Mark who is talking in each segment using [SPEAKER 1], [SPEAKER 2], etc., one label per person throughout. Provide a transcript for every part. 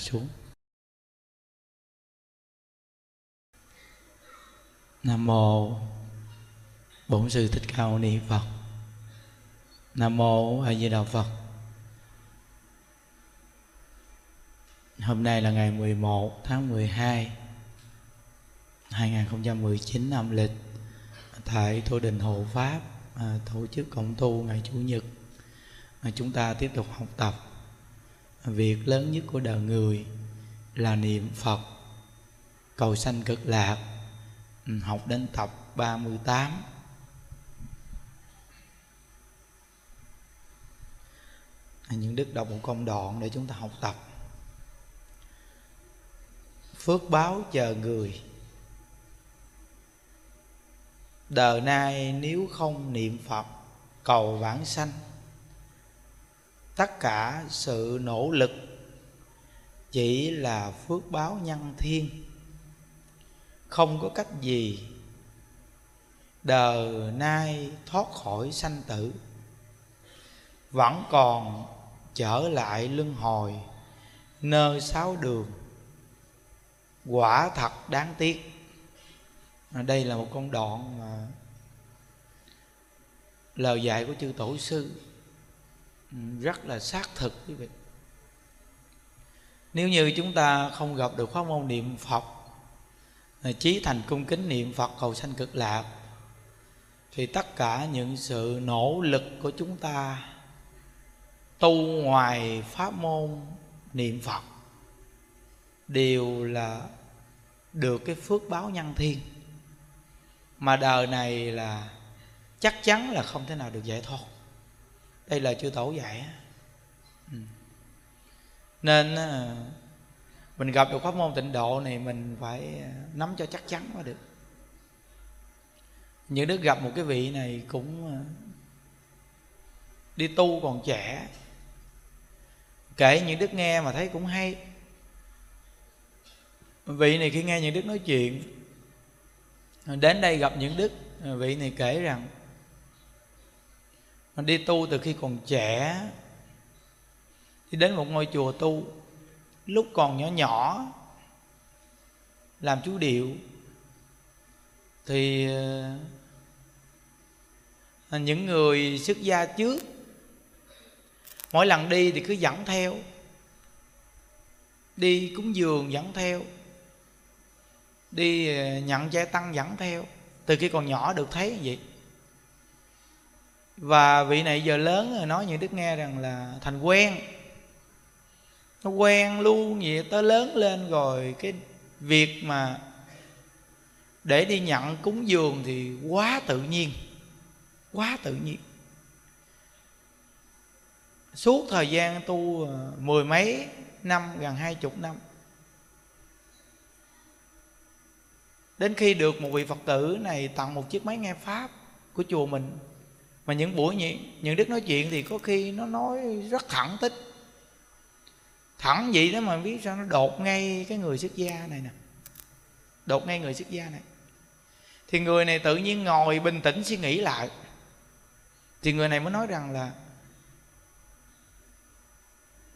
[SPEAKER 1] xuống. Nam mô bổn sư thích ca mâu ni phật. Nam mô a di đà phật. Hôm nay là ngày 11 tháng 12 2019 âm lịch tại Thổ Đình Hộ Pháp à, tổ chức cộng tu ngày Chủ nhật. À, chúng ta tiếp tục học tập việc lớn nhất của đời người là niệm Phật, cầu sanh cực lạc ừ, học đến tập 38 à, những đức đọc một công đoạn để chúng ta học tập. Phước báo chờ người. Đời nay nếu không niệm phật, cầu vãng sanh tất cả sự nỗ lực chỉ là phước báo nhân thiên. Không có cách gì đời nay thoát khỏi sanh tử. Vẫn còn trở lại luân hồi, nơi sáu đường. Quả thật đáng tiếc. Đây là một công đoạn mà lời dạy của chư tổ sư rất là xác thực quý vị. Nếu như chúng ta không gặp được pháp môn niệm phật chí thành cung kính niệm phật cầu sanh cực lạc, thì tất cả những sự nỗ lực của chúng ta tu ngoài pháp môn niệm phật đều là được cái phước báo nhân thiên. Mà đời này là chắc chắn là không thể nào được giải thoát đây là chư tổ dạy nên mình gặp được pháp môn tịnh độ này mình phải à, nắm cho chắc chắn mới được. Những đức gặp một cái vị này cũng à, đi tu còn trẻ. Kể những đức nghe mà thấy cũng hay. Vị này khi nghe những đức nói chuyện, đến đây gặp những đức à, vị này kể rằng đi tu từ khi còn trẻ, đi đến một ngôi chùa tu, lúc còn nhỏ nhỏ, làm chú điệu, thì ờ, những người xuất gia trước mỗi lần đi thì cứ dẫn theo, đi cúng dường dẫn theo, đi ờ, nhận trai tăng dẫn theo, từ khi còn nhỏ được thấy vậy và vị này giờ lớn rồi, nói những đức nghe rằng là thành quen. Nó quen luôn vậy tới lớn lên rồi, cái việc mà để đi nhận cúng dường thì quá tự nhiên, quá tự nhiên. Suốt thời gian tu ờ, mười mấy năm, gần hai chục năm, đến khi được một vị phật tử này tặng một chiếc máy nghe pháp của chùa mình mà những buổi như, những đức nói chuyện thì có khi nó nói rất thẳng tích thẳng vậy đó mà biết sao nó đột ngay cái người xuất gia này nè. Đột ngay người xuất gia này. Thì người này tự nhiên ngồi bình tĩnh suy nghĩ lại. Thì người này mới nói rằng là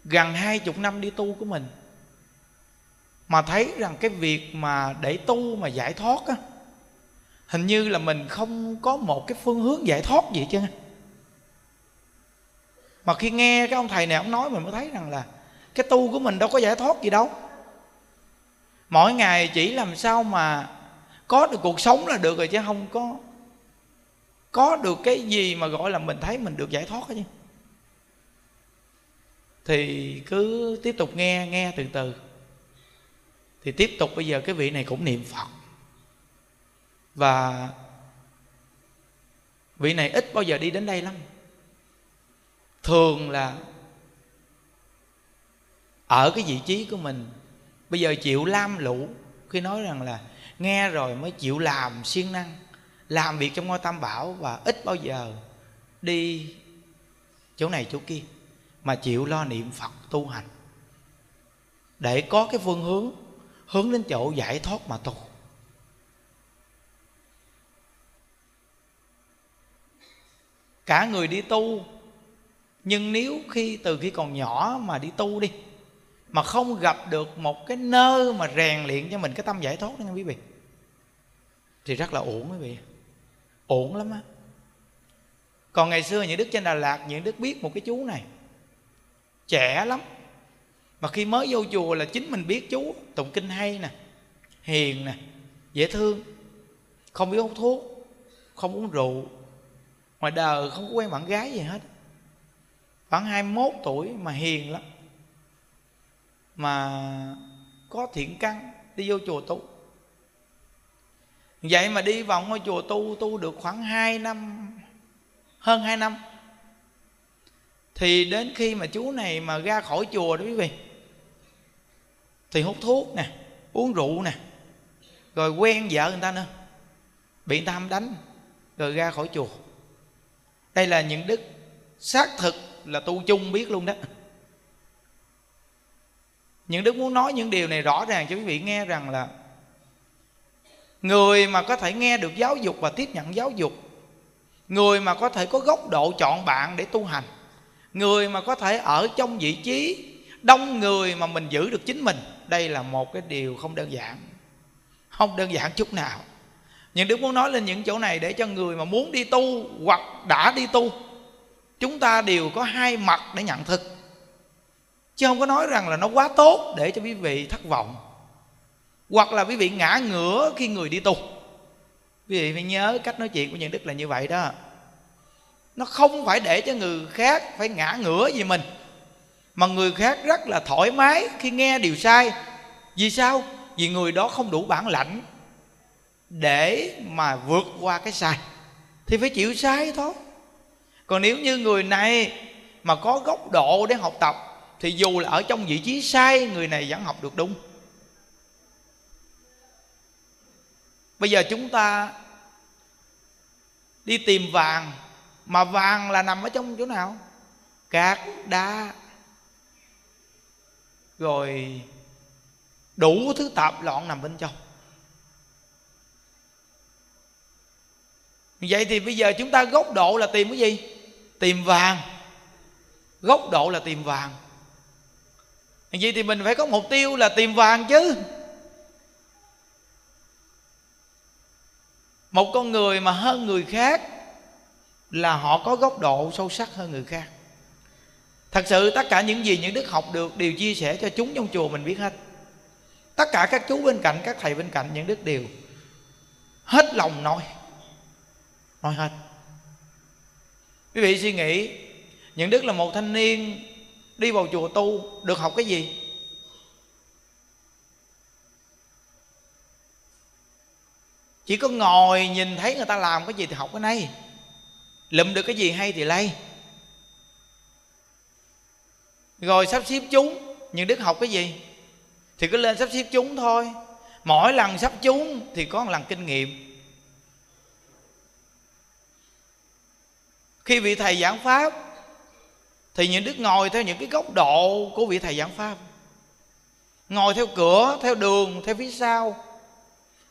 [SPEAKER 1] gần hai chục năm đi tu của mình mà thấy rằng cái việc mà để tu mà giải thoát á hình như là mình không có một cái phương hướng giải thoát gì chứ mà khi nghe cái ông thầy này, ông nói mình mới thấy rằng là cái tu của mình đâu có giải thoát gì đâu. Mỗi ngày chỉ làm sao mà có được cuộc sống là được rồi chứ không có có được cái gì mà gọi là mình thấy mình được giải thoát chứ. Thì cứ tiếp tục nghe nghe từ từ. Thì tiếp tục bây giờ cái vị này cũng niệm phật và vị này ít bao giờ đi đến đây lắm. Thường là ở cái vị trí của mình. Bây giờ chịu lam lũ, khi nói rằng là nghe rồi mới chịu làm siêng năng, làm việc trong ngôi tam bảo và ít bao giờ đi chỗ này chỗ kia, mà chịu lo niệm phật tu hành. Để có cái phương hướng hướng đến chỗ giải thoát mà tu. Cả người đi tu. Nhưng nếu khi, từ khi còn nhỏ mà đi tu đi, mà không gặp được một cái nơi mà rèn luyện cho mình cái tâm giải thoát đó nha quý vị, thì rất là ổn quý vị. Ổn lắm á. Còn ngày xưa những đức trên đà lạt, những đức biết một cái chú này, trẻ lắm. Mà khi mới vô chùa là chính mình biết chú. Tụng kinh hay nè, hiền nè, dễ thương, không biết hút thuốc, không uống rượu ngoài đời không có quen bạn gái gì hết. Khoảng 21 tuổi mà hiền lắm. Mà có thiện căn, đi vô chùa tu. Vậy mà đi vào ngôi chùa tu tu được khoảng 2 năm, hơn 2 năm. Thì đến khi mà chú này mà ra khỏi chùa đó, quý vị, thì hút thuốc nè, uống rượu nè, rồi quen vợ người ta nữa. Bị người ta hâm đánh, rồi ra khỏi chùa đây là những đức xác thực là tu chung biết luôn đó. Những đức muốn nói những điều này rõ ràng cho quý vị nghe rằng là người mà có thể nghe được giáo dục và tiếp nhận giáo dục, người mà có thể có góc độ chọn bạn để tu hành, người mà có thể ở trong vị trí đông người mà mình giữ được chính mình, đây là một cái điều không đơn giản, không đơn giản chút nào nhưng đức muốn nói lên những chỗ này để cho người mà muốn đi tu hoặc đã đi tu, chúng ta đều có hai mặt để nhận thức. Chứ không có nói rằng là nó quá tốt để cho quý vị thất vọng, hoặc là quý vị ngã ngửa khi người đi tu. Quý vị phải nhớ cách nói chuyện của những đức là như vậy đó. Nó không phải để cho người khác phải ngã ngửa vì mình, mà người khác rất là thoải mái khi nghe điều sai. Vì sao? Vì người đó không đủ bản lãnh để mà vượt qua cái sai, thì phải chịu sai thôi. Còn nếu như người này mà có góc độ để học tập, thì dù là ở trong vị trí sai, người này vẫn học được đúng. Bây giờ chúng ta đi tìm vàng, mà vàng là nằm ở trong chỗ nào? Cát đá. Rồi đủ thứ tạp loạn nằm bên trong. Vậy thì bây giờ chúng ta góc độ là tìm cái gì? Tìm vàng. Góc độ là tìm vàng. Vậy thì mình phải có mục tiêu là tìm vàng chứ. Một con người mà hơn người khác là họ có góc độ sâu sắc hơn người khác. Thật sự tất cả những gì những đức học được đều chia sẻ cho chúng trong chùa mình biết hết. Tất cả các chú bên cạnh, các thầy bên cạnh, những đức đều hết lòng nói nói hết. Quý vị suy nghĩ, những đức là một thanh niên đi vào chùa tu được học cái gì? Chỉ có ngồi nhìn thấy người ta làm cái gì thì học cái này. Lụm được cái gì hay thì lay rồi sắp xếp chúng, những đức học cái gì? Thì cứ lên sắp xếp chúng thôi. Mỗi lần sắp chúng thì có một lần kinh nghiệm. Khi vị thầy giảng pháp, thì những đức ngồi theo những cái góc độ của vị thầy giảng pháp. Ngồi theo cửa, theo đường, theo phía sau.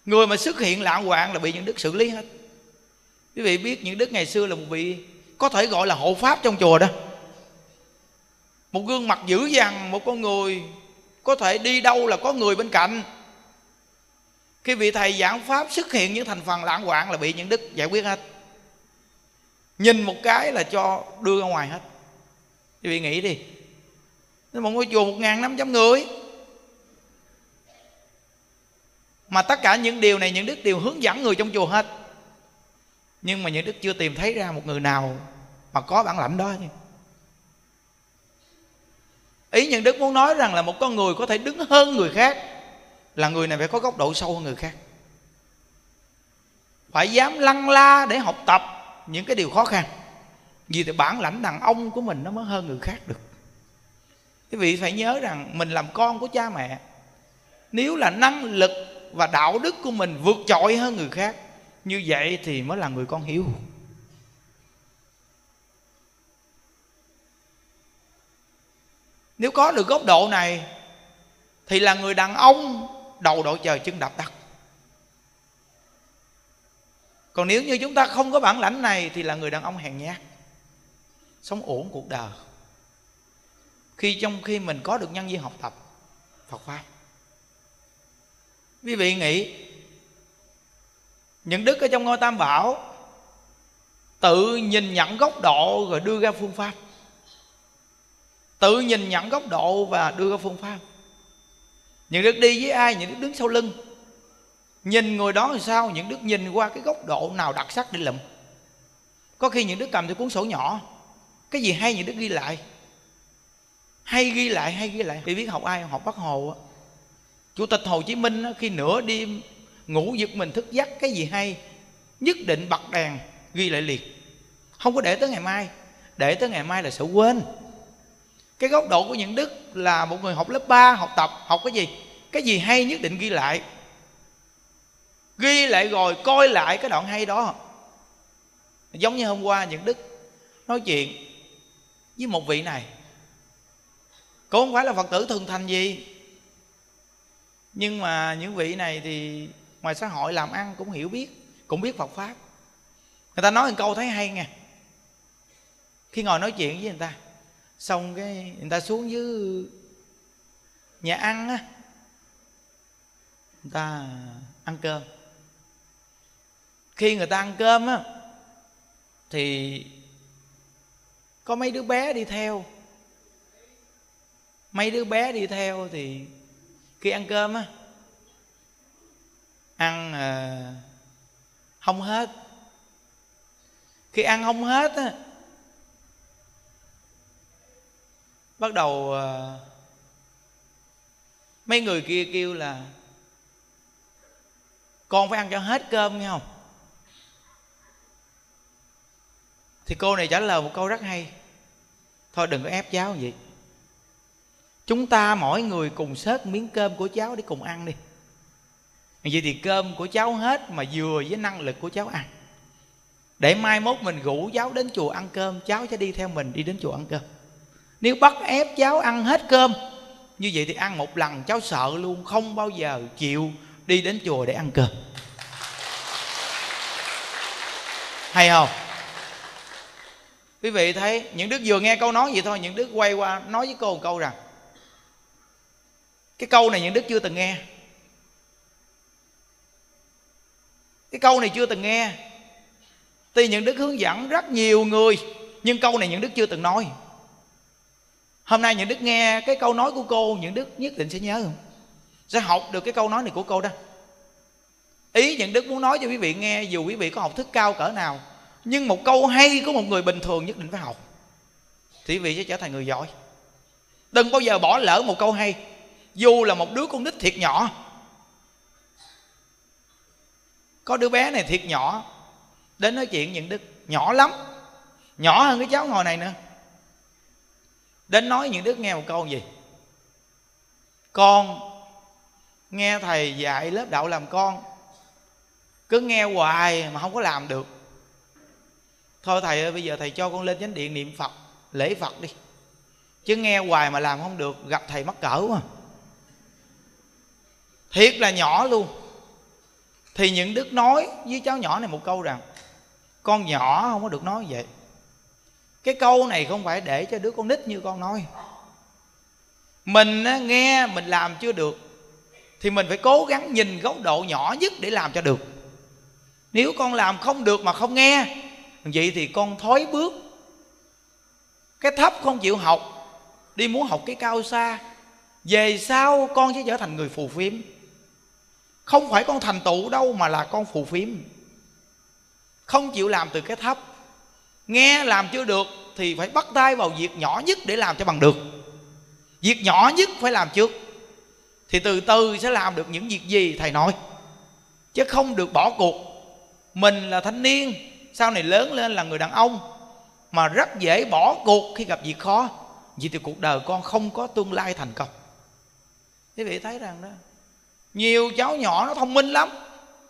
[SPEAKER 1] Người mà xuất hiện lạng hoạn là bị những đức xử lý hết. Quý vị biết những đức ngày xưa là một vị, có thể gọi là hộ pháp trong chùa đó. Một gương mặt dữ dằn, một con người có thể đi đâu là có người bên cạnh. Khi vị thầy giảng pháp xuất hiện những thành phần lãng hoạn là bị những đức giải quyết hết nhìn một cái là cho đưa ra ngoài hết. Quý vị nghĩ đi. Một ngôi chùa một ngàn năm trăm người, mà tất cả những điều này, những đức đều hướng dẫn người trong chùa hết. Nhưng mà những đức chưa tìm thấy ra một người nào mà có bản lãnh đó. Ý những đức muốn nói rằng là một con người có thể đứng hơn người khác, là người này phải có góc độ sâu hơn người khác. Phải dám lăn la để học tập những cái điều khó khăn. Vì thì bản lãnh đàn ông của mình nó mới hơn người khác được. Quý vị phải nhớ rằng mình làm con của cha mẹ, nếu là năng lực và đạo đức của mình vượt trội hơn người khác, như vậy thì mới là người con hiếu nếu có được góc độ này, thì là người đàn ông đầu đội trời chân đạp đất còn nếu như chúng ta không có bản lãnh này thì là người đàn ông hèn nhát, sống ổn cuộc đời. Khi trong khi mình có được nhân viên học tập, Phật pháp. Quý vị nghĩ, những đức ở trong ngôi tam bảo tự nhìn nhận góc độ rồi đưa ra phương pháp. Tự nhìn nhận góc độ và đưa ra phương pháp. Những đức đi với ai, những đức đứng sau lưng nhìn người đó thì sao? Những đức nhìn qua cái góc độ nào đặc sắc để lụm? Có khi những đức cầm theo cuốn sổ nhỏ. Cái gì hay những đức ghi lại. Hay ghi lại, hay ghi lại. Vì biết học ai? Học bác hồ á. Chủ tịch hồ chí minh khi nửa đêm ngủ giật mình thức giấc, cái gì hay? Nhất định bật đèn, ghi lại liệt không có để tới ngày mai. Để tới ngày mai là sẽ quên. Cái góc độ của những đức là một người học lớp 3 học tập, học cái gì? Cái gì hay nhất định ghi lại ghi lại rồi, coi lại cái đoạn hay đó. Giống như hôm qua những đức nói chuyện với một vị này. Cũng không phải là phật tử thường thành gì. Nhưng mà những vị này thì ngoài xã hội làm ăn cũng hiểu biết, cũng biết phật pháp. Người ta nói một câu thấy hay nghe. Khi ngồi nói chuyện với người ta, xong cái người ta xuống dưới nhà ăn á, người ta ăn cơm khi người ta ăn cơm á thì có mấy đứa bé đi theo. Mấy đứa bé đi theo thì khi ăn cơm á ăn à, không hết. Khi ăn không hết á bắt đầu à, mấy người kia kêu là con phải ăn cho hết cơm nghe không? Thì cô này trả lời một câu rất hay. Thôi đừng có ép cháu vậy. Chúng ta mỗi người cùng xớt miếng cơm của cháu để cùng ăn đi. Vậy thì cơm của cháu hết mà vừa với năng lực của cháu ăn. Để mai mốt mình rủ cháu đến chùa ăn cơm, cháu sẽ đi theo mình đi đến chùa ăn cơm. Nếu bắt ép cháu ăn hết cơm, như vậy thì ăn một lần cháu sợ luôn, không bao giờ chịu đi đến chùa để ăn cơm. Hay không? Quý vị thấy, những đức vừa nghe câu nói vậy thôi, những đức quay qua nói với cô một câu rằng, cái câu này những đức chưa từng nghe. Cái câu này chưa từng nghe. Tuy những đức hướng dẫn rất nhiều người, nhưng câu này những đức chưa từng nói. Hôm nay những đức nghe cái câu nói của cô, những đức nhất định sẽ nhớ không? Sẽ học được cái câu nói này của cô đó. Ý những đức muốn nói cho quý vị nghe, dù quý vị có học thức cao cỡ nào nhưng một câu hay của một người bình thường nhất định phải học. Thì vị sẽ trở thành người giỏi. Đừng bao giờ bỏ lỡ một câu hay. Dù là một đứa con nít thiệt nhỏ. Có đứa bé này thiệt nhỏ. Đến nói chuyện những đức nhỏ lắm. Nhỏ hơn cái cháu ngồi này nữa. Đến nói những đức nghe một câu gì? Con, nghe thầy dạy lớp đạo làm con. Cứ nghe hoài mà không có làm được thôi thầy ơi, bây giờ thầy cho con lên chánh điện niệm phật, lễ phật đi. Chứ nghe hoài mà làm không được, gặp thầy mắc cỡ quá. Thiệt là nhỏ luôn. Thì những đức nói với cháu nhỏ này một câu rằng, con nhỏ không có được nói vậy. Cái câu này không phải để cho đứa con nít như con nói. Mình nghe, mình làm chưa được, thì mình phải cố gắng nhìn góc độ nhỏ nhất để làm cho được. Nếu con làm không được mà không nghe vậy thì con thói bước. Cái thấp không chịu học, đi muốn học cái cao xa. Về sau con sẽ trở thành người phù phiếm. Không phải con thành tựu đâu mà là con phù phiếm. Không chịu làm từ cái thấp. Nghe làm chưa được thì phải bắt tay vào việc nhỏ nhất để làm cho bằng được. Việc nhỏ nhất phải làm trước. Thì từ từ sẽ làm được những việc gì thầy nói. Chứ không được bỏ cuộc. Mình là thanh niên sau này lớn lên là người đàn ông mà rất dễ bỏ cuộc khi gặp việc khó. Vì thì cuộc đời con không có tương lai thành công. Quý vị thấy rằng đó nhiều cháu nhỏ nó thông minh lắm.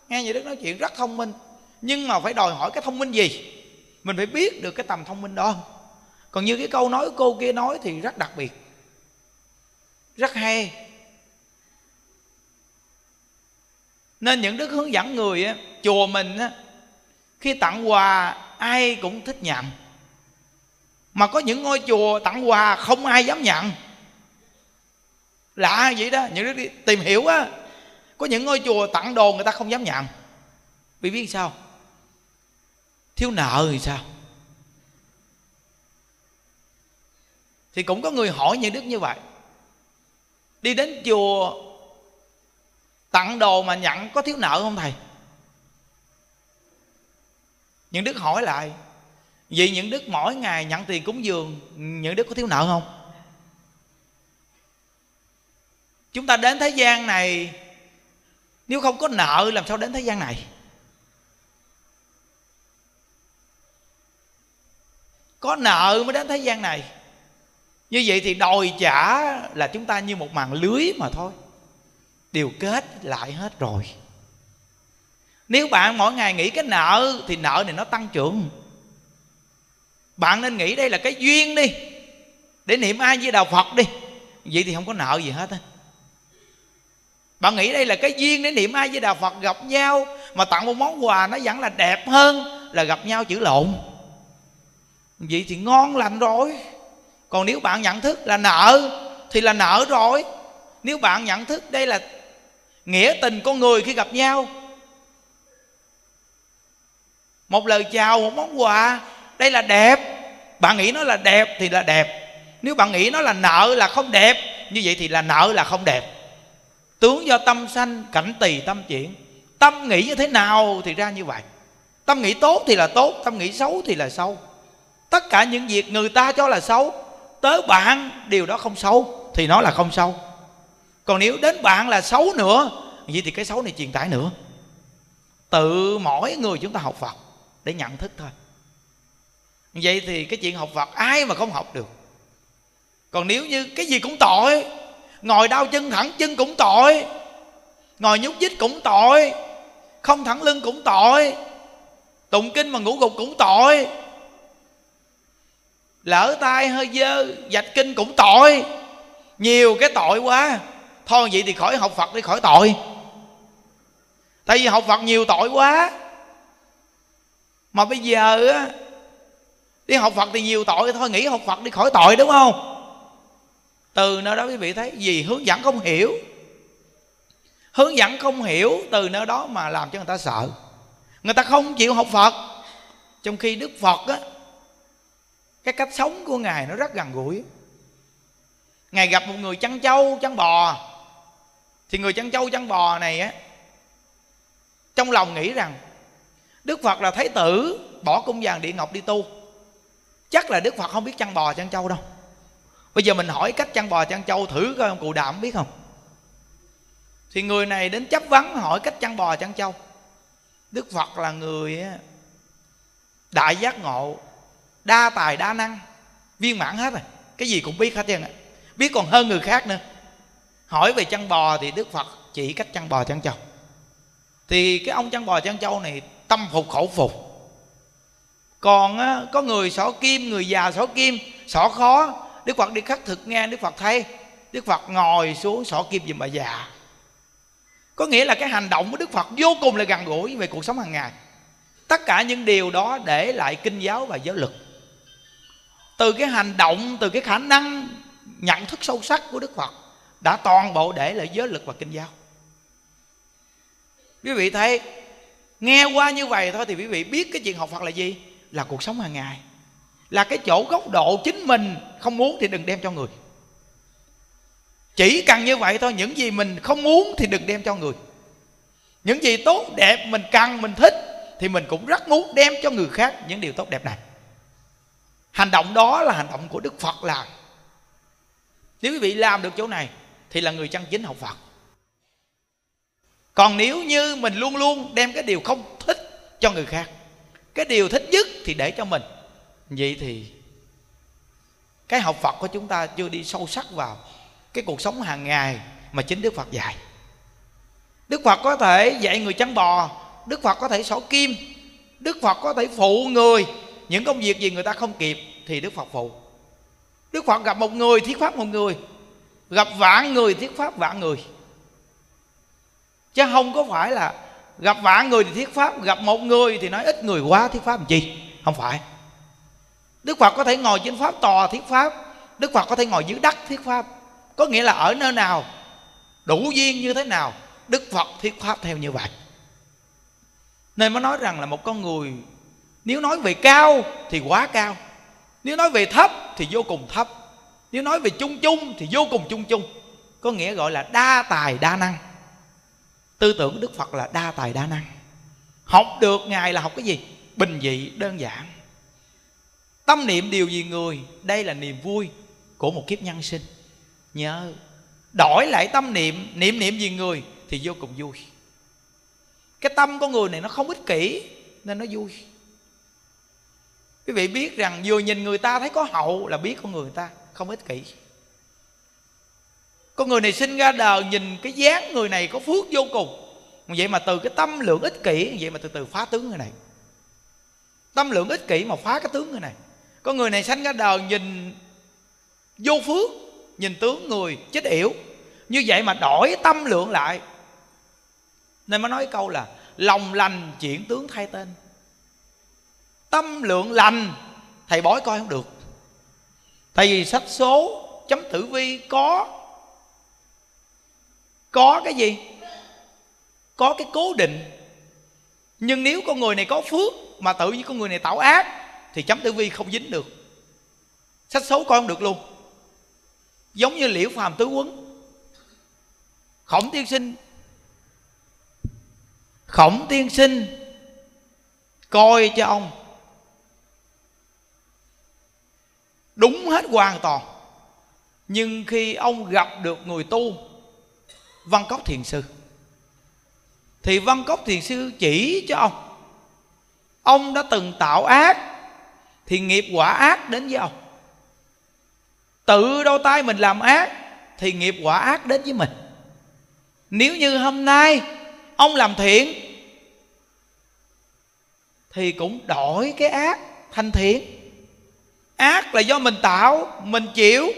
[SPEAKER 1] Nghe vậy đức nói chuyện rất thông minh. Nhưng mà phải đòi hỏi cái thông minh gì? Mình phải biết được cái tầm thông minh đó. Còn như cái câu nói của cô kia nói thì rất đặc biệt rất hay. Nên những đức hướng dẫn người á, chùa mình á, khi tặng quà, ai cũng thích nhận. Mà có những ngôi chùa tặng quà, không ai dám nhận. Lạ vậy đó, những đức đi tìm hiểu á. Có những ngôi chùa tặng đồ người ta không dám nhận. Vì biết sao? Thiếu nợ thì sao? Thì cũng có người hỏi như đức như vậy. Đi đến chùa tặng đồ mà nhận có thiếu nợ không thầy? Những đức hỏi lại, vì những đức mỗi ngày nhận tiền cúng dường, những đức có thiếu nợ không? Chúng ta đến thế gian này, nếu không có nợ, làm sao đến thế gian này? Có nợ mới đến thế gian này. Như vậy thì đòi trả là chúng ta như một màn lưới mà thôi. Đều kết lại hết rồi nếu bạn mỗi ngày nghĩ cái nợ, thì nợ này nó tăng trưởng. Bạn nên nghĩ đây là cái duyên đi, để niệm ai với đạo phật đi. Vậy thì không có nợ gì hết á. Bạn nghĩ đây là cái duyên để niệm ai với đạo phật, gặp nhau, mà tặng một món quà nó vẫn là đẹp hơn là gặp nhau chữ lộn. Vậy thì ngon lành rồi. Còn nếu bạn nhận thức là nợ, thì là nợ rồi. Nếu bạn nhận thức đây là nghĩa tình con người khi gặp nhau một lời chào, một món quà. Đây là đẹp. Bạn nghĩ nó là đẹp thì là đẹp. Nếu bạn nghĩ nó là nợ là không đẹp, như vậy thì là nợ là không đẹp. Tướng do tâm sanh, cảnh tỳ tâm chuyển. Tâm nghĩ như thế nào thì ra như vậy. Tâm nghĩ tốt thì là tốt, tâm nghĩ xấu thì là xấu. Tất cả những việc người ta cho là xấu, tới bạn điều đó không xấu thì nó là không xấu. Còn nếu đến bạn là xấu nữa, vậy thì cái xấu này truyền tải nữa. Tự mỗi người chúng ta học phật để nhận thức thôi. Vậy thì cái chuyện học phật ai mà không học được? Còn nếu như cái gì cũng tội, ngồi đau chân thẳng chân cũng tội, ngồi nhúc nhích cũng tội, không thẳng lưng cũng tội, tụng kinh mà ngủ gục cũng tội, lỡ tay hơi dơ, dạch kinh cũng tội. Nhiều cái tội quá. Thôi vậy thì khỏi học phật đi, khỏi tội. Tại vì học phật nhiều tội quá mà bây giờ á, đi học phật thì nhiều tội thôi, nghĩ học phật đi khỏi tội, đúng không? Từ nơi đó quý vị thấy gì hướng dẫn không hiểu. Hướng dẫn không hiểu, từ nơi đó mà làm cho người ta sợ. Người ta không chịu học phật. Trong khi đức phật á, cái cách sống của ngài nó rất gần gũi. Ngài gặp một người chăn trâu, chăn bò. Thì người chăn trâu, chăn bò này á, trong lòng nghĩ rằng đức phật là thái tử, bỏ cung vàng địa ngọc đi tu. Chắc là đức phật không biết chăn bò chăn trâu đâu. Bây giờ mình hỏi cách chăn bò chăn trâu thử coi ông cụ đạm biết không? Thì người này đến chấp vấn hỏi cách chăn bò chăn trâu. Đức phật là người đại giác ngộ, đa tài đa năng, viên mãn hết rồi. Cái gì cũng biết hết trơn ạ biết còn hơn người khác nữa. Hỏi về chăn bò thì đức phật chỉ cách chăn bò chăn trâu. Thì cái ông chăn bò chăn trâu này tâm phục khẩu phục. Còn á, có người sỏ kim người già sỏ kim sỏ khó. Đức phật đi khắc thực nghe đức phật thấy. Đức phật ngồi xuống sỏ kim giùm bà già. Có nghĩa là cái hành động của đức phật vô cùng là gần gũi về cuộc sống hàng ngày. Tất cả những điều đó để lại kinh giáo và giới lực từ cái hành động từ cái khả năng nhận thức sâu sắc của đức phật đã toàn bộ để lại giới lực và kinh giáo. Quý vị thấy nghe qua như vậy thôi thì quý vị biết cái chuyện học phật là gì? Là cuộc sống hàng ngày. Là cái chỗ góc độ chính mình không muốn thì đừng đem cho người. Chỉ cần như vậy thôi, những gì mình không muốn thì đừng đem cho người. Những gì tốt, đẹp, mình cần, mình thích thì mình cũng rất muốn đem cho người khác những điều tốt, đẹp này. Hành động đó là hành động của đức phật làm nếu quý vị làm được chỗ này thì là người chân chính học phật còn nếu như mình luôn luôn đem cái điều không thích cho người khác, cái điều thích nhất thì để cho mình. Vậy thì cái học phật của chúng ta chưa đi sâu sắc vào cái cuộc sống hàng ngày mà chính đức phật dạy. Đức phật có thể dạy người chăn bò, đức phật có thể sổ kim, đức phật có thể phụ người. Những công việc gì người ta không kịp thì đức phật phụ. Đức phật gặp một người thiết pháp một người, gặp vạn người thiết pháp vạn người chứ không có phải là gặp vạn người thì thiết pháp, gặp một người thì nói ít người quá thiết pháp làm chi? Không phải. Đức phật có thể ngồi trên pháp tòa thiết pháp, đức phật có thể ngồi dưới đất thiết pháp. Có nghĩa là ở nơi nào, đủ duyên như thế nào, đức phật thiết pháp theo như vậy. Nên mới nói rằng là một con người, nếu nói về cao thì quá cao, nếu nói về thấp thì vô cùng thấp, nếu nói về chung chung thì vô cùng chung chung. Có nghĩa gọi là đa tài đa năng tư tưởng đức phật là đa tài đa năng. Học được ngài là học cái gì? Bình dị, đơn giản. Tâm niệm điều gì người? Đây là niềm vui của một kiếp nhân sinh. Nhớ, đổi lại tâm niệm niệm niệm gì người thì vô cùng vui. Cái tâm của người này nó không ích kỷ, nên nó vui. Quý vị biết rằng vừa nhìn người ta thấy có hậu là biết con người ta không ích kỷ con người này sinh ra đời nhìn cái dáng người này có phước vô cùng. Vậy mà từ cái tâm lượng ích kỷ, vậy mà từ từ phá tướng người này. Tâm lượng ích kỷ mà phá cái tướng người này. Con người này sanh ra đời nhìn vô phước, nhìn tướng người chết yểu. Như vậy mà đổi tâm lượng lại. Nên mới nói câu là lòng lành chuyển tướng thay tên. Tâm lượng lành, thầy bói coi không được. Tại vì sách số chấm tử vi có có cái gì? Có cái cố định. Nhưng nếu con người này có phước mà tự nhiên con người này tạo ác, thì chấm tử vi không dính được. Sách xấu con được luôn. Giống như liễu phàm tứ quấn. Khổng tiên sinh. Khổng tiên sinh coi cho ông. Đúng hết hoàn toàn. Nhưng khi ông gặp được người tu văn cốc thiền sư. Thì văn cốc thiền sư chỉ cho ông. Ông đã từng tạo ác, thì nghiệp quả ác đến với ông. Tự đôi tay mình làm ác, thì nghiệp quả ác đến với mình. Nếu như hôm nay ông làm thiện, thì cũng đổi cái ác thành thiện. Ác là do mình tạo, mình chịu.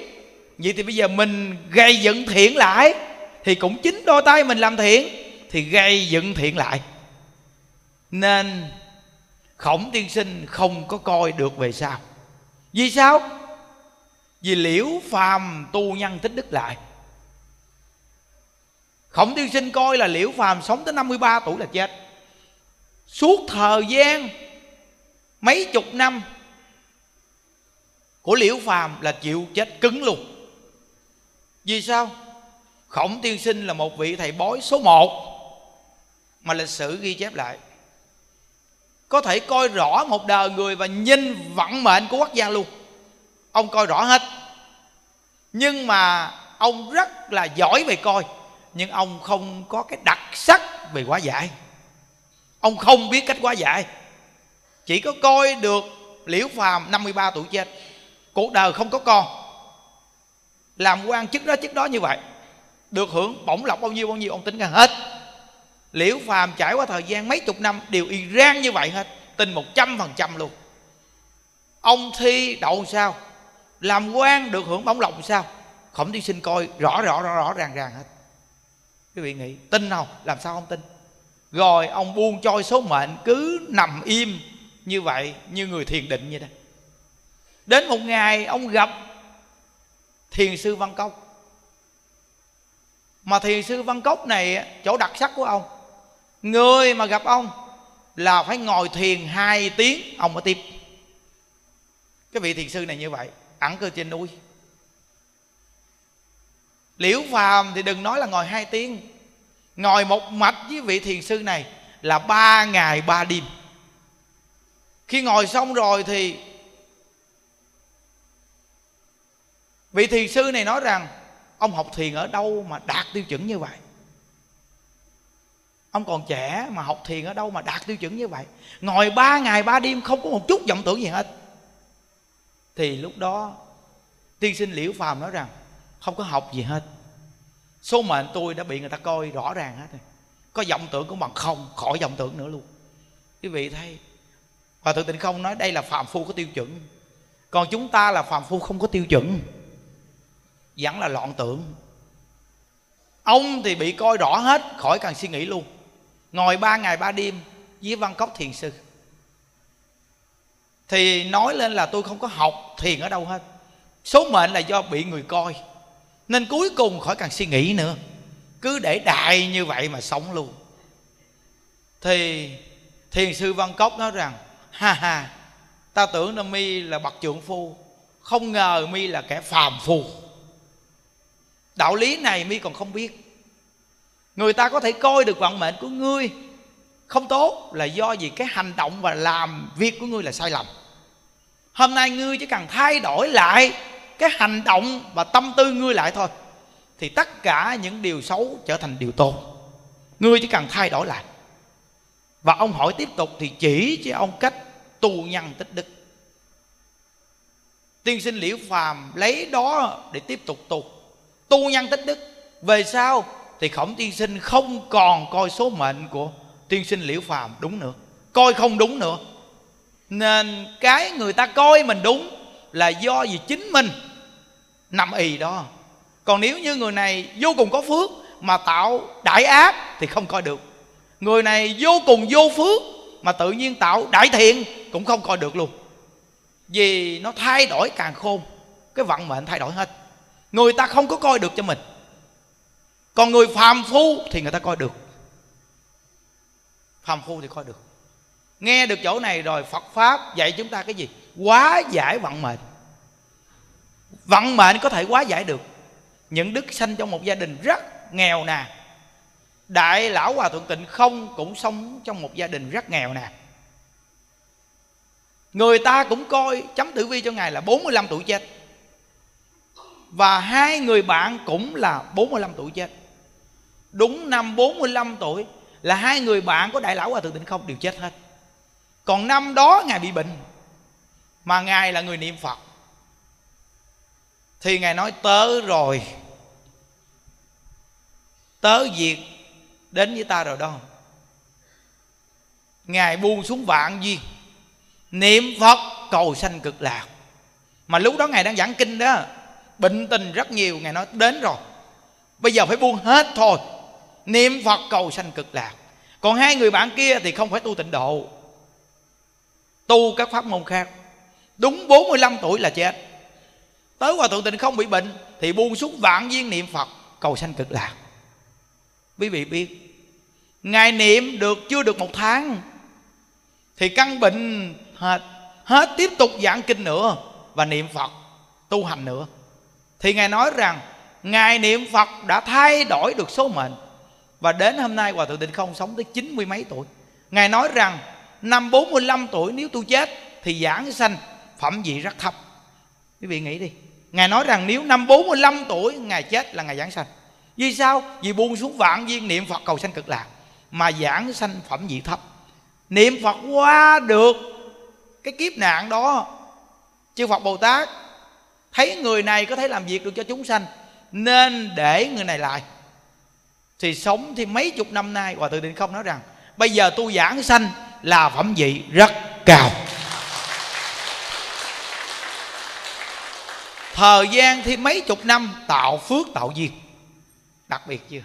[SPEAKER 1] Vậy thì bây giờ mình gây dựng thiện lại thì cũng chính đôi tay mình làm thiện, thì gây dựng thiện lại. Nên khổng tiên sinh không có coi được về sau. Vì sao? Vì liễu phàm tu nhân tích đức lại. Khổng tiên sinh coi là liễu phàm sống tới 53 tuổi là chết. Suốt thời gian mấy chục năm của liễu phàm là chịu chết cứng luôn. Vì sao? Khổng tiên sinh là một vị thầy bói số một, mà lịch sử ghi chép lại. Có thể coi rõ một đời người và nhìn vận mệnh của quốc gia luôn. Ông coi rõ hết. Nhưng mà ông rất là giỏi về coi, nhưng ông không có cái đặc sắc về quá giải. Ông không biết cách quá giải. Chỉ có coi được liễu phàm 53 tuổi chết. Cuộc đời không có con. Làm quan chức đó chức đó như vậy được hưởng bổng lộc bao nhiêu bao nhiêu, ông tính ra hết. Liễu phàm trải qua thời gian mấy chục năm đều y rang như vậy hết, tin một trăm phần trăm luôn. Ông thi đậu sao? Làm quan được hưởng bổng lộc sao? Khổng tiên sinh coi, rõ rõ rõ rõ, ràng ràng hết. Quý vị nghĩ, tin không? Làm sao không tin? Rồi ông buông trôi số mệnh, cứ nằm im như vậy, như người thiền định như đây đến một ngày, ông gặp thiền sư văn công mà thiền sư văn cốc này, chỗ đặc sắc của ông, người mà gặp ông là phải ngồi thiền hai tiếng, ông mới tiếp cái vị thiền sư này như vậy ẩn cơ trên núi. Liễu phàm thì đừng nói là ngồi hai tiếng, ngồi một mạch với vị thiền sư này là ba ngày ba đêm. Khi ngồi xong rồi thì vị thiền sư này nói rằng ông học thiền ở đâu mà đạt tiêu chuẩn như vậy? Ông còn trẻ mà học thiền ở đâu mà đạt tiêu chuẩn như vậy? Ngồi ba ngày ba đêm không có một chút vọng tưởng gì hết. Thì lúc đó, tiên sinh liễu phàm nói rằng, không có học gì hết. Số mệnh tôi đã bị người ta coi rõ ràng hết rồi. Có vọng tưởng cũng bằng không, khỏi vọng tưởng nữa luôn. Quý vị thấy và thượng tịnh không nói đây là phàm phu có tiêu chuẩn. Còn chúng ta là phàm phu không có tiêu chuẩn vẫn là loạn tưởng ông thì bị coi rõ hết, khỏi cần suy nghĩ luôn. Ngồi ba ngày ba đêm với văn cốc thiền sư. Thì nói lên là tôi không có học thiền ở đâu hết. Số mệnh là do bị người coi. Nên cuối cùng khỏi cần suy nghĩ nữa. Cứ để đại như vậy mà sống luôn. Thì thiền sư văn cốc nói rằng, ha ha, ta tưởng là mi là bậc trượng phu, không ngờ mi là kẻ phàm phu đạo lý này mi còn không biết. Người ta có thể coi được vận mệnh của ngươi. Không tốt là do gì cái hành động và làm việc của ngươi là sai lầm. Hôm nay ngươi chỉ cần thay đổi lại cái hành động và tâm tư ngươi lại thôi, thì tất cả những điều xấu trở thành điều tốt. Ngươi chỉ cần thay đổi lại. Và ông hỏi tiếp tục thì chỉ cho ông cách tu nhân tích đức. Tiên sinh liễu phàm lấy đó để tiếp tục tu tu nhân tích đức. Về sau thì khổng tiên sinh không còn coi số mệnh của tiên sinh liễu phàm đúng nữa. Coi không đúng nữa. Nên cái người ta coi mình đúng là do vì chính mình nằm ì đó. Còn nếu như người này vô cùng có phước mà tạo đại ác thì không coi được. Người này vô cùng vô phước mà tự nhiên tạo đại thiện cũng không coi được luôn. Vì nó thay đổi càng khôn, cái vận mệnh thay đổi hết người ta không có coi được cho mình. Còn người phàm phu thì người ta coi được. Phàm phu thì coi được. Nghe được chỗ này rồi phật pháp dạy chúng ta cái gì? Quá giải vận mệnh. Vận mệnh có thể quá giải được. Những đức sanh trong một gia đình rất nghèo nàn đại lão hòa thượng tịnh không cũng sống trong một gia đình rất nghèo nàn người ta cũng coi chấm tử vi cho ngài là 45 tuổi chết và hai người bạn cũng là 45 tuổi chết. Đúng năm 45 tuổi là hai người bạn của đại lão hòa thượng tịnh không đều chết hết. Còn năm đó ngài bị bệnh, mà ngài là người niệm phật. Thì ngài nói, tớ rồi, tớ việc đến với ta rồi đó. Ngài buông xuống vạn duyên niệm phật cầu sanh cực lạc. Mà lúc đó ngài đang giảng kinh đó bệnh tình rất nhiều, ngài nói, đến rồi. Bây giờ phải buông hết thôi. Niệm phật cầu sanh cực lạc. Còn hai người bạn kia thì không phải tu tịnh độ. Tu các pháp môn khác. Đúng 45 tuổi là chết. Tới hòa thượng tịnh không bị bệnh thì buông xuống vạn viên niệm phật cầu sanh cực lạc. Quý vị biết, ngài niệm được chưa được một tháng thì căn bệnh hết. Hết tiếp tục giảng kinh nữa và niệm phật tu hành nữa thì ngài nói rằng, ngài niệm phật đã thay đổi được số mệnh. Và đến hôm nay hòa thượng tịnh không sống tới chín mươi mấy tuổi. Ngài nói rằng, năm 45 tuổi nếu tôi chết thì giảng sanh phẩm vị rất thấp. Quý vị nghĩ đi. Ngài nói rằng nếu năm 45 tuổi ngài chết là ngài giảng sanh. Vì sao? Vì buông xuống vạn viên niệm phật cầu sanh cực lạc, mà giảng sanh phẩm vị thấp. Niệm phật qua được cái kiếp nạn đó, chư phật bồ tát thấy người này có thể làm việc được cho chúng sanh, nên để người này lại. Thì sống thì mấy chục năm nay, hòa thượng định không nói rằng, bây giờ tu giảng sanh là phẩm vị rất cao. Thời gian thì mấy chục năm tạo phước tạo duyên. Đặc biệt chưa?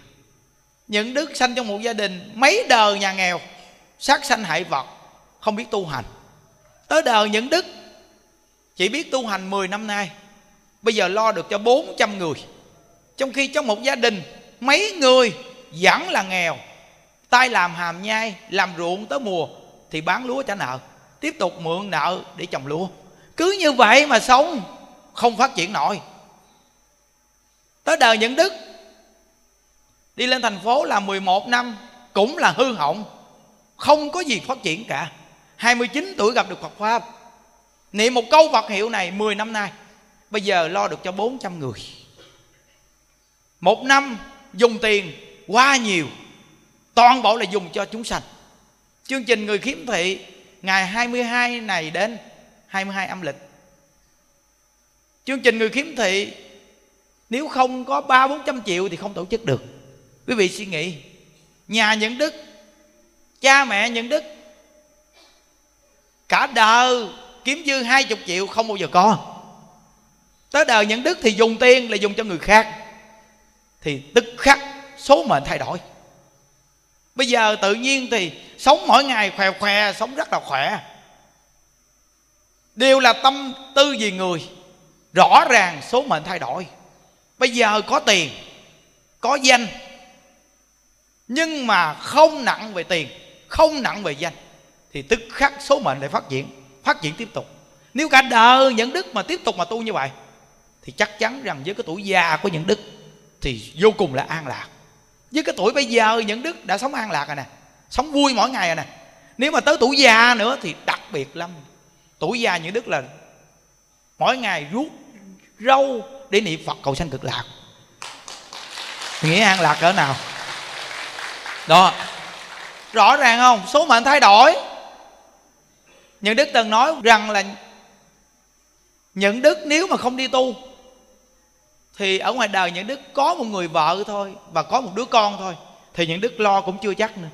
[SPEAKER 1] Những đức sanh trong một gia đình, mấy đời nhà nghèo, sát sanh hại vật, không biết tu hành. Tới đời những đức, chỉ biết tu hành 10 năm nay bây giờ lo được cho 400 người. Trong khi trong một gia đình, mấy người vẫn là nghèo. Tay làm hàm nhai, làm ruộng tới mùa thì bán lúa trả nợ. Tiếp tục mượn nợ để trồng lúa. Cứ như vậy mà sống, không phát triển nổi. Tới đời những đức, đi lên thành phố là 11 năm cũng là hư hỏng. Không có gì phát triển cả. 29 tuổi gặp được Phật Pháp. Niệm một câu Phật hiệu này 10 năm nay. Bây giờ lo được cho 400 người. Một năm dùng tiền quá nhiều, Toàn bộ là dùng cho chúng sanh. Chương trình người khiếm thị, Ngày 22 này đến 22 âm lịch. Chương trình người khiếm thị, Nếu không có ba bốn trăm triệu Thì không tổ chức được. Quý vị suy nghĩ, Nhà những đức, Cha mẹ những đức, Cả đời kiếm dư hai chục triệu không bao giờ có. Tới đời nhận đức thì dùng tiền là dùng cho người khác. Thì tức khắc số mệnh thay đổi. Bây giờ tự nhiên thì sống mỗi ngày khỏe khỏe Sống rất là khỏe. Đều là tâm tư vì người. Rõ ràng số mệnh thay đổi. Bây giờ có tiền, Có danh. Nhưng mà không nặng về tiền, Không nặng về danh, Thì tức khắc số mệnh lại phát triển Phát triển tiếp tục. Nếu cả đời nhận đức mà tiếp tục mà tu như vậy thì chắc chắn rằng với cái tuổi già của những đức Thì vô cùng là an lạc. Với cái tuổi bây giờ những đức đã sống an lạc rồi nè, sống vui mỗi ngày rồi nè. Nếu mà tới tuổi già nữa thì đặc biệt lắm. Tuổi già những đức là mỗi ngày rút râu để niệm phật cầu sanh cực lạc. Nghĩa an lạc cỡ nào? Đó. Rõ ràng không? Số mệnh thay đổi. Những đức từng nói rằng là những đức nếu mà không đi tu thì ở ngoài đời những đức có một người vợ thôi và có một đứa con thôi, thì những đức lo cũng chưa chắc nữa.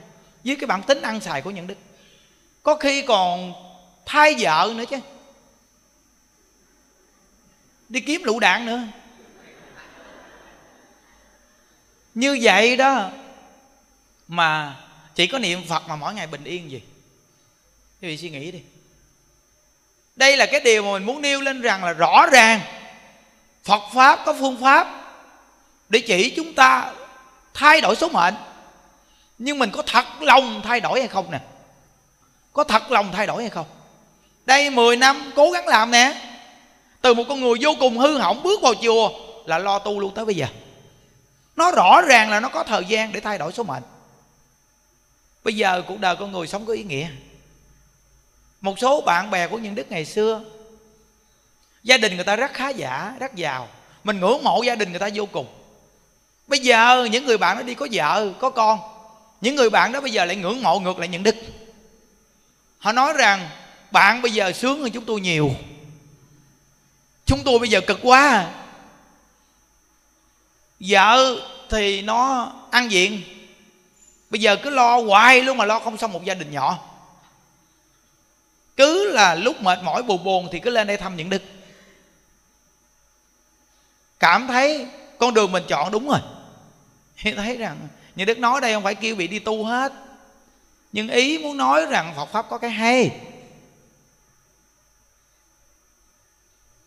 [SPEAKER 1] Với cái bản tính ăn xài của những đức có khi còn thay vợ nữa chứ. Đi kiếm lũ đạn nữa. Như vậy đó, mà chỉ có niệm phật mà mỗi ngày bình yên gì quý vị suy nghĩ đi. Đây là cái điều mà mình muốn nêu lên rằng là rõ ràng Phật Pháp có phương pháp Để chỉ chúng ta thay đổi số mệnh. Nhưng mình có thật lòng thay đổi hay không nè? Có thật lòng thay đổi hay không? Đây 10 năm cố gắng làm nè. Từ một con người vô cùng hư hỏng bước vào chùa
[SPEAKER 2] là lo tu luôn tới bây giờ. Nó rõ ràng là nó có thời gian để thay đổi số mệnh. Bây giờ cuộc đời con người sống có ý nghĩa. Một số bạn bè của những đức ngày xưa gia đình người ta rất khá giả, rất giàu. Mình ngưỡng mộ gia đình người ta vô cùng. Bây giờ những người bạn đó đi có vợ, có con. Những người bạn đó bây giờ lại ngưỡng mộ ngược lại những đức. Họ nói rằng, bạn bây giờ sướng hơn chúng tôi nhiều. Chúng tôi bây giờ cực quá. Vợ thì nó ăn diện. Bây giờ cứ lo hoài luôn mà lo không xong một gia đình nhỏ. Cứ là lúc mệt mỏi buồn buồn thì cứ lên đây thăm những đức cảm thấy con đường mình chọn đúng rồi. Thì thấy rằng những đức nói đây, không phải kêu bị đi tu hết. Nhưng ý muốn nói rằng phật pháp có cái hay.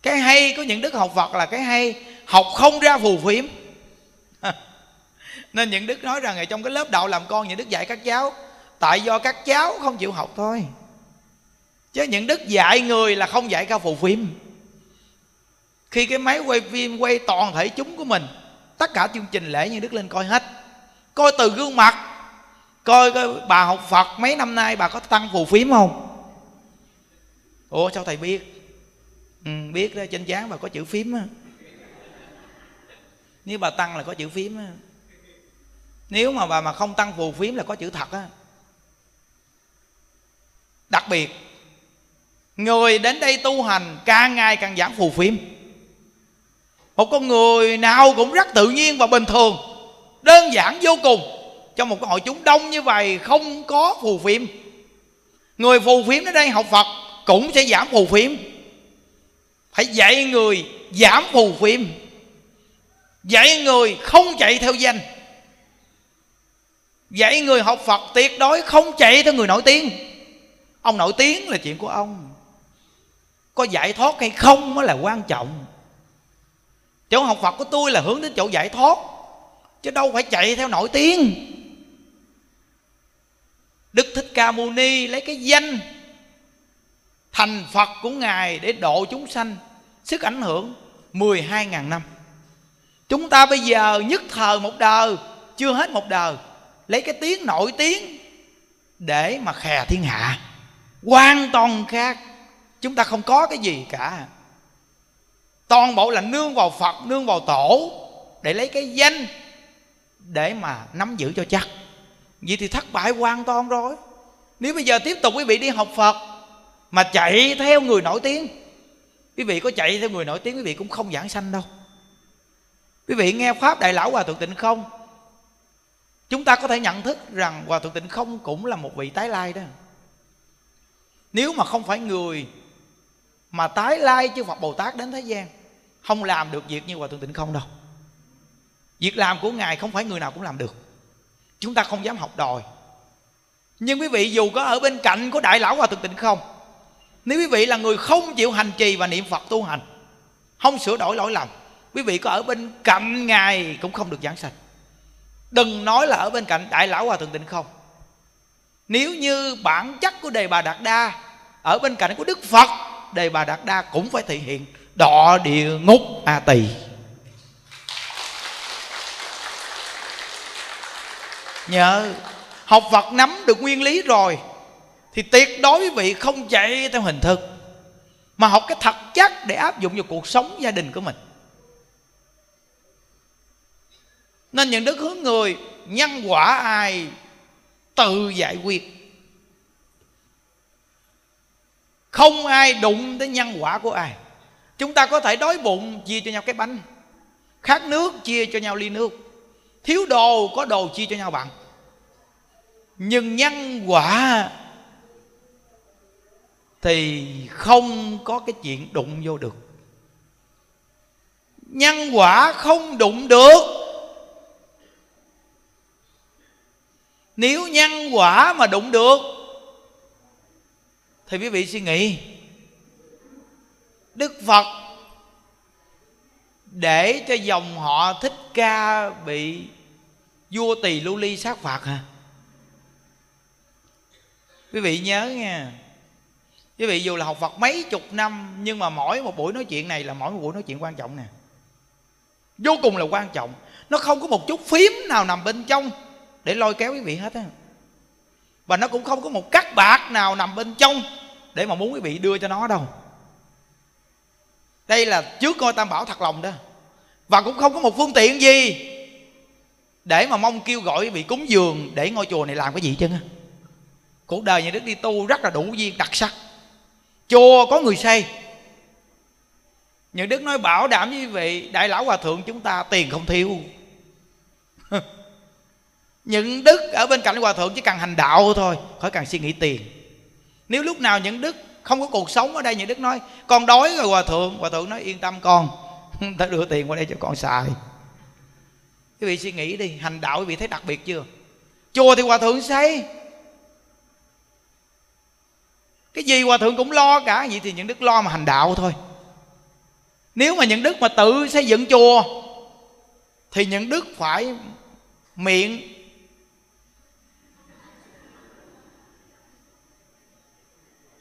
[SPEAKER 2] Cái hay của những đức học phật là cái hay, học không ra phù phiếm. Nên những đức nói rằng ở trong cái lớp đạo làm con, những đức dạy các cháu, tại do các cháu không chịu học thôi. Chứ những đức dạy người là không dạy cao phù phiếm khi cái máy quay phim quay toàn thể chúng của mình tất cả chương trình lễ như đức lên coi hết. Coi từ gương mặt coi, coi bà học phật mấy năm nay bà có tăng phù phiếm không? Ủa sao thầy biết? Ừ, biết đó trên trán bà có chữ phím á. Nếu bà tăng là có chữ phím á. Nếu mà bà mà không tăng phù phiếm là có chữ thật á. Đặc biệt người đến đây tu hành càng ngày càng giảm phù phiếm một con người nào cũng rất tự nhiên và bình thường, đơn giản vô cùng. Trong một cái hội chúng đông như vậy, không có phù phiếm. Người phù phiếm đến đây học phật cũng sẽ giảm phù phiếm. Phải dạy người giảm phù phiếm. Dạy người không chạy theo danh. Dạy người học phật tuyệt đối không chạy theo người nổi tiếng. Ông nổi tiếng là chuyện của ông. Có giải thoát hay không mới là quan trọng chỗ học phật của tôi là hướng đến chỗ giải thoát, chứ đâu phải chạy theo nổi tiếng. Đức thích ca mâu ni lấy cái danh thành phật của ngài để độ chúng sanh, sức ảnh hưởng 12.000 năm. Chúng ta bây giờ nhất thời một đời, chưa hết một đời, lấy cái tiếng nổi tiếng để mà khè thiên hạ. Hoàn toàn khác, chúng ta không có cái gì cả toàn bộ là nương vào phật, nương vào tổ để lấy cái danh để mà nắm giữ cho chắc. Vậy thì thất bại hoàn toàn rồi. Nếu bây giờ tiếp tục quý vị đi học phật mà chạy theo người nổi tiếng, quý vị có chạy theo người nổi tiếng quý vị cũng không giảng sanh đâu. Quý vị nghe pháp đại lão hòa thượng tịnh không? Chúng ta có thể nhận thức rằng hòa thượng tịnh không cũng là một vị tái lai đó. Nếu mà không phải người mà tái lai chư phật bồ tát đến thế gian không làm được việc như hòa thượng tịnh không đâu. Việc làm của ngài không phải người nào cũng làm được. Chúng ta không dám học đòi. Nhưng quý vị dù có ở bên cạnh của đại lão hòa thượng tịnh không, nếu quý vị là người không chịu hành trì và niệm phật tu hành, không sửa đổi lỗi lầm, quý vị có ở bên cạnh ngài cũng không được giảng sạch. đừng nói là ở bên cạnh đại lão hòa thượng tịnh không. Nếu như bản chất của đề bà đạt đa ở bên cạnh của đức phật, đề bà đạt đa cũng phải thể hiện đọ địa ngục a tỳ. Nhớ, học phật nắm được nguyên lý rồi, thì tuyệt đối quý vị không chạy theo hình thức, mà học cái thật chất để áp dụng vào cuộc sống gia đình của mình. Nên những đức hướng người, nhân quả ai, tự giải quyết. Không ai đụng tới nhân quả của ai chúng ta có thể đói bụng, chia cho nhau cái bánh. Khát nước, chia cho nhau ly nước. Thiếu đồ, có đồ, chia cho nhau bằng nhưng nhân quả thì không có cái chuyện đụng vô được. Nhân quả không đụng được. Nếu nhân quả mà đụng được, thì quý vị suy nghĩ đức phật để cho dòng họ thích ca bị vua tỳ lưu ly sát phạt hả? Quý vị nhớ nha quý vị dù là học phật mấy chục năm, nhưng mà mỗi một buổi nói chuyện này là mỗi một buổi nói chuyện quan trọng nè. Vô cùng là quan trọng. Nó không có một chút phím nào nằm bên trong để lôi kéo quý vị hết á. Và nó cũng không có một cắt bạc nào nằm bên trong để mà muốn quý vị đưa cho nó đâu đây là trước ngôi tam bảo thật lòng đó. Và cũng không có một phương tiện gì để mà mong kêu gọi bị vị cúng dường để ngôi chùa này làm cái gì chứ cuộc đời nhà đức đi tu rất là đủ duyên đặc sắc. Chùa có người xây những đức nói bảo đảm với quý vị đại lão hòa thượng chúng ta tiền không thiếu. Những đức ở bên cạnh hòa thượng chỉ cần hành đạo thôi, khỏi cần suy nghĩ tiền. Nếu lúc nào những đức không có cuộc sống ở đây, như đức nói. Con đói rồi, hòa thượng. Hòa thượng nói, yên tâm con. Ta đưa tiền qua đây cho con xài. Quý vị suy nghĩ đi. Hành đạo quý vị thấy đặc biệt chưa? Chùa thì hòa thượng xây. Cái gì hòa thượng cũng lo cả. Vậy thì những đức lo mà hành đạo thôi. Nếu mà những đức mà tự xây dựng chùa, thì những đức phải miệng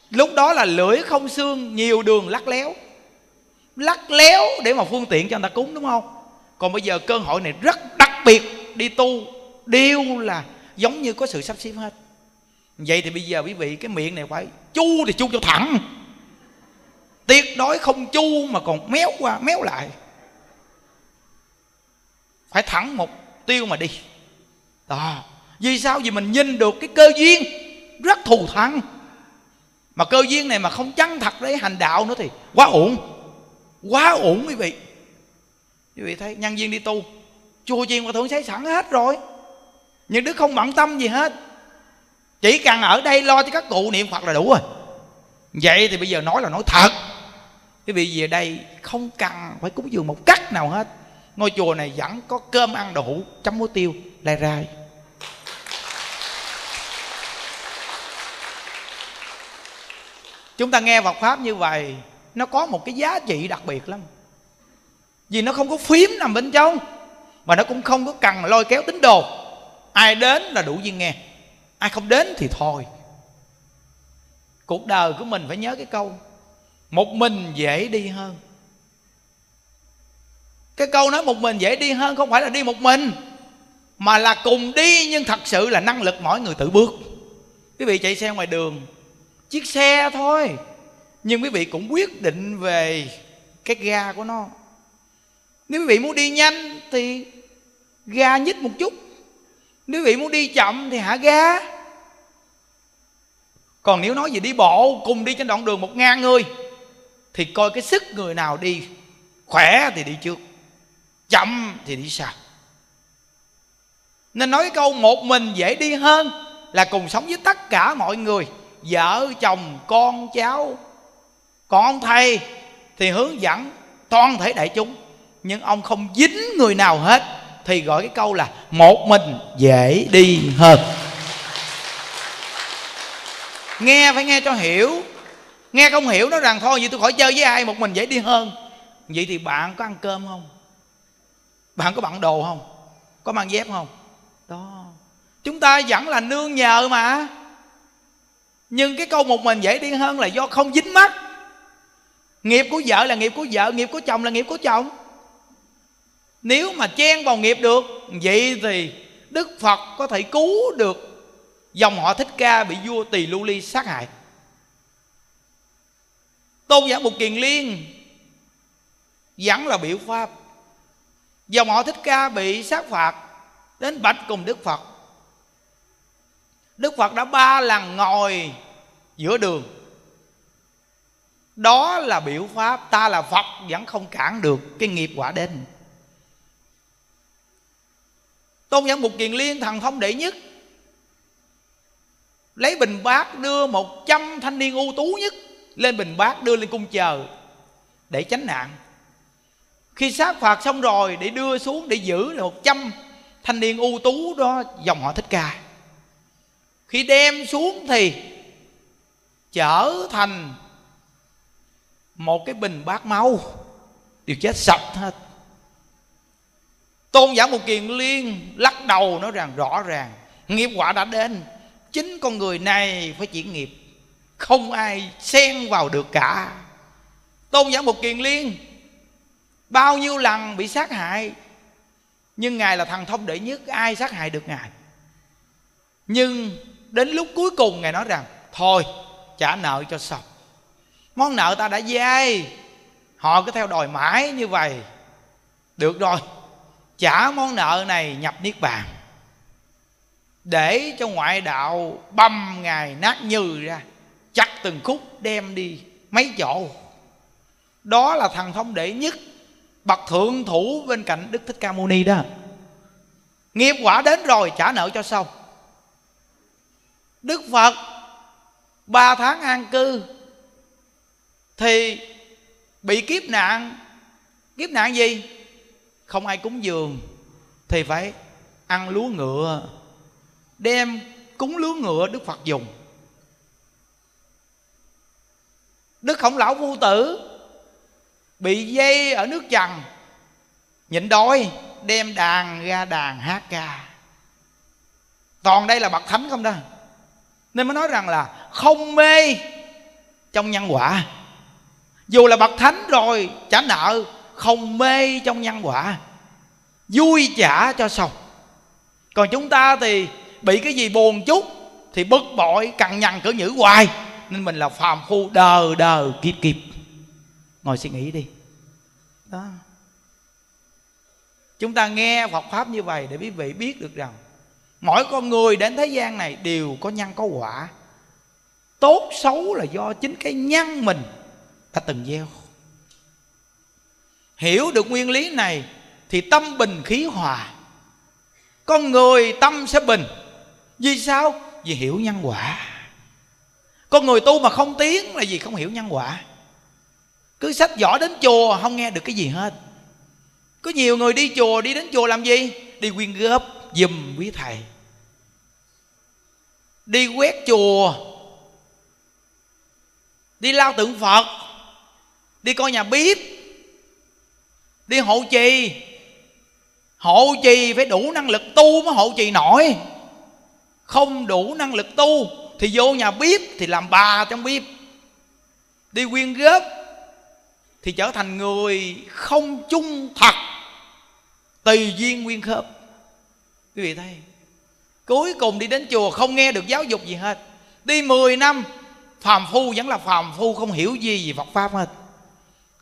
[SPEAKER 2] lúc đó là lưỡi không xương, nhiều đường lắc léo. Lắc léo để mà phương tiện cho người ta cúng, đúng không? Còn bây giờ cơ hội này rất đặc biệt đi tu, đều là giống như có sự sắp xếp hết. Vậy thì bây giờ quý vị, cái miệng này phải chu thì chu cho thẳng. Tuyệt đối không chu mà còn méo qua, méo lại. Phải thẳng một tiêu mà đi. Đó. Vì sao? Vì mình nhìn được cái cơ duyên rất thù thắng mà cơ duyên này mà không chăng thật đấy, hành đạo nữa thì quá ổn quá ổn quý vị. Quý vị thấy, nhân viên đi tu, chùa chiền hòa thượng xây sẵn hết rồi. Nhưng đức không bận tâm gì hết. Chỉ cần ở đây lo cho các cụ niệm phật là đủ rồi. Vậy thì bây giờ nói là nói thật. Quý vị về đây không cần phải cúng dường một cách nào hết. Ngôi chùa này vẫn có cơm ăn đủ chấm muối tiêu, lai rai. Chúng ta nghe Phật pháp như vậy, nó có một cái giá trị đặc biệt lắm. Vì nó không có phím nằm bên trong, mà nó cũng không có cần lôi kéo tín đồ. Ai đến là đủ duyên nghe, ai không đến thì thôi. Cuộc đời của mình phải nhớ cái câu, một mình dễ đi hơn. Cái câu nói một mình dễ đi hơn không phải là đi một mình, mà là cùng đi, nhưng thật sự là năng lực mỗi người tự bước. Quý vị chạy xe ngoài đường chiếc xe thôi. Nhưng quý vị cũng quyết định về cái ga của nó. Nếu quý vị muốn đi nhanh thì ga nhích một chút. Nếu quý vị muốn đi chậm thì hạ ga. Còn nếu nói gì đi bộ, cùng đi trên đoạn đường một ngàn người, thì coi cái sức người nào đi khỏe thì đi trước, chậm thì đi sau. Nên nói cái câu một mình dễ đi hơn là cùng sống với tất cả mọi người vợ chồng, con cháu còn ông thầy thì hướng dẫn toàn thể đại chúng. Nhưng ông không dính người nào hết, thì gọi cái câu là một mình dễ đi hơn. Nghe phải nghe cho hiểu. Nghe không hiểu nó rằng thôi, vậy tôi khỏi chơi với ai, một mình dễ đi hơn. Vậy thì bạn có ăn cơm không? Bạn có bận đồ không? Có mang dép không? Đó. Chúng ta vẫn là nương nhờ mà nhưng cái câu một mình dễ đi hơn là do không dính mắt. Nghiệp của vợ là nghiệp của vợ, nghiệp của chồng là nghiệp của chồng. Nếu mà chen vào nghiệp được, vậy thì đức phật có thể cứu được dòng họ thích ca bị vua tỳ lưu ly sát hại. Tôn giả một kiền liên vẫn là biểu pháp. Dòng họ thích ca bị sát phạt đến bạch cùng đức phật đức phật đã ba lần ngồi giữa đường. Đó là biểu pháp, ta là phật vẫn không cản được cái nghiệp quả đến tôn giả mục kiền liên, thần thông đệ nhất, lấy bình bát đưa một trăm thanh niên ưu tú nhất lên bình bát đưa lên cung chờ để tránh nạn. Khi sát phạt xong rồi để đưa xuống để giữ là một trăm thanh niên ưu tú đó, dòng họ thích ca khi đem xuống thì trở thành một cái bình bát máu. Đều chết sạch hết. Tôn giả một kiền liên lắc đầu nói rằng, rõ ràng, nghiệp quả đã đến. Chính con người này phải chuyển nghiệp. Không ai xen vào được cả. Tôn giả một kiền liên bao nhiêu lần bị sát hại, nhưng ngài là thần thông đệ nhất, ai sát hại được ngài? Nhưng đến lúc cuối cùng ngài nói rằng, thôi, trả nợ cho xong. Món nợ ta đã dai họ cứ theo đòi mãi như vậy. Được rồi, trả món nợ này nhập niết bàn để cho ngoại đạo băm ngài nát nhừ ra, chặt từng khúc đem đi mấy chỗ. Đó là thằng thông đệ nhất bậc thượng thủ bên cạnh đức thích ca mâu ni đó. Nghiệp quả đến rồi, trả nợ cho xong đức phật, ba tháng an cư, thì bị kiếp nạn. Kiếp nạn gì? Không ai cúng dường, thì phải ăn lúa ngựa, đem cúng lúa ngựa đức phật dùng. Đức khổng lão vô tử bị dây ở nước trần, nhịn đói, đem đàn ra đàn hát ca. Toàn đây là bậc thánh không đó nên mới nói rằng là không mê trong nhân quả. Dù là bậc thánh rồi, trả nợ, không mê trong nhân quả. Vui trả cho xong. Còn chúng ta thì bị cái gì buồn chút thì bực bội, cằn nhằn cỡ nhữ hoài. Nên mình là phàm phu đờ đờ kịp kịp. Ngồi suy nghĩ đi. Đó. Chúng ta nghe Phật pháp như vậy để quý vị biết được rằng mỗi con người đến thế gian này đều có nhân có quả. Tốt xấu là do chính cái nhân mình đã từng gieo. Hiểu được nguyên lý này thì tâm bình khí hòa. Con người tâm sẽ bình. Vì sao? Vì hiểu nhân quả. Con người tu mà không tiến là gì không hiểu nhân quả. Cứ sách võ đến chùa không nghe được cái gì hết. Có nhiều người đi chùa, đi đến chùa làm gì? Đi quyên góp giùm quý thầy. Đi quét chùa, đi lao tượng phật, đi coi nhà bếp đi hộ trì. Hộ trì phải đủ năng lực tu mới hộ trì nổi. Không đủ năng lực tu thì vô nhà bếp thì làm bà trong bếp đi quyên góp thì trở thành người không chung thật, tùy duyên nguyên khớp quý vị thấy, cuối cùng đi đến chùa không nghe được giáo dục gì hết. Đi 10 năm, phàm phu vẫn là phàm phu, không hiểu gì về Phật pháp hết.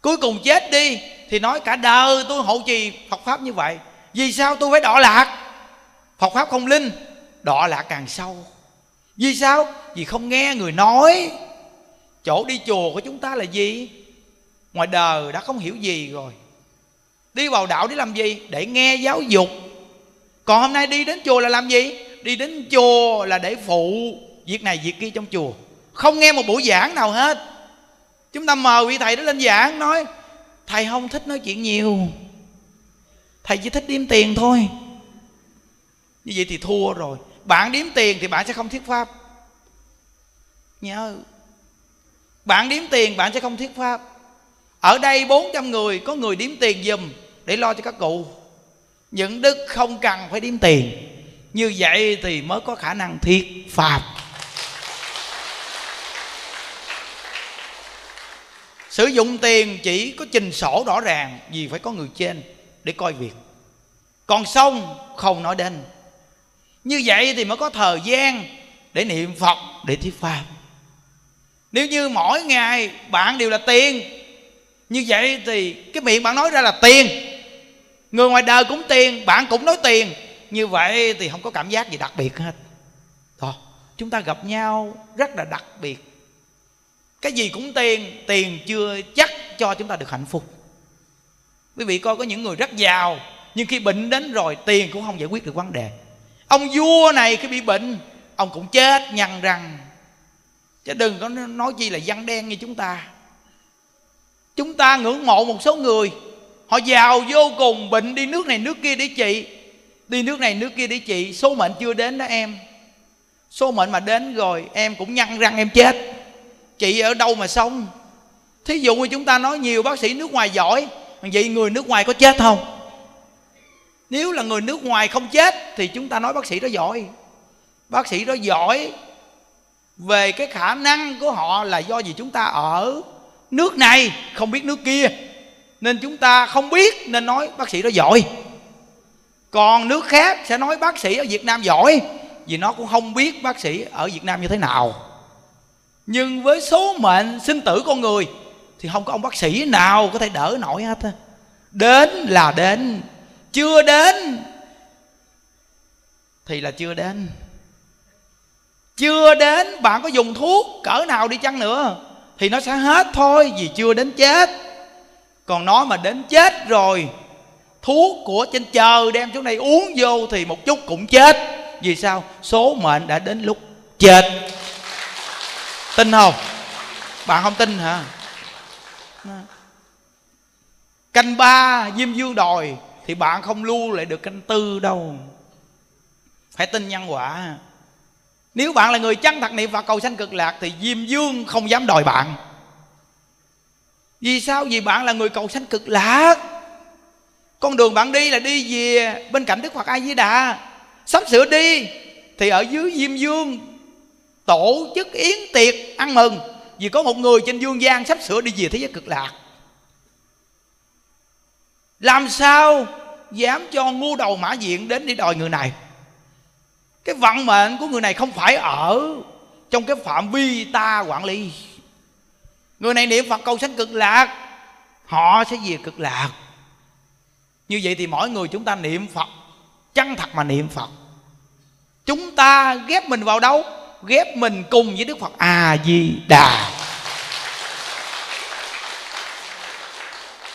[SPEAKER 2] Cuối cùng chết đi thì nói cả đời tôi hộ trì Phật pháp như vậy. Vì sao tôi phải đọa lạc? Phật pháp không linh, đọa lạc càng sâu. Vì sao? Vì không nghe người nói. Chỗ đi chùa của chúng ta là gì? Ngoài đời đã không hiểu gì rồi. Đi vào đạo để làm gì? Để nghe giáo dục còn hôm nay đi đến chùa là làm gì? Đi đến chùa là để phụ việc này, việc kia trong chùa. Không nghe một buổi giảng nào hết. Chúng ta mời vị thầy đó lên giảng, nói, thầy không thích nói chuyện nhiều. Thầy chỉ thích đếm tiền thôi. Như vậy thì thua rồi. Bạn đếm tiền thì bạn sẽ không thuyết pháp. Nhớ. Bạn đếm tiền, bạn sẽ không thuyết pháp. Ở đây 400 người, có người đếm tiền dùm để lo cho các cụ những đức không cần phải đếm tiền. Như vậy thì mới có khả năng thiết pháp sử dụng tiền chỉ có trình sổ rõ ràng vì phải có người trên để coi việc. Còn xong không nói đến. Như vậy thì mới có thời gian để niệm phật, để thuyết pháp. Nếu như mỗi ngày bạn đều là tiền, như vậy thì cái miệng bạn nói ra là tiền người ngoài đời cũng tiền bạn cũng nói tiền. Như vậy thì không có cảm giác gì đặc biệt hết. Thôi, chúng ta gặp nhau rất là đặc biệt. Cái gì cũng tiền tiền chưa chắc cho chúng ta được hạnh phúc. Quý vị coi có những người rất giàu nhưng khi bệnh đến rồi tiền cũng không giải quyết được vấn đề. Ông vua này khi bị bệnh ông cũng chết nhăn răng chứ đừng có nói chi là dân đen như chúng ta. Chúng ta ngưỡng mộ một số người họ giàu vô cùng, bệnh đi nước này, nước kia để trị. Đi nước này, nước kia để trị. Số mệnh chưa đến đó em. Số mệnh mà đến rồi, em cũng nhăn răng em chết. Chị ở đâu mà xong thí dụ như chúng ta nói nhiều bác sĩ nước ngoài giỏi, vậy người nước ngoài có chết không? Nếu là người nước ngoài không chết, thì chúng ta nói bác sĩ đó giỏi. Bác sĩ đó giỏi về cái khả năng của họ là do gì chúng ta ở nước này, không biết nước kia nên chúng ta không biết nên nói bác sĩ đó giỏi. Còn nước khác sẽ nói bác sĩ ở việt nam giỏi, vì nó cũng không biết bác sĩ ở việt nam như thế nào. Nhưng với số mệnh sinh tử con người, thì không có ông bác sĩ nào có thể đỡ nổi hết đến là đến, chưa đến thì là chưa đến. Chưa đến bạn có dùng thuốc cỡ nào đi chăng nữa, thì nó sẽ hết thôi vì chưa đến chết còn nó mà đến chết rồi, thuốc của trên trời đem xuống đây uống vô thì một chút cũng chết. Vì sao? Số mệnh đã đến lúc chết. Tin không? Bạn không tin hả? Canh ba diêm dương đòi thì bạn không lưu lại được canh tư đâu. Phải tin nhân quả. Nếu bạn là người chân thật niệm và cầu sanh cực lạc thì diêm dương không dám đòi bạn vì sao? Vì bạn là người cầu sanh cực lạc. Con đường bạn đi là đi về bên cạnh đức phật a di đà sắp sửa đi, thì ở dưới diêm dương tổ chức yến tiệc ăn mừng. Vì có một người trên dương gian sắp sửa đi về thế giới cực lạc. Làm sao dám cho ngu đầu mã diện đến để đòi người này? Cái vận mệnh của người này không phải ở trong cái phạm vi ta quản lý người này niệm phật cầu sanh cực lạc, họ sẽ về cực lạc. Như vậy thì mỗi người chúng ta niệm phật, chân thật mà niệm phật. Chúng ta ghép mình vào đâu? Ghép mình cùng với đức phật a di đà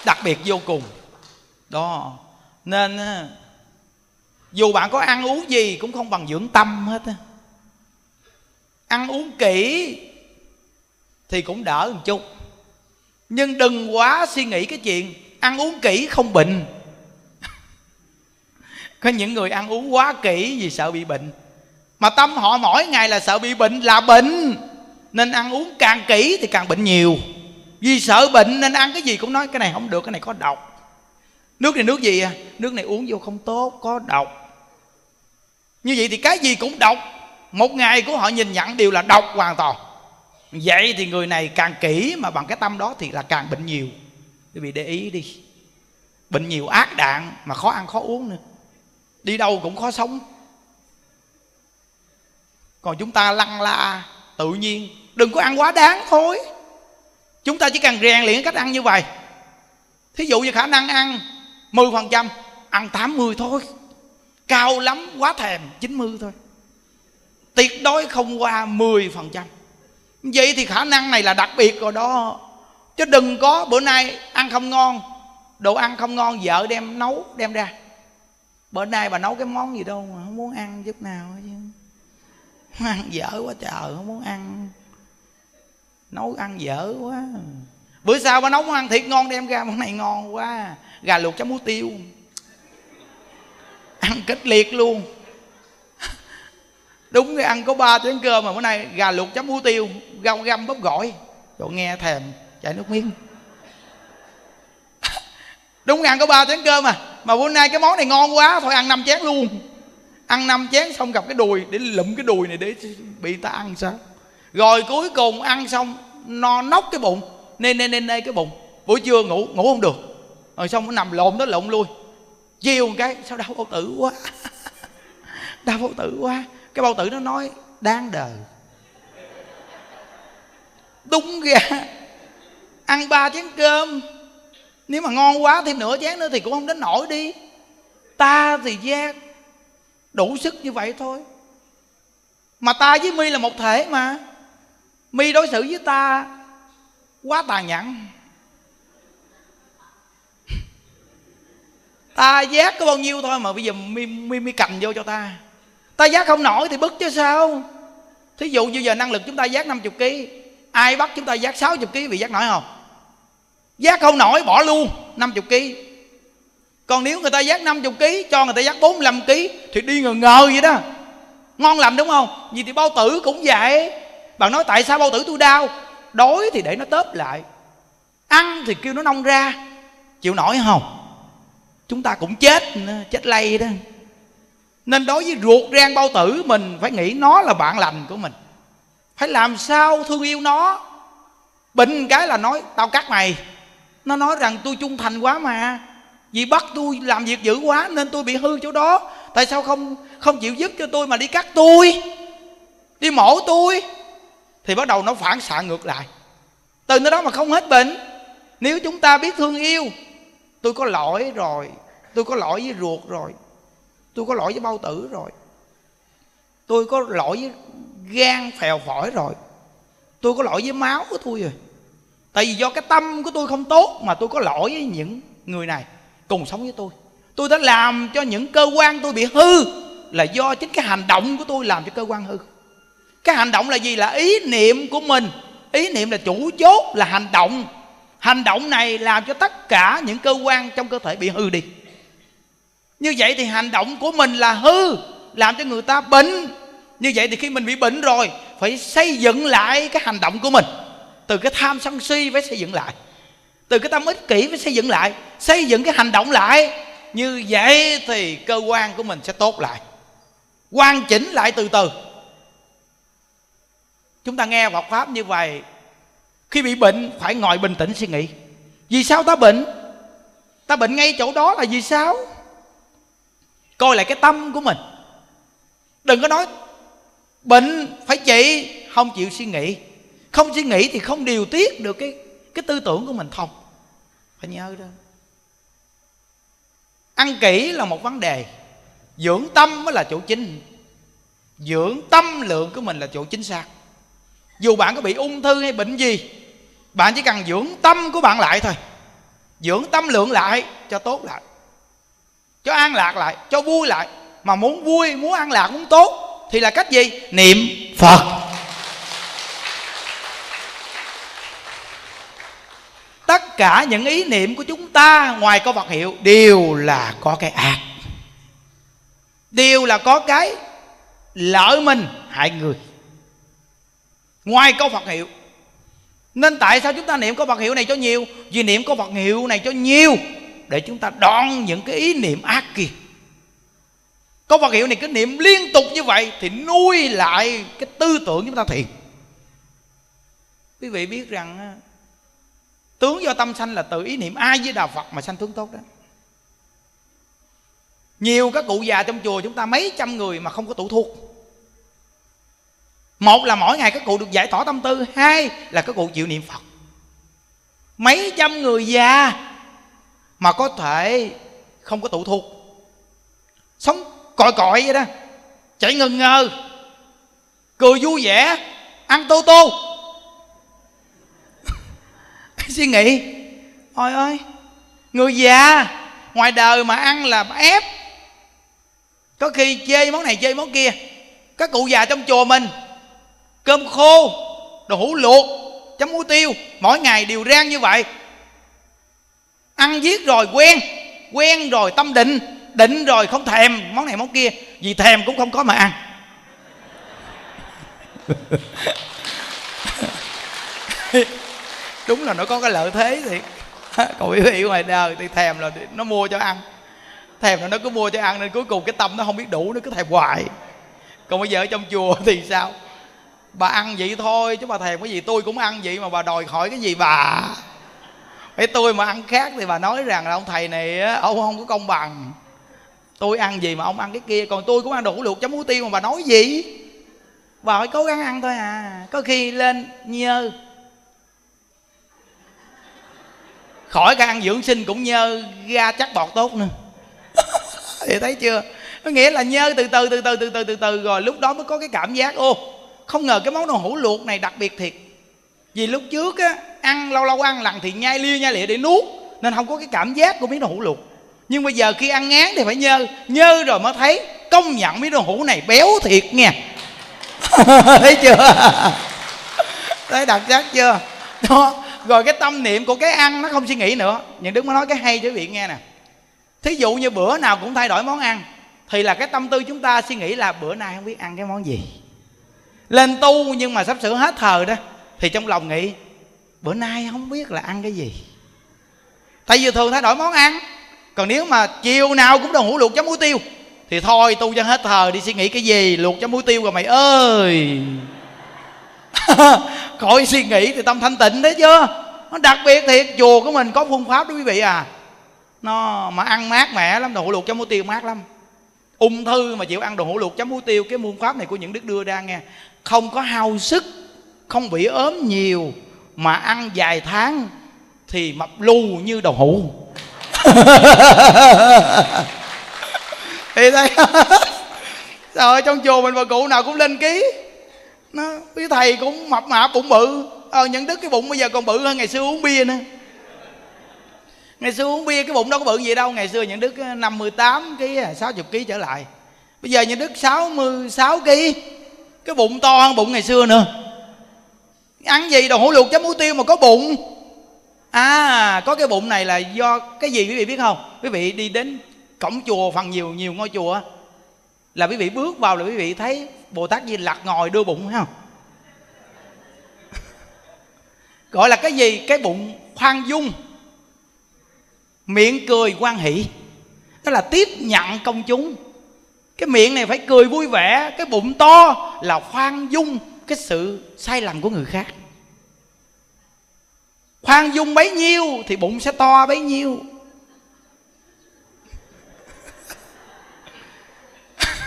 [SPEAKER 2] đặc biệt vô cùng. Đó. Nên dù bạn có ăn uống gì cũng không bằng dưỡng tâm hết ăn uống kỹ thì cũng đỡ một chút. Nhưng đừng quá suy nghĩ cái chuyện ăn uống kỹ không bệnh. Có những người ăn uống quá kỹ vì sợ bị bệnh. Mà tâm họ mỗi ngày là sợ bị bệnh là bệnh. Nên ăn uống càng kỹ thì càng bệnh nhiều. Vì sợ bệnh nên ăn cái gì cũng nói, cái này không được, cái này có độc. Nước này nước gì à? Nước này uống vô không tốt, có độc. Như vậy thì cái gì cũng độc. Một ngày của họ nhìn nhận đều là độc hoàn toàn vậy thì người này càng kỹ mà bằng cái tâm đó thì là càng bệnh nhiều. Quý vị để ý đi. Bệnh nhiều ác đạn mà khó ăn khó uống nữa. Đi đâu cũng khó sống. Còn chúng ta lăn la, tự nhiên. Đừng có ăn quá đáng thôi. Chúng ta chỉ cần rèn luyện cách ăn như vậy. Thí dụ như khả năng ăn 10% ăn 80 thôi. Cao lắm, quá thèm 90 thôi. Tuyệt đối không qua 10% vậy thì khả năng này là đặc biệt rồi đó. Chứ đừng có bữa nay ăn không ngon, đồ ăn không ngon, vợ đem nấu, đem ra. Bữa nay bà nấu cái món gì đâu mà không muốn ăn chút nào chứ. Ăn dở quá trời, không muốn ăn. Nấu ăn dở quá. Bữa sau bà nấu món ăn thiệt ngon, đem ra món này ngon quá. Gà luộc chấm muối tiêu. Ăn kịch liệt luôn. Đúng cái ăn có ba chén cơm mà bữa nay gà luộc chấm muối tiêu gâu găm bóp gọi, cậu nghe thèm chảy nước miếng. Đúng ăn có ba chén cơm mà mà bữa nay cái món này ngon quá thôi ăn năm chén luôn. Ăn năm chén xong gặp cái đùi để lụm cái đùi này để bị ta ăn sao? Rồi cuối cùng ăn xong no nóc cái bụng nê nê nê nê cái bụng. Buổi trưa ngủ ngủ không được. Rồi xong nó nằm lộn đó lộn lui. Chiêu một cái sao đau bao tử quá? Đau bao tử quá. Cái bao tử nó nói đáng đời đúng ra, ăn ba chén cơm, nếu mà ngon quá thêm nửa chén nữa thì cũng không đến nổi đi. Ta thì giác, đủ sức như vậy thôi. Mà ta với mi là một thể mà. Mi đối xử với ta quá tàn nhẫn. Ta giác có bao nhiêu thôi mà bây giờ mi mi mi cầm vô cho ta. Ta giác không nổi thì bức chứ sao? Thí dụ như giờ năng lực chúng ta giác 50 kg ai bắt chúng ta giác 60 kg bị giác nổi không? Giác không nổi, bỏ luôn 50 kg còn nếu người ta giác 50 kg cho người ta giác 45 kg thì đi ngờ ngờ vậy đó. Ngon lành đúng không? Vì thì bao tử cũng vậy. Bạn nói tại sao bao tử tôi đau? Đói thì để nó tớp lại. Ăn thì kêu nó nông ra. Chịu nổi không? Chúng ta cũng chết chết lây đó. Nên đối với ruột rang bao tử mình phải nghĩ nó là bạn lành của mình phải làm sao thương yêu nó? Bệnh cái là nói, tao cắt mày. Nó nói rằng, tôi trung thành quá mà. Vì bắt tôi làm việc dữ quá nên tôi bị hư chỗ đó. Tại sao không không chịu giúp cho tôi mà đi cắt tôi? Đi mổ tôi. Thì bắt đầu nó phản xạ ngược lại. Từ nơi đó mà không hết bệnh. Nếu chúng ta biết thương yêu, tôi có lỗi rồi. Tôi có lỗi với ruột rồi. Tôi có lỗi với bao tử rồi. Tôi có lỗi với gan phèo phổi rồi. Tôi có lỗi với máu của tôi rồi. Tại vì do cái tâm của tôi không tốt mà tôi có lỗi với những người này cùng sống với tôi. Tôi đã làm cho những cơ quan tôi bị hư là do chính cái hành động của tôi làm cho cơ quan hư. Cái hành động là gì? Là ý niệm của mình. Ý niệm là chủ chốt, là hành động. Hành động này làm cho tất cả những cơ quan trong cơ thể bị hư đi. Như vậy thì hành động của mình là hư, làm cho người ta bệnh như vậy thì khi mình bị bệnh rồi, phải xây dựng lại cái hành động của mình. Từ cái tham sân si phải xây dựng lại. Từ cái tâm ích kỷ phải xây dựng lại. Xây dựng cái hành động lại. Như vậy thì cơ quan của mình sẽ tốt lại. Quan chỉnh lại từ từ. Chúng ta nghe Phật pháp như vậy, khi bị bệnh phải ngồi bình tĩnh suy nghĩ. Vì sao ta bệnh? Ta bệnh ngay chỗ đó là vì sao? Coi lại cái tâm của mình. Đừng có nói bệnh phải trị không chịu suy nghĩ. Không suy nghĩ thì không điều tiết được cái cái tư tưởng của mình thông phải nhớ đó. Ăn kỹ là một vấn đề. Dưỡng tâm mới là chỗ chính. Dưỡng tâm lượng của mình là chỗ chính xác. Dù bạn có bị ung thư hay bệnh gì, bạn chỉ cần dưỡng tâm của bạn lại thôi. Dưỡng tâm lượng lại cho tốt lại. Cho an lạc lại, cho vui lại. Mà muốn vui, muốn an lạc muốn tốt thì là cách gì? Niệm phật. Tất cả những ý niệm của chúng ta ngoài có Phật hiệu đều là có cái ác. Đều là có cái lỡ mình hại người. Ngoài câu Phật hiệu. Nên tại sao chúng ta niệm câu Phật hiệu này cho nhiều? Vì niệm câu Phật hiệu này cho nhiều để chúng ta đoạn những cái ý niệm ác kia có Phật hiệu này cứ niệm liên tục như vậy thì nuôi lại cái tư tưởng chúng ta thiền quý vị biết rằng tướng do tâm sanh là từ ý niệm ai với đạo phật mà sanh tướng tốt đó. Nhiều các cụ già trong chùa chúng ta mấy trăm người mà không có tủ thuốc một là mỗi ngày các cụ được giải tỏa tâm tư, hai là các cụ chịu niệm phật. Mấy trăm người già mà có thể không có tủ thuốc sống còi còi vậy đó. Chạy ngần ngơ cười vui vẻ. Ăn tô tô. Suy nghĩ. Ôi ơi, người già, ngoài đời mà ăn là ép. Có khi chê món này chê món kia. Các cụ già trong chùa mình, cơm khô, đồ hủ luộc, chấm muối tiêu, mỗi ngày đều rang như vậy. Ăn giết rồi quen quen rồi tâm định định rồi không thèm, món này món kia. Vì thèm cũng không có mà ăn. Đúng là nó có cái lợi thế thì còn quý vị ngoài đời thì thèm là nó mua cho ăn. Thèm là nó cứ mua cho ăn nên cuối cùng cái tâm nó không biết đủ, nó cứ thèm hoài. Còn bây giờ ở trong chùa thì sao? Bà ăn vậy thôi, chứ bà thèm cái gì. Tôi cũng ăn vậy mà bà đòi hỏi cái gì bà? Phải tôi mà ăn khác thì bà nói rằng là ông thầy này ông không có công bằng tôi ăn gì mà ông ăn cái kia, còn tôi cũng ăn đủ luộc, chấm muối tiêu mà bà nói gì? Bà phải cố gắng ăn thôi à. Có khi lên nhơ. Khỏi cả ăn dưỡng sinh cũng nhơ ra chắc bọt tốt nữa. Thì thấy chưa? Có nghĩa là nhơ từ từ từ từ từ từ từ từ, rồi lúc đó mới có cái cảm giác, ô, không ngờ cái món đồ hủ luộc này đặc biệt thiệt. Vì lúc trước á, ăn, lâu lâu ăn lần thì nhai lia, nhai lịa để nuốt, nên không có cái cảm giác của miếng đồ hủ luộc nhưng bây giờ khi ăn ngán thì phải nhơ nhơ rồi mới thấy, công nhận mấy đồ hủ này béo thiệt nha thấy chưa? Thấy đặc sắc chưa? Đó, rồi cái tâm niệm của cái ăn nó không suy nghĩ nữa. Những đức mới nói cái hay cho quý vị nghe nè. Thí dụ như bữa nào cũng thay đổi món ăn, thì là cái tâm tư chúng ta suy nghĩ là bữa nay không biết ăn cái món gì. Lên tu nhưng mà sắp sửa hết thời đó, thì trong lòng nghĩ, bữa nay không biết là ăn cái gì. Tại vì thường thay đổi món ăn còn nếu mà chiều nào cũng đồ hủ luộc chấm muối tiêu, thì thôi, tu cho hết thời đi suy nghĩ cái gì, luộc chấm muối tiêu rồi mày ơi. Khỏi suy nghĩ thì tâm thanh tịnh đấy chưa nó đặc biệt thiệt, chùa của mình có phương pháp đó quý vị à. Nó mà ăn mát mẻ lắm đồ hủ luộc chấm muối tiêu mát lắm. Ung thư mà chịu ăn đồ hủ luộc chấm muối tiêu, cái phương pháp này của những đức đưa ra nghe, không có hao sức, không bị ốm nhiều, mà ăn vài tháng thì mập lù như đầu hũ thì đây trời trong chùa mình bà cụ nào cũng lên ký. Nó quý thầy cũng mập mạp, bụng bự. Ờ nhận đức cái bụng bây giờ còn bự hơn ngày xưa uống bia nữa. Ngày xưa uống bia cái bụng đâu có bự gì đâu. Ngày xưa nhận đức 58 kg 60 kg trở lại. Bây giờ nhận đức 66 kg cái bụng to hơn bụng ngày xưa nữa. Ăn gì đồ hủ luộc chấm muối tiêu mà có bụng à có cái bụng này là do cái gì quý vị biết không? Quý vị đi đến cổng chùa phần nhiều nhiều ngôi chùa là quý vị bước vào là quý vị thấy bồ tát di lặc ngồi đưa bụng không? Gọi là cái gì? Cái bụng khoan dung, miệng cười quan hỷ. Đó là tiếp nhận công chúng. Cái miệng này phải cười vui vẻ, cái bụng to là khoan dung cái sự sai lầm của người khác khoan dung bấy nhiêu thì bụng sẽ to bấy nhiêu.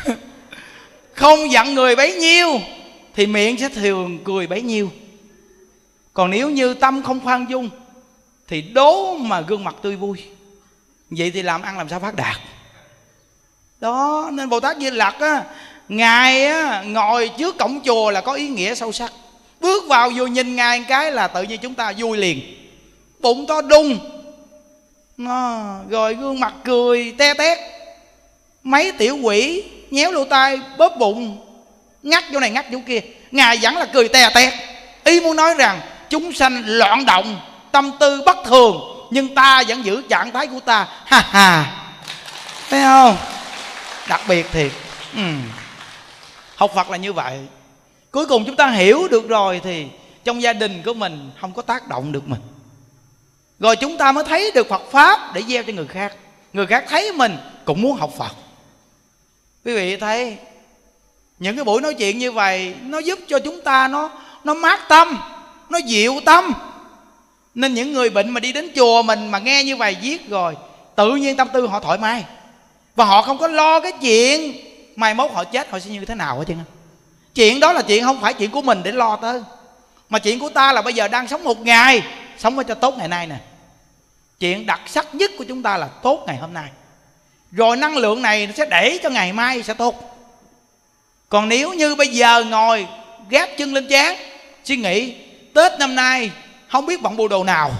[SPEAKER 2] Không giận người bấy nhiêu thì miệng sẽ thường cười bấy nhiêu. Còn nếu như tâm không khoan dung thì đố mà gương mặt tươi vui. Vậy thì làm ăn làm sao phát đạt? Đó, nên bồ tát di lặc á, ngài á, ngồi trước cổng chùa là có ý nghĩa sâu sắc bước vào vừa nhìn ngài cái là tự nhiên chúng ta vui liền. Bụng to đung. À, rồi gương mặt cười te tét. Mấy tiểu quỷ nhéo lỗ tai bóp bụng ngắt chỗ này ngắt chỗ kia. Ngài vẫn là cười te tét. Ý muốn nói rằng chúng sanh loạn động tâm tư bất thường nhưng ta vẫn giữ trạng thái của ta. Ha ha. Thấy không? Đặc biệt thiệt. Ừ. học phật là như vậy cuối cùng chúng ta hiểu được rồi thì trong gia đình của mình không có tác động được mình. Rồi chúng ta mới thấy được phật pháp để gieo cho người khác. Người khác thấy mình cũng muốn học phật. Quý vị thấy, những cái buổi nói chuyện như vậy nó giúp cho chúng ta nó nó mát tâm, nó dịu tâm. Nên những người bệnh mà đi đến chùa mình mà nghe như vậy viết rồi, tự nhiên tâm tư họ thoải mái. Và họ không có lo cái chuyện mai mốt họ chết, họ sẽ như thế nào hết trơn chuyện đó là chuyện không phải chuyện của mình để lo tới. Mà chuyện của ta là bây giờ đang sống một ngày, sống cho tốt ngày nay nè. Chuyện đặc sắc nhất của chúng ta là tốt ngày hôm nay. Rồi năng lượng này nó sẽ để cho ngày mai sẽ tốt. Còn nếu như bây giờ ngồi gác chân lên chán, suy nghĩ, tết năm nay không biết bận bộ đồ nào.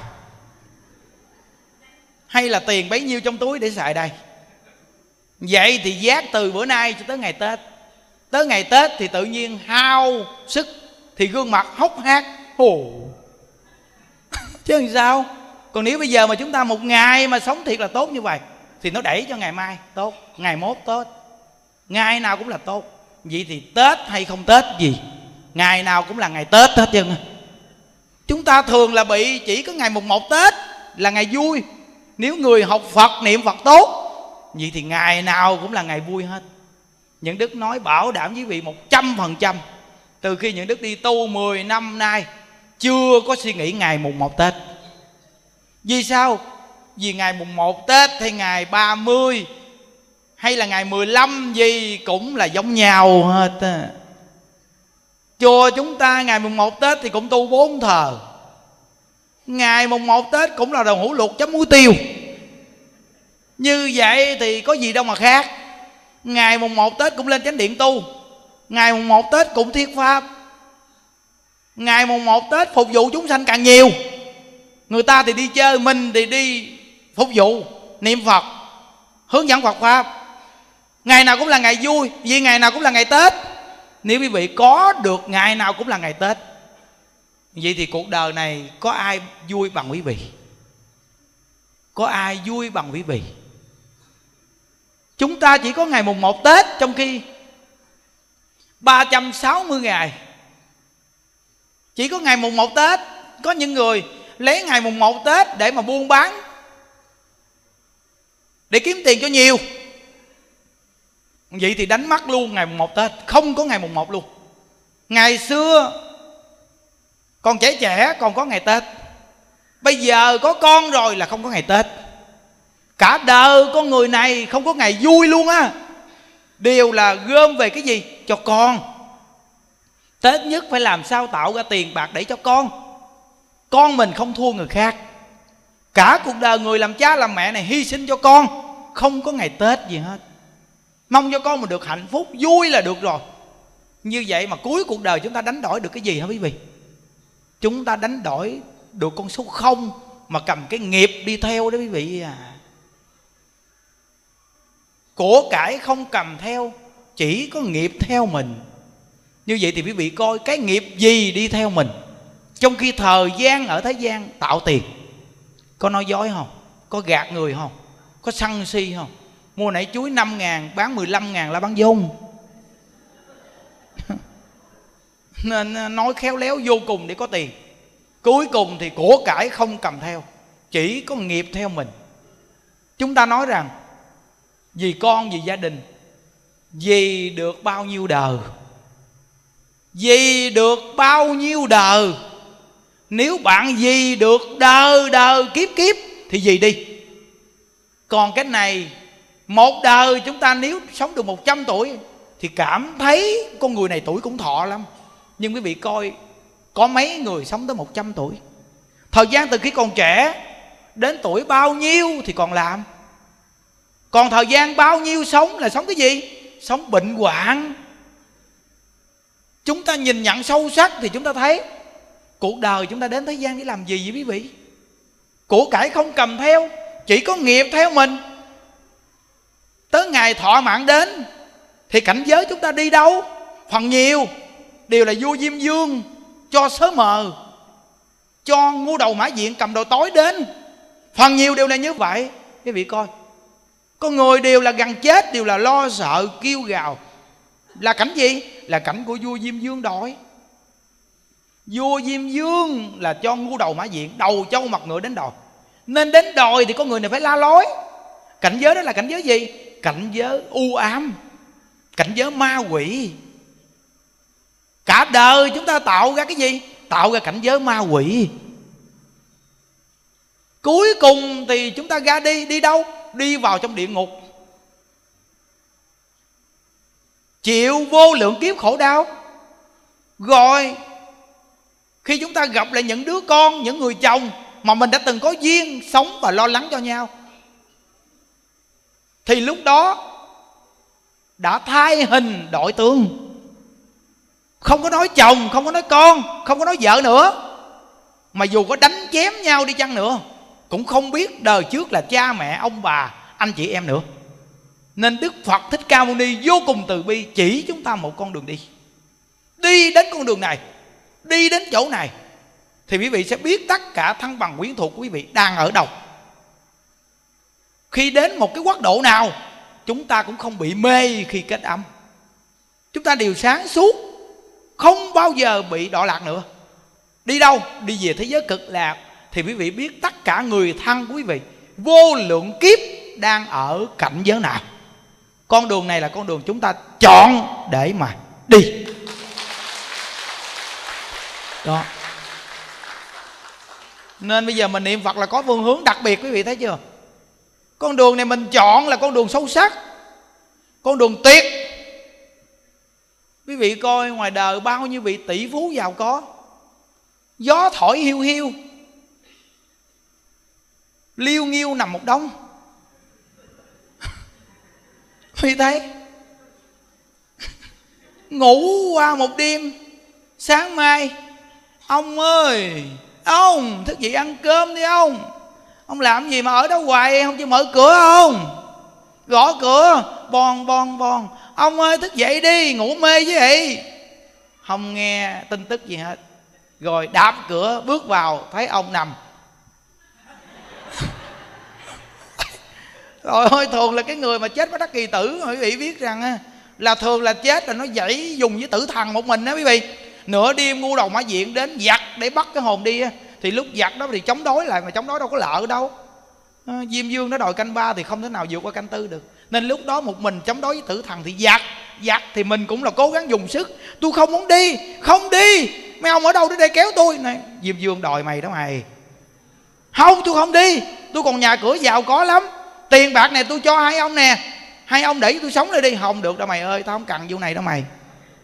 [SPEAKER 2] Hay là tiền bấy nhiêu trong túi để xài đây? Vậy thì giác từ bữa nay cho tới ngày tết tới ngày tết thì tự nhiên hao sức, thì gương mặt hốc hác. Hồ chứ làm sao? Còn nếu bây giờ mà chúng ta một ngày mà sống thiệt là tốt như vậy, thì nó đẩy cho ngày mai tốt, ngày mốt tốt. Ngày nào cũng là tốt. Vậy thì tết hay không tết gì? Ngày nào cũng là ngày tết hết trơn chúng ta thường là bị chỉ có ngày mùng một tết là ngày vui. Nếu người học phật niệm phật tốt, vậy thì ngày nào cũng là ngày vui hết những đức nói bảo đảm với vị một trăm phần trăm. Từ khi những đức đi tu 10 năm nay, chưa có suy nghĩ ngày mùng 1 tết. Vì sao? Vì ngày mùng 1 tết hay ngày 30 hay là ngày 15 gì cũng là giống nhau hết chùa chúng ta ngày mùng 1 tết thì cũng tu bốn thờ. Ngày mùng 1 tết cũng là đồng hũ luộc chấm muối tiêu. Như vậy thì có gì đâu mà khác ngày mùng một tết cũng lên chánh điện tu. Ngày mùng một tết cũng thiết pháp. Ngày mùng một tết phục vụ chúng sanh càng nhiều. Người ta thì đi chơi, mình thì đi phục vụ niệm phật, hướng dẫn phật pháp. Ngày nào cũng là ngày vui, vì ngày nào cũng là ngày tết. Nếu quý vị có được ngày nào cũng là ngày tết, vậy thì cuộc đời này có ai vui bằng quý vị? Có ai vui bằng quý vị? Chúng ta chỉ có ngày mùng 1 Tết Trong khi 360 ngày. Chỉ có ngày mùng 1 Tết, Có những người lấy ngày mùng 1 Tết Để mà buôn bán, Để kiếm tiền cho nhiều. Vậy thì đánh mất luôn ngày mùng 1 Tết, Không có ngày mùng 1 luôn. Ngày xưa, Còn trẻ trẻ, còn có ngày Tết. Bây giờ có con rồi là không có ngày tết cả đời con người này không có ngày vui luôn á. Đều là gom về cái gì? Cho con. Tết nhất phải làm sao tạo ra tiền bạc để cho con. Con mình không thua người khác. Cả cuộc đời người làm cha làm mẹ này hy sinh cho con. Không có ngày tết gì hết. Mong cho con mình được hạnh phúc, vui là được rồi. Như vậy mà cuối cuộc đời chúng ta đánh đổi được cái gì hả quý vị? Chúng ta đánh đổi được con số không mà cầm cái nghiệp đi theo đó quý vị à của cải không cầm theo, chỉ có nghiệp theo mình. Như vậy thì quý vị coi cái nghiệp gì đi theo mình. Trong khi thời gian ở thế gian tạo tiền. Có nói dối không? Có gạt người không? Có săn si không? Mua nãy chuối 5 ngàn, bán 15 ngàn là bán dung. Nên à, nói khéo léo vô cùng để có tiền. Cuối cùng thì của cải không cầm theo, chỉ có nghiệp theo mình. Chúng ta nói rằng vì con, vì gia đình. Vì được bao nhiêu đời. Vì được bao nhiêu đời. Nếu bạn vì được đời đời kiếp kiếp, thì gì đi. Còn cái này, một đời chúng ta nếu sống được 100 tuổi, thì cảm thấy con người này tuổi cũng thọ lắm. Nhưng quý vị coi, có mấy người sống tới 100 tuổi? Thời gian từ khi còn trẻ đến tuổi bao nhiêu thì còn làm? Còn thời gian bao nhiêu sống là sống cái gì? Sống bệnh hoạn. Chúng ta nhìn nhận sâu sắc thì chúng ta thấy, cuộc đời chúng ta đến thế gian để làm gì vậy quý vị? Của cải không cầm theo, chỉ có nghiệp theo mình. Tới ngày thọ mạng đến, thì cảnh giới chúng ta đi đâu? Phần nhiều đều là vua diêm dương cho sớ mờ, cho ngu đầu mã diện cầm đầu tối đến. Phần nhiều đều là như vậy. Quý vị coi con người đều là gần chết, đều là lo sợ, kêu gào. Là cảnh gì? Là cảnh của vua diêm dương đòi vua diêm dương là cho ngu đầu mã diện, đầu châu mặt ngựa đến đòi. Nên đến đòi thì con người này phải la lối. Cảnh giới đó là cảnh giới gì? Cảnh giới u ám, cảnh giới ma quỷ. Cả đời chúng ta tạo ra cái gì? Tạo ra cảnh giới ma quỷ. Cuối cùng thì chúng ta ra đi đi đâu? Đi vào trong địa ngục. Chịu vô lượng kiếp khổ đau. Rồi khi chúng ta gặp lại những đứa con những người chồng mà mình đã từng có duyên sống và lo lắng cho nhau thì lúc đó đã thay hình đổi tướng, không có nói chồng không có nói con không có nói vợ nữa mà dù có đánh chém nhau đi chăng nữa cũng không biết đời trước là cha mẹ, ông bà, anh chị em nữa. Nên đức phật thích ca mâu ni vô cùng từ bi chỉ chúng ta một con đường đi. Đi đến con đường này, đi đến chỗ này, thì quý vị sẽ biết tất cả thăng bằng quyến thuộc của quý vị đang ở đâu. Khi đến một cái quốc độ nào, chúng ta cũng không bị mê khi kết âm chúng ta đều sáng suốt, không bao giờ bị đọa lạc nữa. Đi đâu? Đi về thế giới cực lạc thì quý vị biết tất cả người thân của quý vị vô lượng kiếp đang ở cảnh giới nào. Con đường này là con đường chúng ta chọn để mà đi. Đó. Nên bây giờ mình niệm phật là có phương hướng đặc biệt, quý vị thấy chưa? Con đường này mình chọn là con đường sâu sắc, con đường tuyệt. Quý vị coi ngoài đời bao nhiêu vị tỷ phú giàu có, gió thổi hiu hiu liêu nghiêu nằm một đống. Huy thấy, ngủ qua một đêm, sáng mai, ông ơi, ông, thức dậy ăn cơm đi ông. Ông làm gì mà ở đó hoài, không chịu mở cửa không? Gõ cửa, bon bon bon. Ông ơi, thức dậy đi, ngủ mê với vậy không nghe tin tức gì hết. Rồi đạp cửa bước vào, thấy ông nằm. Rồi ôi thường là cái người mà chết với đắc kỳ tử, quý vị biết rằng là thường là chết là nó dãy dùng với tử thần một mình đó quý vị. Nửa đêm ngu đầu mã diện đến giặt để bắt cái hồn đi thì lúc giặt đó thì chống đối lại, mà chống đối đâu có lợ đâu. Ờ, diêm dương nó đòi canh ba thì không thể nào vượt qua canh tư được. Nên lúc đó một mình chống đối với tử thần thì giặt giặt thì mình cũng là cố gắng dùng sức. Tôi không muốn đi, không đi, mấy ông ở đâu đến đây kéo tôi? Này, diêm dương đòi mày đó mày. Không, tôi không đi, tôi còn nhà cửa giàu có lắm tiền bạc này tôi cho hai ông nè. Hai ông để tôi sống đây đi. Không được đâu mày ơi, tao không cần vụ này đâu mày.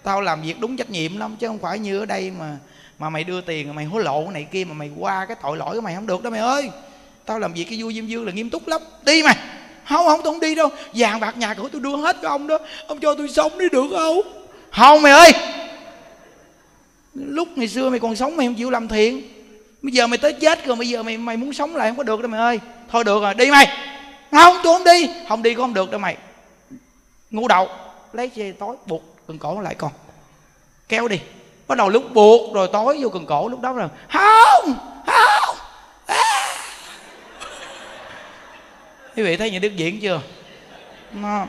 [SPEAKER 2] Tao làm việc đúng trách nhiệm lắm, chứ không phải như ở đây mà mà mày đưa tiền mày hối lộ cái này kia mà mày qua cái tội lỗi của mày, không được đâu mày ơi. Tao làm việc cái vui diêm dương là nghiêm túc lắm. Đi mày. Không không tôi không đi đâu. Vàng bạc nhà cửa tôi đưa hết cho ông đó. Ông cho tôi sống đi được không? Không mày ơi. Lúc ngày xưa mày còn sống mày không chịu làm thiện. Bây giờ mày tới chết rồi, bây giờ mày mày muốn sống lại không có được đâu mày ơi. Thôi được rồi, đi mày không, tôi không đi. Không đi cũng không được đâu mày. Ngu đầu lấy dây tối, buộc cần cổ lại con. Kéo đi. Bắt đầu lúc buộc rồi tối vô cần cổ, lúc đó là, không không. À. quý vị thấy những đức diễn chưa? Nó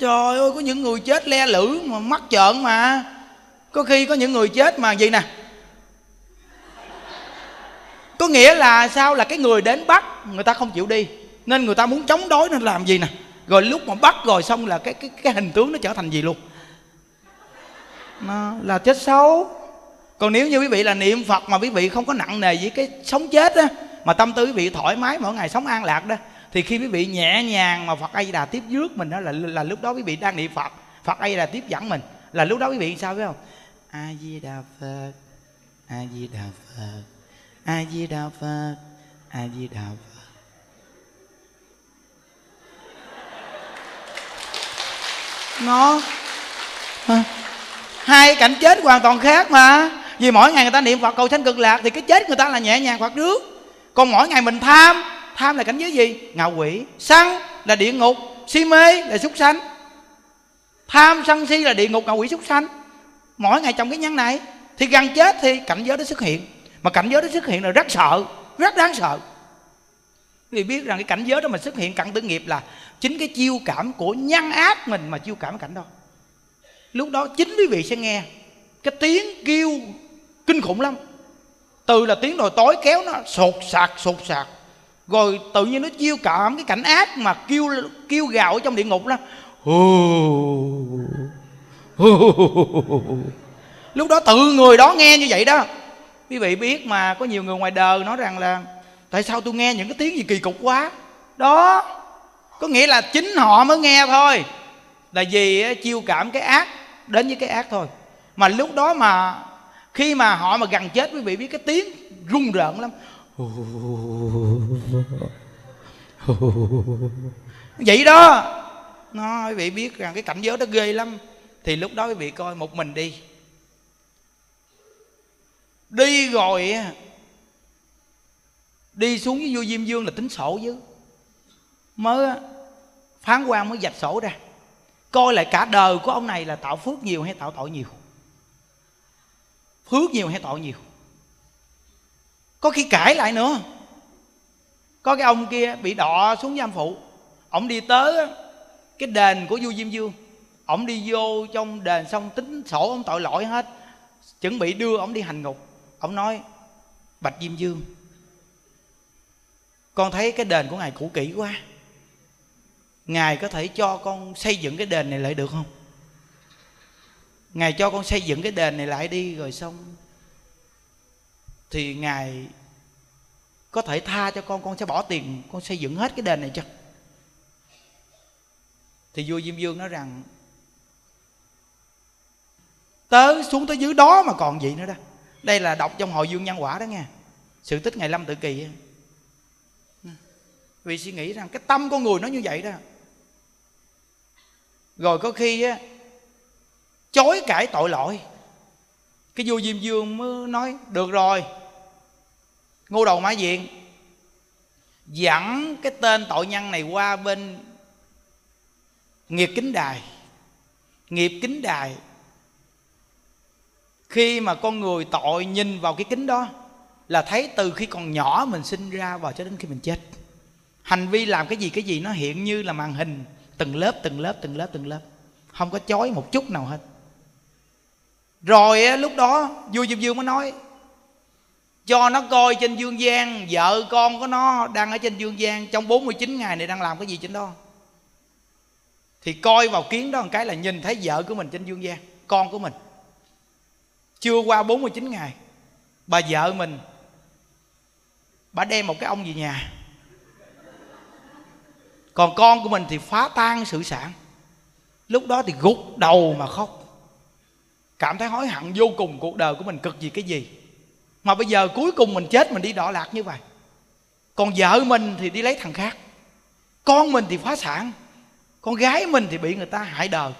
[SPEAKER 2] trời ơi, có những người chết le lử mà mắt trợn mà. Có khi có những người chết mà gì nè? Có nghĩa là sao? Là cái người đến bắt, người ta không chịu đi nên người ta muốn chống đối nên làm gì nè? Rồi lúc mà bắt rồi xong là cái cái cái hình tướng nó trở thành gì luôn? Nó là chết xấu. Còn nếu như quý vị là niệm phật mà quý vị không có nặng nề với cái sống chết á, mà tâm tư quý vị thoải mái mỗi ngày sống an lạc đó, thì khi quý vị nhẹ nhàng mà phật a di đà tiếp rước mình đó là là lúc đó quý vị đang niệm phật phật a di đà tiếp dẫn mình. Là lúc đó quý vị sao biết không? A di đà phật, a di đà phật, a di đà phật, a di đà phật. Nó hai, cảnh chết hoàn toàn khác mà. Vì mỗi ngày người ta niệm phật cầu sanh cực lạc thì cái chết người ta là nhẹ nhàng phật nước. Còn mỗi ngày mình tham tham là cảnh giới gì? Ngạo quỷ. Săn là địa ngục, si mê là súc sanh. Tham, sân, si là địa ngục ngạo quỷ, súc sanh. Mỗi ngày trong cái nhân này thì gần chết thì cảnh giới đó xuất hiện. Mà cảnh giới đó xuất hiện là rất sợ, rất đáng sợ vì biết rằng cái cảnh giới đó mà xuất hiện cận tử nghiệp là chính cái chiêu cảm của nhân ác mình mà chiêu cảm cảnh đó. Lúc đó chính quý vị sẽ nghe cái tiếng kêu kinh khủng lắm. Từ là tiếng đồi tối kéo nó sột sạc sột sạc. Rồi tự nhiên nó chiêu cảm cái cảnh ác mà kêu kêu gào ở trong địa ngục đó lúc đó tự người đó nghe như vậy đó. Quý vị biết mà có nhiều người ngoài đời nói rằng là tại sao tôi nghe những cái tiếng gì kỳ cục quá? Đó. Có nghĩa là chính họ mới nghe thôi. Là vì chiêu cảm cái ác đến với cái ác thôi. Mà lúc đó mà khi mà họ mà gần chết quý vị biết cái tiếng rung rợn lắm. Vậy đó. Nó quý vị biết rằng cái cảnh giới đó ghê lắm. Thì lúc đó quý vị coi một mình đi. Đi rồi đi xuống với vua diêm dương là tính sổ chứ. Mới phán quan mới dạch sổ ra. Coi lại cả đời của ông này là tạo phước nhiều hay tạo tội nhiều? Phước nhiều hay tội nhiều? Có khi cãi lại nữa. Có cái ông kia bị đọ xuống giam phụ. Ông đi tới cái đền của vua diêm dương ông đi vô trong đền xong tính sổ ông tội lỗi hết. Chuẩn bị đưa ông đi hành ngục. Ông nói, bạch diêm dương con thấy cái đền của ngài cũ kỹ quá. Ngài có thể cho con xây dựng cái đền này lại được không? Ngài cho con xây dựng cái đền này lại đi rồi xong. Thì ngài có thể tha cho con con sẽ bỏ tiền, con xây dựng hết cái đền này cho. Thì vua diêm vương nói rằng, tớ xuống tới dưới đó mà còn gì nữa đó. Đây là đọc trong hội dương nhân quả đó nghe. Sự tích ngày lâm tự kỳ vì suy nghĩ rằng cái tâm con người nó như vậy đó. Rồi có khi á, chối cãi tội lỗi. Cái vua diêm dương mới nói, được rồi, ngô đầu mã diện, dẫn cái tên tội nhân này qua bên nghiệp kính đài. Nghiệp kính đài, khi mà con người tội nhìn vào cái kính đó, là thấy từ khi còn nhỏ mình sinh ra và cho đến khi mình chết hành vi làm cái gì cái gì nó hiện như là màn hình. Từng lớp từng lớp từng lớp từng lớp. Không có chói một chút nào hết. Rồi lúc đó, vua diêm dương mới nói, cho nó coi trên dương gian, vợ con của nó đang ở trên dương gian, trong 49 ngày này đang làm cái gì trên đó. Thì coi vào kiến đó một cái là nhìn thấy vợ của mình trên dương gian, con của mình. Chưa qua 49 ngày, bà vợ mình, bà đem một cái ông về nhà còn con của mình thì phá tan sự sản. Lúc đó thì gục đầu mà khóc. Cảm thấy hối hận vô cùng cuộc đời của mình cực gì cái gì. Mà bây giờ cuối cùng mình chết, mình đi đọa lạc như vậy. Còn vợ mình thì đi lấy thằng khác. Con mình thì phá sản. Con gái mình thì bị người ta hại đời.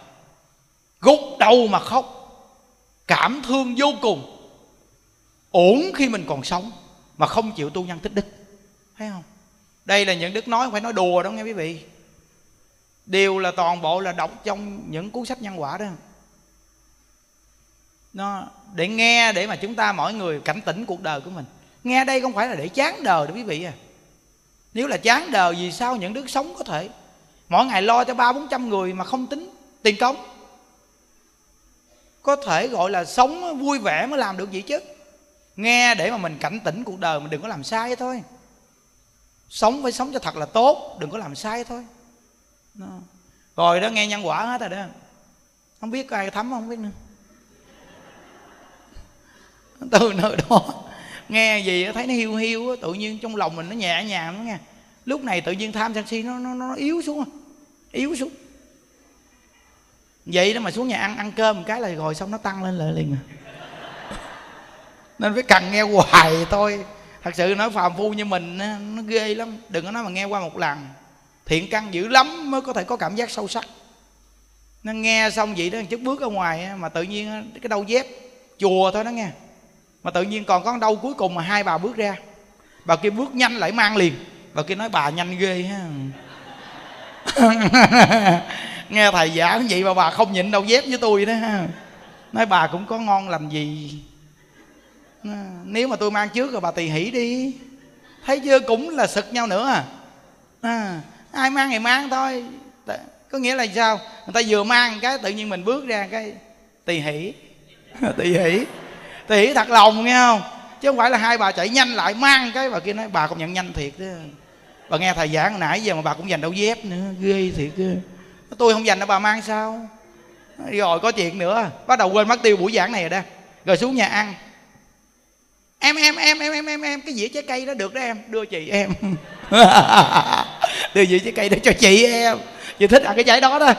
[SPEAKER 2] Gục đầu mà khóc. Cảm thương vô cùng. Ổn khi mình còn sống mà không chịu tu nhân tích đức. Thấy không? Đây là những đức nói không phải nói đùa đâu nghe quý vị. Đều là toàn bộ là đọc trong những cuốn sách nhân quả đó. Nó để nghe để mà chúng ta mỗi người cảnh tỉnh cuộc đời của mình. Nghe đây không phải là để chán đời đâu quý vị à. Nếu là chán đời vì sao những đứa sống có thể? Mỗi ngày lo cho ba bốn trăm người mà không tính tiền công. Có thể gọi là sống vui vẻ mới làm được gì chứ. Nghe để mà mình cảnh tỉnh cuộc đời mình đừng có làm sai thôi sống phải sống cho thật là tốt đừng có làm sai thôi. Đó. rồi đó nghe nhân quả hết rồi đó. Không biết có ai thấm không biết nữa. Từ nơi đó nghe gì thấy nó hiu hiu tự nhiên trong lòng mình nó nhẹ nhàng lắm nghe lúc này tự nhiên tham sân si nó nó, nó yếu xuống yếu xuống. Vậy đó mà xuống nhà ăn ăn cơm một cái là rồi xong nó tăng lên lại liền à. nên phải cần nghe hoài thôi thật sự nói phàm phu như mình nó ghê lắm. Đừng có nói mà nghe qua một lần. Thiện căn dữ lắm mới có thể có cảm giác sâu sắc. Nó nghe xong vậy đó, chút bước ở ngoài mà tự nhiên cái đau dép. Chùa thôi đó nghe. Mà tự nhiên còn có đâu cuối cùng mà hai bà bước ra. Bà kia bước nhanh lại mang liền. Bà kia nói, bà nhanh ghê ha. Nghe thầy giảng vậy mà bà không nhịn đâu dép với tôi đó ha. Nói, bà cũng có ngon làm gì nếu mà tôi mang trước rồi bà tỳ hỉ đi. Thấy chưa? Cũng là sực nhau nữa à, à ai mang thì mang thôi. Có nghĩa là sao? Người ta vừa mang cái tự nhiên mình bước ra cái tỳ hỉ. Tỳ hỉ. Tỳ hỉ thật lòng nghe không? Chứ không phải là hai bà chạy nhanh lại mang cái bà kia nói bà cũng nhận nhanh thiệt đó bà nghe thầy giảng nãy giờ mà bà cũng dành đâu dép nữa ghê thiệt cơ tôi không dành đâu bà mang sao? Rồi có chuyện nữa. Bắt đầu quên mất tiêu buổi giảng này rồi đó. Rồi xuống nhà ăn em em em em em em em cái dĩa trái cây đó được đó em. Đưa chị em. Đưa dĩa trái cây đó cho chị em. Chị thích ăn cái trái đó đó.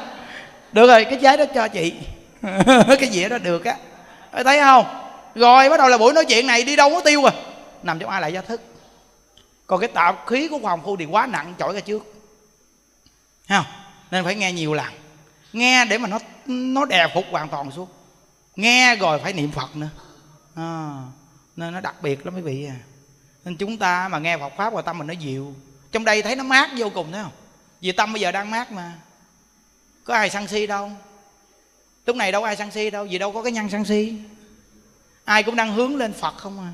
[SPEAKER 2] Được rồi cái trái đó cho chị. Cái dĩa đó được á. Thấy không? Rồi bắt đầu là buổi nói chuyện này đi đâu có tiêu rồi nằm trong ai lại gia thức. Còn cái tạo khí của hoàng phu thì quá nặng chổi ra trước. Thấy không? Nên phải nghe nhiều lần. Nghe để mà nó nó đè phục hoàn toàn xuống. Nghe rồi phải niệm phật nữa. À, nên nó đặc biệt lắm quý vị à. Nên chúng ta mà nghe Phật pháp và tâm mình nó dịu. Trong đây thấy nó mát vô cùng, thấy không? Vì tâm bây giờ đang mát mà. Có ai sân si đâu? Lúc này đâu ai sân si đâu, vì đâu có cái nhân sân si. Ai cũng đang hướng lên phật không à.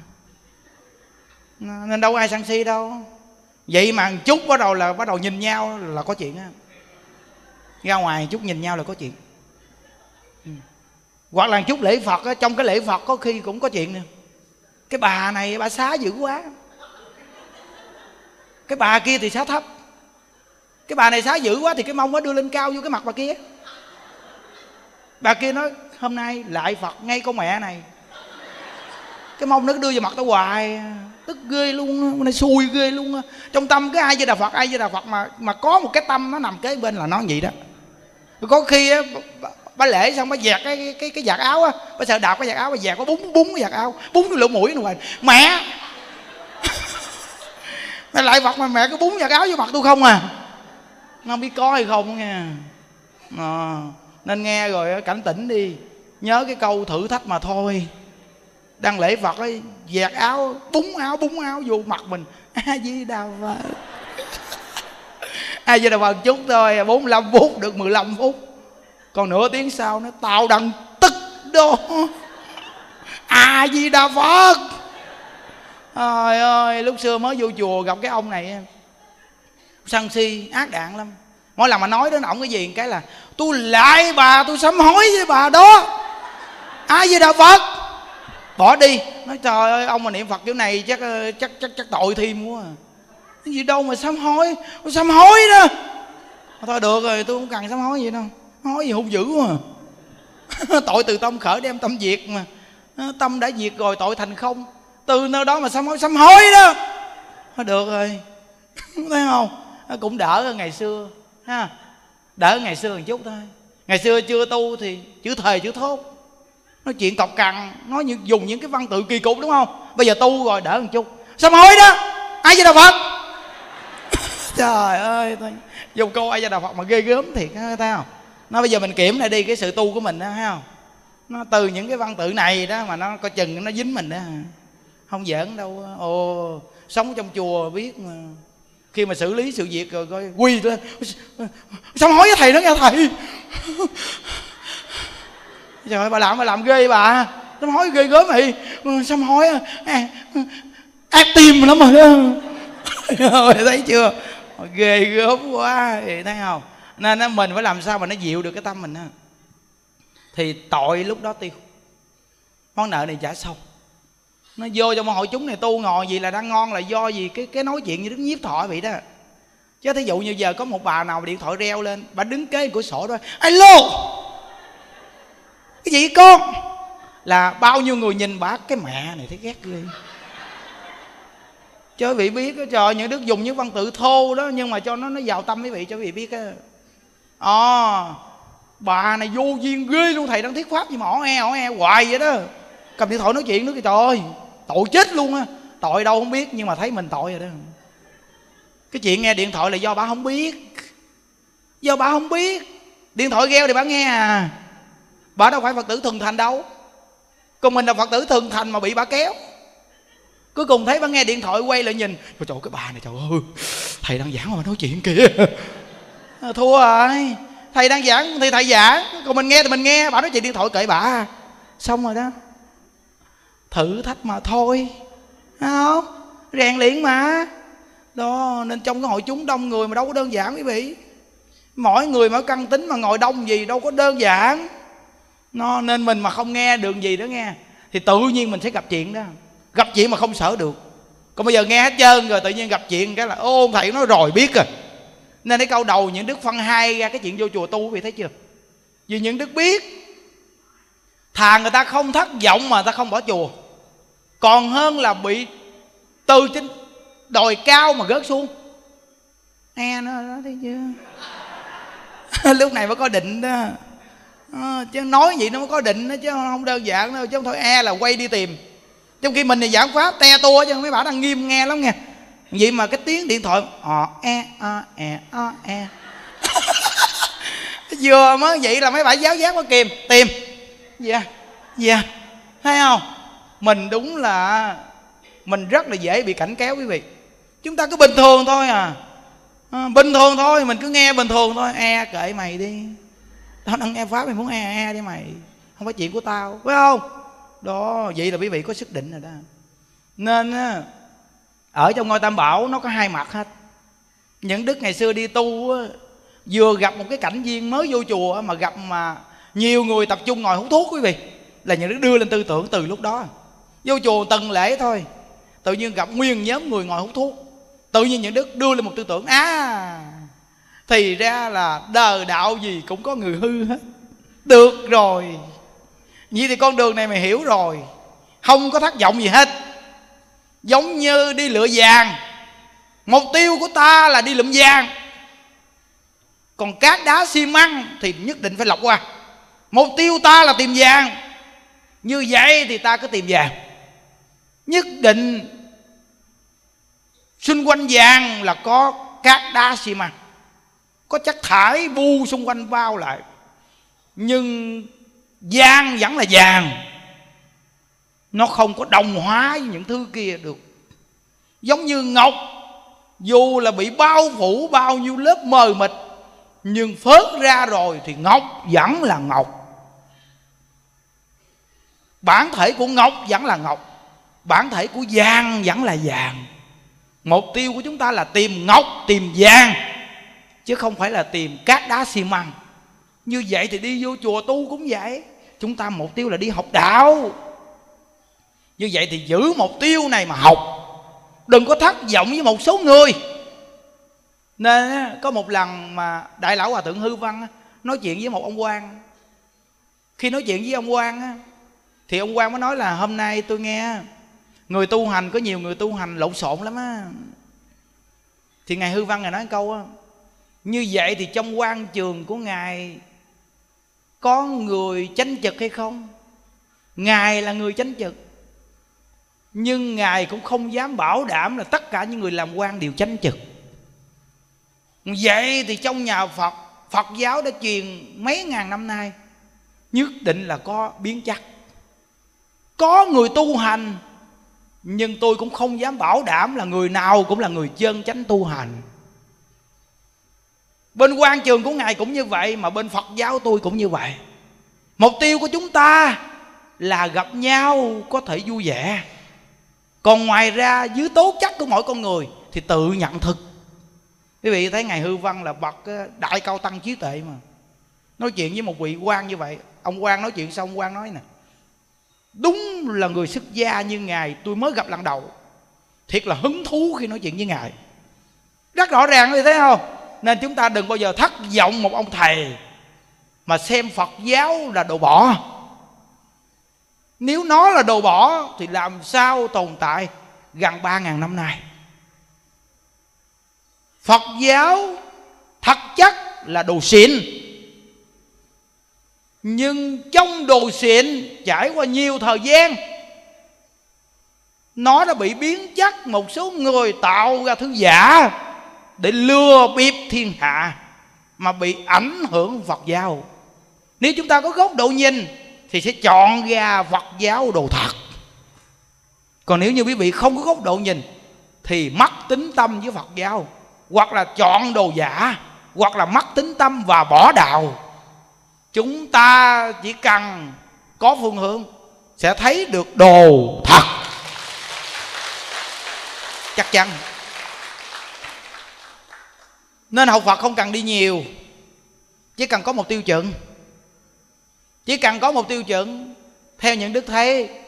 [SPEAKER 2] Nên đâu ai sân si đâu. Vậy mà chút bắt đầu là bắt đầu nhìn nhau là có chuyện á. Ra ngoài chút nhìn nhau là có chuyện. Ừ. hoặc là chút lễ phật á, trong cái lễ phật có khi cũng có chuyện nữa cái bà này, bà xá dữ quá. Cái bà kia thì xá thấp. Cái bà này xá dữ quá thì cái mông nó đưa lên cao vô cái mặt bà kia. Bà kia nói, hôm nay lại phật ngay con mẹ này. Cái mông nó đưa vào mặt tao hoài. Tức ghê luôn này xui ghê luôn trong tâm cái ai với đà phật, ai với đà phật mà mà có một cái tâm nó nằm kế bên là nó vậy đó. Có khi á bà lễ xong bà dẹt cái cái cái, giặt áo á. Bà sợ đạp cái giặt áo bà dẹt có búng búng cái giặt áo búng cái lỗ mũi nữa mẹ! Mẹ lại phật mà mẹ cứ búng giặt áo vô mặt tôi không à. Không biết có hay không nha à, ờ, nên nghe rồi cảnh tỉnh đi. Nhớ cái câu thử thách mà thôi. Đang lễ phật ấy dẹt áo búng áo búng áo vô mặt mình. A di đà phật. A di đà phật chút thôi 45 phút được 15 phút còn nửa tiếng sau nó tao đang tức đó. A di đà phật. Trời ơi, lúc xưa mới vô chùa gặp cái ông này sân si, ác đạn lắm. Mỗi lần mà nói đến ổng cái gì, cái là, tôi lại bà, tôi sám hối với bà đó. A di đà phật. Bỏ đi. Nói, trời ơi, ông mà niệm phật kiểu này chắc ờ, chắc chắc chắc tội thêm quá à. cái gì đâu mà sám hối? Tôi sám hối đó. Thôi được rồi, tôi không cần sám hối gì đâu nói gì hung dữ quá à. tội từ tâm khởi đem tâm diệt mà. À, tâm đã diệt rồi tội thành không. Từ nơi đó mà sám hối sám hối đó. Thôi được rồi. Thấy không? Nó cũng đỡ hơn ngày xưa. Ha, đỡ hơn ngày xưa một chút thôi. Ngày xưa chưa tu thì chữ thề chữ thốt. Nói chuyện cọc cằn, nói những, dùng những cái văn tự kỳ cục đúng không? Bây giờ tu rồi, đỡ một chút. Sám hối đó. Ai với đạo phật? Trời ơi dùng câu ai với đạo phật mà ghê gớm thiệt thấy không? Nó bây giờ mình kiểm lại đi cái sự tu của mình đó thấy không? Nó từ những cái văn tự này đó mà nó coi chừng nó dính mình đó. Không giỡn đâu. Ồ sống trong chùa biết mà. Khi mà xử lý sự việc rồi coi quy lên. Sao hối với thầy đó nghe thầy? Trời ơi bà làm bà làm ghê bà. Sao hối ghê gớm vậy? Sao hối à, ác tim lắm rồi đó. Thấy chưa? Ghê gớm quá. Thấy không? Nên nó mình phải làm sao mà nó dịu được cái tâm mình á. Thì tội lúc đó tiêu. Món nợ này trả xong nó vô trong hội chúng này tu ngồi gì là đang ngon là do gì cái cái nói chuyện như đứng nhiếp thọ vậy đó. Chứ thí dụ như giờ có một bà nào điện thoại reo lên bà đứng kế cửa sổ đó alo! Cái gì con? Là bao nhiêu người nhìn bà cái mẹ này thấy ghét ghê. Cho vị biết đó, trời những đức dùng những văn tự thô đó nhưng mà cho nó nó vào tâm quý vị cho vị biết á à, bà này vô duyên ghê luôn thầy đang thuyết pháp gì mà ỏ e ỏ e hoài vậy đó. Cầm điện thoại nói chuyện nữa kìa trời ơi. Tội chết luôn á. Tội đâu không biết nhưng mà thấy mình tội rồi đó. Cái chuyện nghe điện thoại là do bà không biết. Do bà không biết. Điện thoại gheo thì bà nghe à. Bà đâu phải phật tử thường thành đâu. Còn mình là phật tử thường thành mà bị bà kéo. Cuối cùng thấy bà nghe điện thoại quay lại nhìn. Trời ơi cái bà này trời ơi. Thầy đang giảng mà nói chuyện kìa. Ờ, thua rồi. Thầy đang giảng, thì thầy giảng. Còn mình nghe thì mình nghe. Bà nói chuyện điện thoại kệ bà. Xong rồi đó. Thử thách mà thôi. Không? Rèn luyện mà. Đó, nên trong cái hội chúng đông người mà đâu có đơn giản quý vị. Mỗi người mà căng tính mà ngồi đông gì đâu có đơn giản. Nó, nên mình mà không nghe đường gì đó nghe, thì tự nhiên mình sẽ gặp chuyện đó. Gặp chuyện mà không sợ được. Còn bây giờ nghe hết trơn rồi, tự nhiên gặp chuyện cái là ô thầy nói, rồi biết rồi nên cái câu đầu những đức phân hai ra cái chuyện vô chùa tu quý vị thấy chưa? Vì những đức biết thà người ta không thất vọng mà người ta không bỏ chùa. Còn hơn là bị từ trên đồi cao mà gớt xuống. Nghe nó đó thấy chưa? Lúc này mới có định đó. À, chứ nói vậy nó mới có định đó chứ không đơn giản đâu chứ không thôi e là quay đi tìm. Trong khi mình thì giảng pháp te tua chứ mấy bảo đang nghiêm nghe lắm nghe vậy mà cái tiếng điện thoại ọ e a e a e. Vừa mới vậy là mấy bà giáo giác có kìm tìm. Dạ yeah. dạ yeah. thấy không? Mình đúng là mình rất là dễ bị cảnh kéo quý vị. Chúng ta cứ bình thường thôi à, à bình thường thôi mình cứ nghe bình thường thôi. E kệ mày đi. Tao đang nghe pháp mày muốn e e đi mày. Không phải chuyện của tao phải không? Đó vậy là quý vị có sức định rồi đó. Nên ở trong ngôi tam bảo nó có hai mặt hết. Những đức ngày xưa đi tu vừa gặp một cái cảnh viên mới vô chùa mà gặp mà nhiều người tập trung ngồi hút thuốc quý vị, là những đức đưa lên tư tưởng từ lúc đó. Vô chùa từng lễ thôi, tự nhiên gặp nguyên nhóm người ngồi hút thuốc. Tự nhiên những đức đưa lên một tư tưởng à thì ra là đời đạo gì cũng có người hư hết. Được rồi, vậy thì con đường này mày hiểu rồi, không có thất vọng gì hết giống như đi lựa vàng. Mục tiêu của ta là đi lượm vàng. Còn cát đá xi măng thì nhất định phải lọc qua. Mục tiêu ta là tìm vàng. Như vậy thì ta cứ tìm vàng. Nhất định xung quanh vàng là có cát đá xi măng. Có chất thải bu xung quanh bao lại. Nhưng vàng vẫn là vàng nó không có đồng hóa với những thứ kia được. Giống như ngọc, dù là bị bao phủ bao nhiêu lớp mờ mịt, nhưng phớt ra rồi thì ngọc vẫn là ngọc. Bản thể của ngọc vẫn là ngọc. Bản thể của vàng vẫn là vàng mục tiêu của chúng ta là tìm ngọc, tìm vàng chứ không phải là tìm cát đá xi măng. Như vậy thì đi vô chùa tu cũng vậy. Chúng ta mục tiêu là đi học đạo như vậy thì giữ mục tiêu này mà học. Đừng có thất vọng với một số người. Nên có một lần mà đại lão hòa thượng hư văn nói chuyện với một ông quan. Khi nói chuyện với ông quan thì ông quan mới nói là, hôm nay tôi nghe người tu hành, có nhiều người tu hành lộn xộn lắm á. Thì ngài hư văn ngài nói câu á, như vậy thì trong quan trường của ngài có người chánh trực hay không? Ngài là người chánh trực nhưng ngài cũng không dám bảo đảm là tất cả những người làm quan đều chánh trực vậy thì trong nhà phật phật giáo đã truyền mấy ngàn năm nay, nhất định là có biến chắc. Có người tu hành, nhưng tôi cũng không dám bảo đảm là người nào cũng là người chân chánh tu hành. Bên quan trường của ngài cũng như vậy, mà bên phật giáo tôi cũng như vậy. Mục tiêu của chúng ta là gặp nhau có thể vui vẻ còn ngoài ra, dưới tố chất của mỗi con người thì tự nhận thức quý vị thấy ngài hư văn là bậc đại cao tăng trí tuệ mà. Nói chuyện với một vị quan như vậy, ông quan nói chuyện xong, ông quan nói nè, đúng là người xuất gia như ngài, tôi mới gặp lần đầu. Thiệt là hứng thú khi nói chuyện với ngài. Rất rõ ràng như thế không? Nên chúng ta đừng bao giờ thất vọng một ông thầy mà xem phật giáo là đồ bỏ nếu nó là đồ bỏ, thì làm sao tồn tại gần ba ngàn năm nay? Phật giáo thật chất là đồ xịn. Nhưng trong đồ xịn trải qua nhiều thời gian, nó đã bị biến chất một số người tạo ra thứ giả để lừa bịp thiên hạ mà bị ảnh hưởng Phật giáo. Nếu chúng ta có góc độ nhìn thì sẽ chọn ra Phật giáo đồ thật. Còn nếu như quý vị không có góc độ nhìn, thì mất tính tâm với Phật giáo, hoặc là chọn đồ giả, hoặc là mất tính tâm và bỏ đạo. Chúng ta chỉ cần có phương hướng, sẽ thấy được đồ thật. Chắc chắn. Nên học phật không cần đi nhiều, chỉ cần có một tiêu chuẩn chỉ cần có một tiêu chuẩn, theo những đức thế,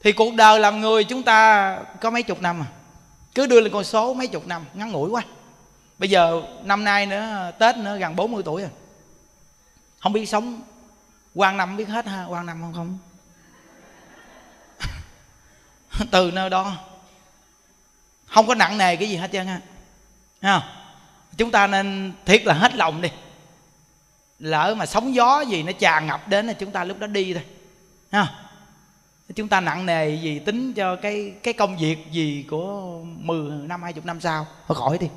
[SPEAKER 2] thì cuộc đời làm người chúng ta có mấy chục năm à. Cứ đưa lên con số mấy chục năm, ngắn ngủi quá. Bây giờ, năm nay nữa, tết nữa, gần 40 tuổi rồi không biết sống quan năm biết hết ha quan năm không không? Từ nơi đó, không có nặng nề cái gì hết trơn ha chúng ta nên thiết là hết lòng đi lỡ mà sóng gió gì nó tràn ngập đến là chúng ta lúc đó đi thôi. Ha. Chúng ta nặng nề gì tính cho cái cái công việc gì của 10 năm hai chục năm sau? Thôi khỏi đi.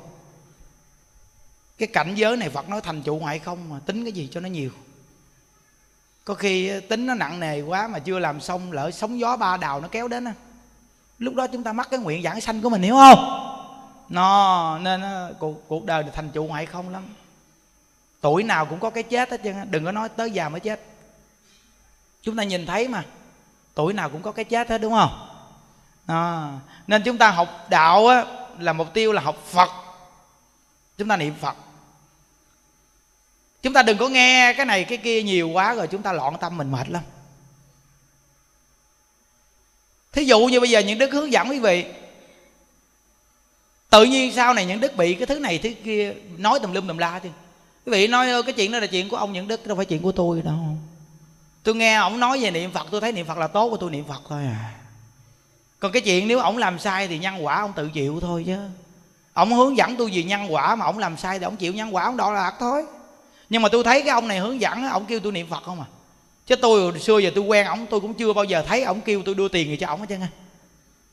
[SPEAKER 2] Cái cảnh giới này Phật nói thành trụ ngoại không mà tính cái gì cho nó nhiều. Có khi tính nó nặng nề quá mà chưa làm xong lỡ sóng gió ba đào nó kéo đến lúc đó chúng ta mắc cái nguyện giảng sanh của mình hiểu không? Nó nên cuộc, cuộc đời thành trụ ngoại không lắm tuổi nào cũng có cái chết hết trơn đừng có nói tới già mới chết. Chúng ta nhìn thấy mà tuổi nào cũng có cái chết hết đúng không? À, nên chúng ta học đạo á, là mục tiêu là học phật. Chúng ta niệm phật. Chúng ta đừng có nghe cái này cái kia nhiều quá rồi chúng ta loạn tâm mình mệt lắm. Thí dụ như bây giờ những đức hướng dẫn quý vị. Tự nhiên sau này những đức bị cái thứ này thứ kia nói tùm lum tùm la chứ quý vị nói cái chuyện đó là chuyện của ông những đức, đâu phải chuyện của tôi đâu. Tôi nghe ông nói về niệm phật, tôi thấy niệm phật là tốt của tôi, niệm phật thôi à. Còn cái chuyện nếu ông làm sai thì nhân quả ông tự chịu thôi chứ. Ông hướng dẫn tôi về nhân quả mà ông làm sai thì ông chịu nhân quả, ông đọa lạc thôi. Nhưng mà tôi thấy cái ông này hướng dẫn ông kêu tôi niệm phật không à. Chứ tôi hồi xưa giờ tôi quen ông, tôi cũng chưa bao giờ thấy ông kêu tôi đưa tiền gì cho ông hết trơn á.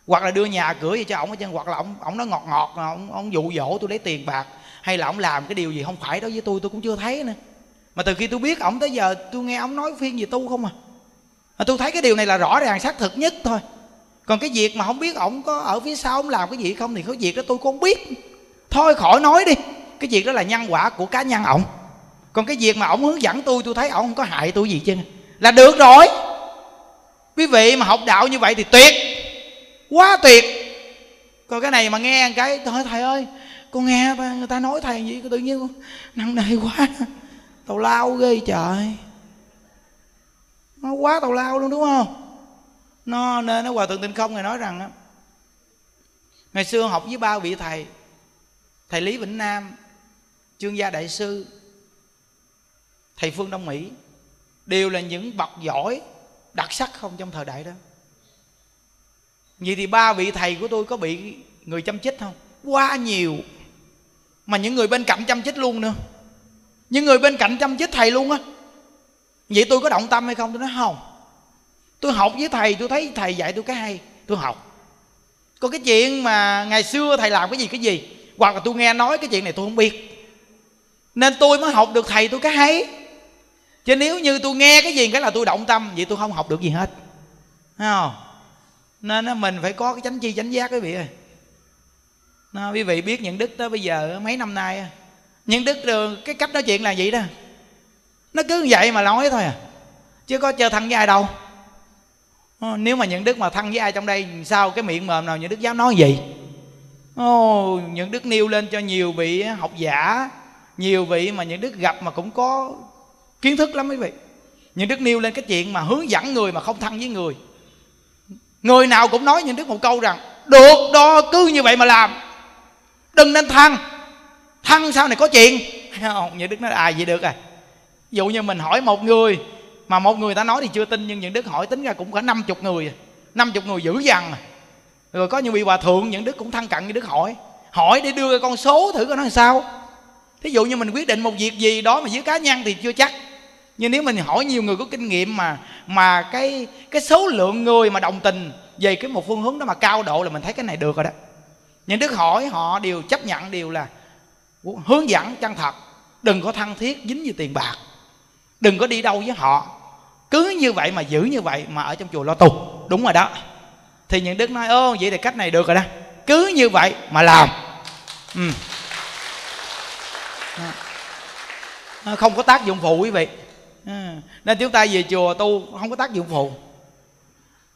[SPEAKER 2] Hoặc là đưa nhà cửa gì cho ông hết trơn, hoặc là ông ông nói ngọt ngọt, ông ông dụ dỗ tôi lấy tiền bạc hay là ông làm cái điều gì không phải đối với tôi tôi cũng chưa thấy nữa. Mà từ khi tôi biết ông tới giờ, tôi nghe ông nói phiên gì tu không à. Mà tôi thấy cái điều này là rõ ràng, xác thực nhất thôi. Còn cái việc mà không biết ông có ở phía sau ông làm cái gì không thì cái việc đó tôi cũng không biết. Thôi khỏi nói đi, cái việc đó là nhân quả của cá nhân ổng. Còn cái việc mà ổng hướng dẫn tôi tôi thấy ổng không có hại tôi gì chứ. Là được rồi. Quý vị mà học đạo như vậy thì tuyệt. Quá tuyệt. Còn cái này mà nghe cái, thôi thầy ơi con nghe người ta nói thầy gì tự nhiên nặng nề quá. Tàu lao ghê trời. Nó quá tàu lao luôn, đúng không? Nó nên nó hòa thượng tịnh không ngài nói rằng á, ngày xưa học với ba vị thầy thầy lý vĩnh nam, trương gia đại sư, thầy phương đông mỹ, đều là những bậc giỏi, đặc sắc không trong thời đại đó. Vậy thì ba vị thầy của tôi có bị người chăm chích không? Quá nhiều mà những người bên cạnh chăm chích luôn nữa. Những người bên cạnh chăm chích thầy luôn á. Vậy tôi có động tâm hay không? Tôi nói không. Tôi học với thầy, tôi thấy thầy dạy tôi cái hay, tôi học. Có cái chuyện mà ngày xưa thầy làm cái gì cái gì, hoặc là tôi nghe nói cái chuyện này tôi không biết. Nên tôi mới học được thầy tôi cái hay. Chứ nếu như tôi nghe cái gì cái là tôi động tâm, vậy tôi không học được gì hết. Thấy không? Nên mình phải có cái chánh chi, chánh giác quý vị ơi nó, quý vị biết những đức đó bây giờ mấy năm nay những đức cái cách nói chuyện là vậy đó? Nó cứ vậy mà nói thôi à chứ có chơi thân với ai đâu. Ờ, nếu mà những đức mà thân với ai trong đây sao cái miệng mồm nào những đức dám nói gì Ồ, những đức nêu lên cho nhiều vị học giả nhiều vị mà những đức gặp mà cũng có kiến thức lắm quý vị. Những đức nêu lên cái chuyện mà hướng dẫn người mà không thân với người. Người nào cũng nói những đức một câu rằng được đó cứ như vậy mà làm đừng nên thăng. Thăng sau này có chuyện. Không những đức nói à vậy được à? Ví dụ như mình hỏi một người, mà một người ta nói thì chưa tin, nhưng những đức hỏi tính ra cũng có năm chục người à. năm chục người dữ dằn à. rồi có những vị hòa thượng, những đức cũng thân cận như đức hỏi. Hỏi để đưa con số thử coi nó làm sao. Thí dụ như mình quyết định một việc gì đó mà dưới cá nhân thì chưa chắc. Nhưng nếu mình hỏi nhiều người có kinh nghiệm mà mà cái cái số lượng người mà đồng tình về cái một phương hướng đó mà cao độ là mình thấy cái này được rồi đó những đức hỏi họ đều chấp nhận đều là hướng dẫn chân thật. Đừng có thân thiết dính như tiền bạc. Đừng có đi đâu với họ. Cứ như vậy mà giữ như vậy mà ở trong chùa lo tu. Đúng rồi đó. Thì những đức nói, ô, vậy thì cách này được rồi đó. Cứ như vậy mà làm. Ừ. không có tác dụng phụ quý vị. Ừ. Nên chúng ta về chùa tu không có tác dụng phụ.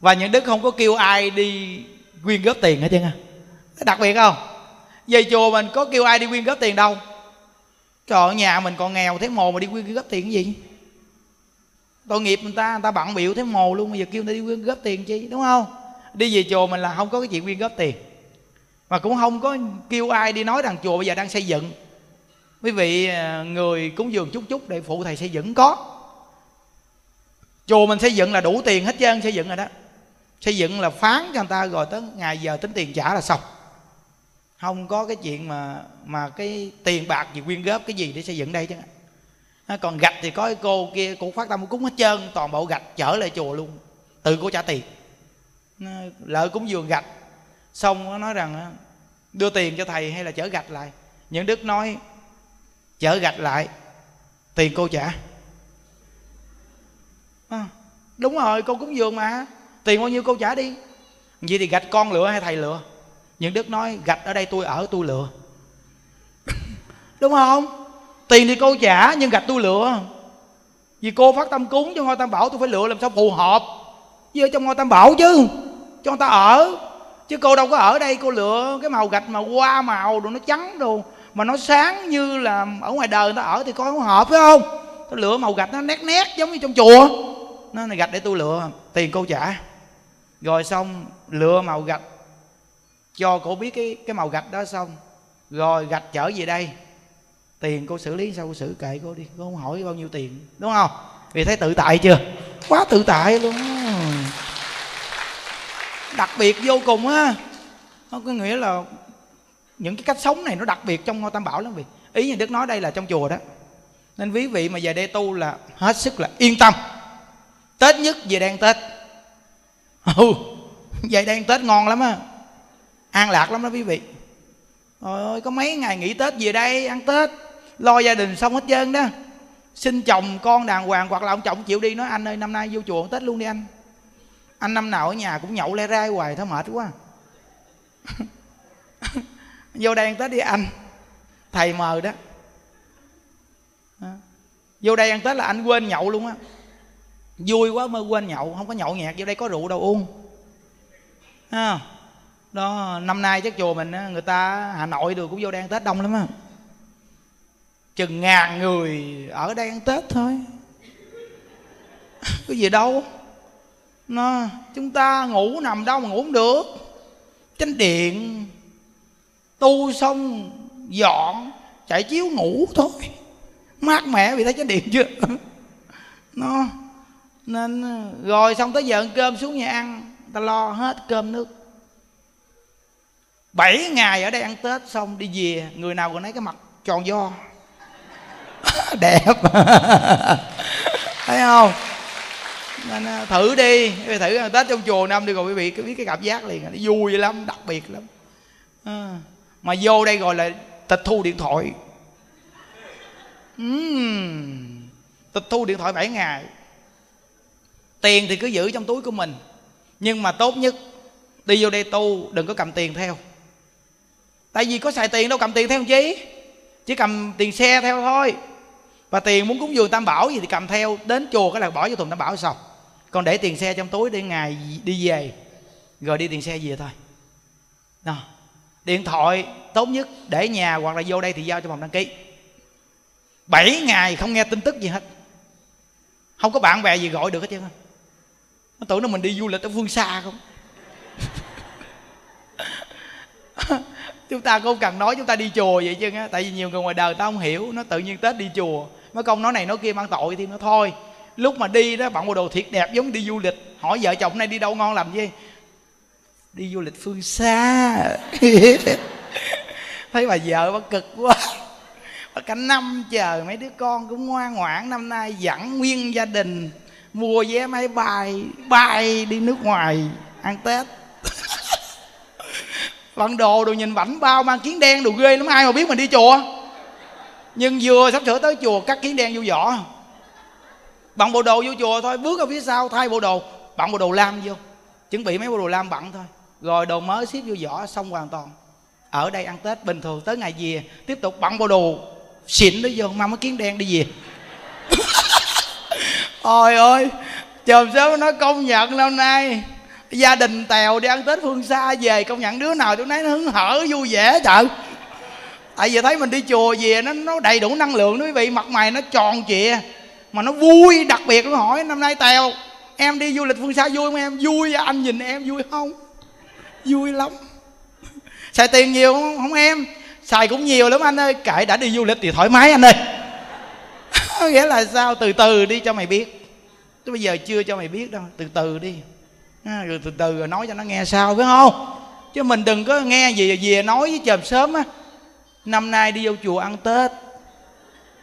[SPEAKER 2] Và những đức không có kêu ai đi quyên góp tiền hết trơn đặc biệt không? Về chùa mình có kêu ai đi quyên góp tiền đâu. Trời ơi, nhà mình còn nghèo thế mồ mà đi quyên góp tiền cái gì? Tội nghiệp người ta người ta bận biểu thế mồ luôn. Bây giờ kêu người ta đi quyên góp tiền chi đúng không? Đi về chùa mình là không có cái chuyện quyên góp tiền. Mà cũng không có kêu ai đi nói rằng chùa bây giờ đang xây dựng. Quý vị à, người cúng dường chút chút để phụ thầy xây dựng có. Chùa mình xây dựng là đủ tiền hết trơn xây dựng rồi đó. Xây dựng là phán cho người ta rồi tới ngày giờ tính tiền trả là xong không có cái chuyện mà mà cái tiền bạc gì quyên góp cái gì để xây dựng đây chứ. Còn gạch thì có cái cô kia cô phát tâm cúng hết trơn toàn bộ gạch chở lại chùa luôn tự cô trả tiền. Lợi cúng dường gạch xong nó nói rằng đưa tiền cho thầy hay là chở gạch lại. Những đức nói chở gạch lại tiền cô trả. À, đúng rồi cô cúng dường mà tiền bao nhiêu cô trả đi. Vậy thì gạch con lựa hay thầy lựa? Những đức nói, gạch ở đây tôi ở, tôi lựa đúng không? Tiền thì cô trả, nhưng gạch tôi lựa vì cô phát tâm cúng cho ngôi tam bảo, tôi phải lựa làm sao phù hợp với ở trong ngôi tam bảo chứ, cho người ta ở. Chứ cô đâu có ở đây, cô lựa cái màu gạch mà qua màu đồ nó trắng đồ mà nó sáng như là ở ngoài đời người ta ở thì coi không hợp, phải không? Tôi lựa màu gạch nó nét nét giống như trong chùa. Nó này gạch để tôi lựa, tiền cô trả. Rồi xong, lựa màu gạch cho cô biết cái cái màu gạch đó xong. Rồi gạch trở về đây. Tiền cô xử lý sao cô xử? Kệ cô đi, cô không hỏi bao nhiêu tiền, đúng không? Vì thấy tự tại chưa? Quá tự tại luôn đặc biệt vô cùng á. Nó có nghĩa là những cái cách sống này nó đặc biệt trong ngôi tam bảo lắm vì ý như đức nói đây là trong chùa đó. Nên quý vị mà về đây tu là hết sức là yên tâm. Tết nhất về đang tết. Ừ về đang tết ngon lắm á an lạc lắm đó quý vị. Trời ơi có mấy ngày nghỉ Tết về đây ăn Tết Lo gia đình xong hết trơn đó. Xin chồng con đàng hoàng Hoặc là ông chồng chịu đi nói anh ơi năm nay vô chùa Tết luôn đi anh. Anh năm nào ở nhà cũng nhậu le rai hoài thôi mệt quá. Vô đây ăn Tết đi anh. Thầy mời đó. Vô đây ăn Tết là anh quên nhậu luôn á. Vui quá mới quên nhậu Không có nhậu nhẹt, vô đây có rượu đâu uống. À, đó, năm nay chắc chùa mình người ta hà nội được cũng vô đây ăn tết đông lắm á. Chừng ngàn người ở đây ăn tết thôi. Có gì đâu. Nó, chúng ta ngủ nằm đâu mà ngủ không được. Chánh điện, tu xong, dọn, chạy chiếu ngủ thôi. Mát mẻ vì thấy chánh điện chưa? Nó, nên, rồi xong tới giờ ăn cơm xuống nhà ăn ta lo hết cơm nước bảy ngày ở đây ăn tết xong đi về người nào còn lấy cái mặt tròn do đẹp. Thấy không? Nên à, thử đi. Thử à, tết trong chùa năm đi rồi quý vị biết cái cảm giác liền. Nó vui lắm đặc biệt lắm. À, mà vô đây gọi là tịch thu điện thoại. Uhm, tịch thu điện thoại 7 ngày. Tiền thì cứ giữ trong túi của mình nhưng mà tốt nhất đi vô đây tu đừng có cầm tiền theo tại vì có xài tiền đâu cầm tiền theo chi? Chỉ cầm tiền xe theo thôi. Và tiền muốn cúng dường tam bảo gì thì cầm theo. Đến chùa cái là bỏ vô thùng tam bảo xong. Còn để tiền xe trong túi để ngày đi về. Rồi đi tiền xe về thôi. Nào, điện thoại tốt nhất để nhà hoặc là vô đây thì giao cho phòng đăng ký. 7 ngày không nghe tin tức gì hết. Không có bạn bè gì gọi được hết trơn nó tưởng nó mình đi du lịch ở phương xa không? chúng ta không cần nói chúng ta đi chùa vậy chứ á. Tại vì nhiều người ngoài đời ta không hiểu, nó tự nhiên tết đi chùa. Mấy công nói này nói kia mang tội thì nó thôi. Lúc mà đi đó, bạn bộ đồ thiệt đẹp giống đi du lịch. Hỏi vợ chồng nay đi đâu ngon làm gì? Đi du lịch phương xa. Thấy bà vợ bà cực quá. Bà cả năm chờ, mấy đứa con cũng ngoan ngoãn. Năm nay dẫn nguyên gia đình. Mua vé máy bay bay đi nước ngoài, ăn tết bận đồ đồ nhìn vảnh bao, mang kiến đen đồ ghê lắm, ai mà biết mình đi chùa? Nhưng vừa sắp sửa tới chùa, cắt kiến đen vô vỏ. Bằng bộ đồ vô chùa thôi, bước ở phía sau, thay bộ đồ. Bằng bộ đồ lam vô. Chuẩn bị mấy bộ đồ lam bận thôi. Rồi đồ mới xếp vô vỏ, xong hoàn toàn. Ở đây ăn tết bình thường, tới ngày về, tiếp tục bận bộ đồ. Xịn đó vô, mang mấy kiến đen đi về. Ôi ơi chồm sớm nó công nhận năm nay gia đình tèo đi ăn tết phương xa về công nhận đứa nào tôi nói nó hứng hở vui vẻ trời. Tại vì thấy mình đi chùa về nó nó đầy đủ năng lượng đó quý vị mặt mày nó tròn trịa mà nó vui đặc biệt nó hỏi năm nay tèo em đi du lịch phương xa vui không em? Vui anh nhìn em vui không? Vui lắm. Xài tiền nhiều không, không em. Xài cũng nhiều lắm anh ơi kệ đã đi du lịch thì thoải mái anh ơi. Nghĩa là sao? Từ từ đi cho mày biết. Chứ bây giờ chưa cho mày biết đâu từ từ đi à, rồi từ từ rồi nói cho nó nghe sao phải không? Chứ mình đừng có nghe gì về nói với chòm sớm á. Năm nay đi vô chùa ăn tết.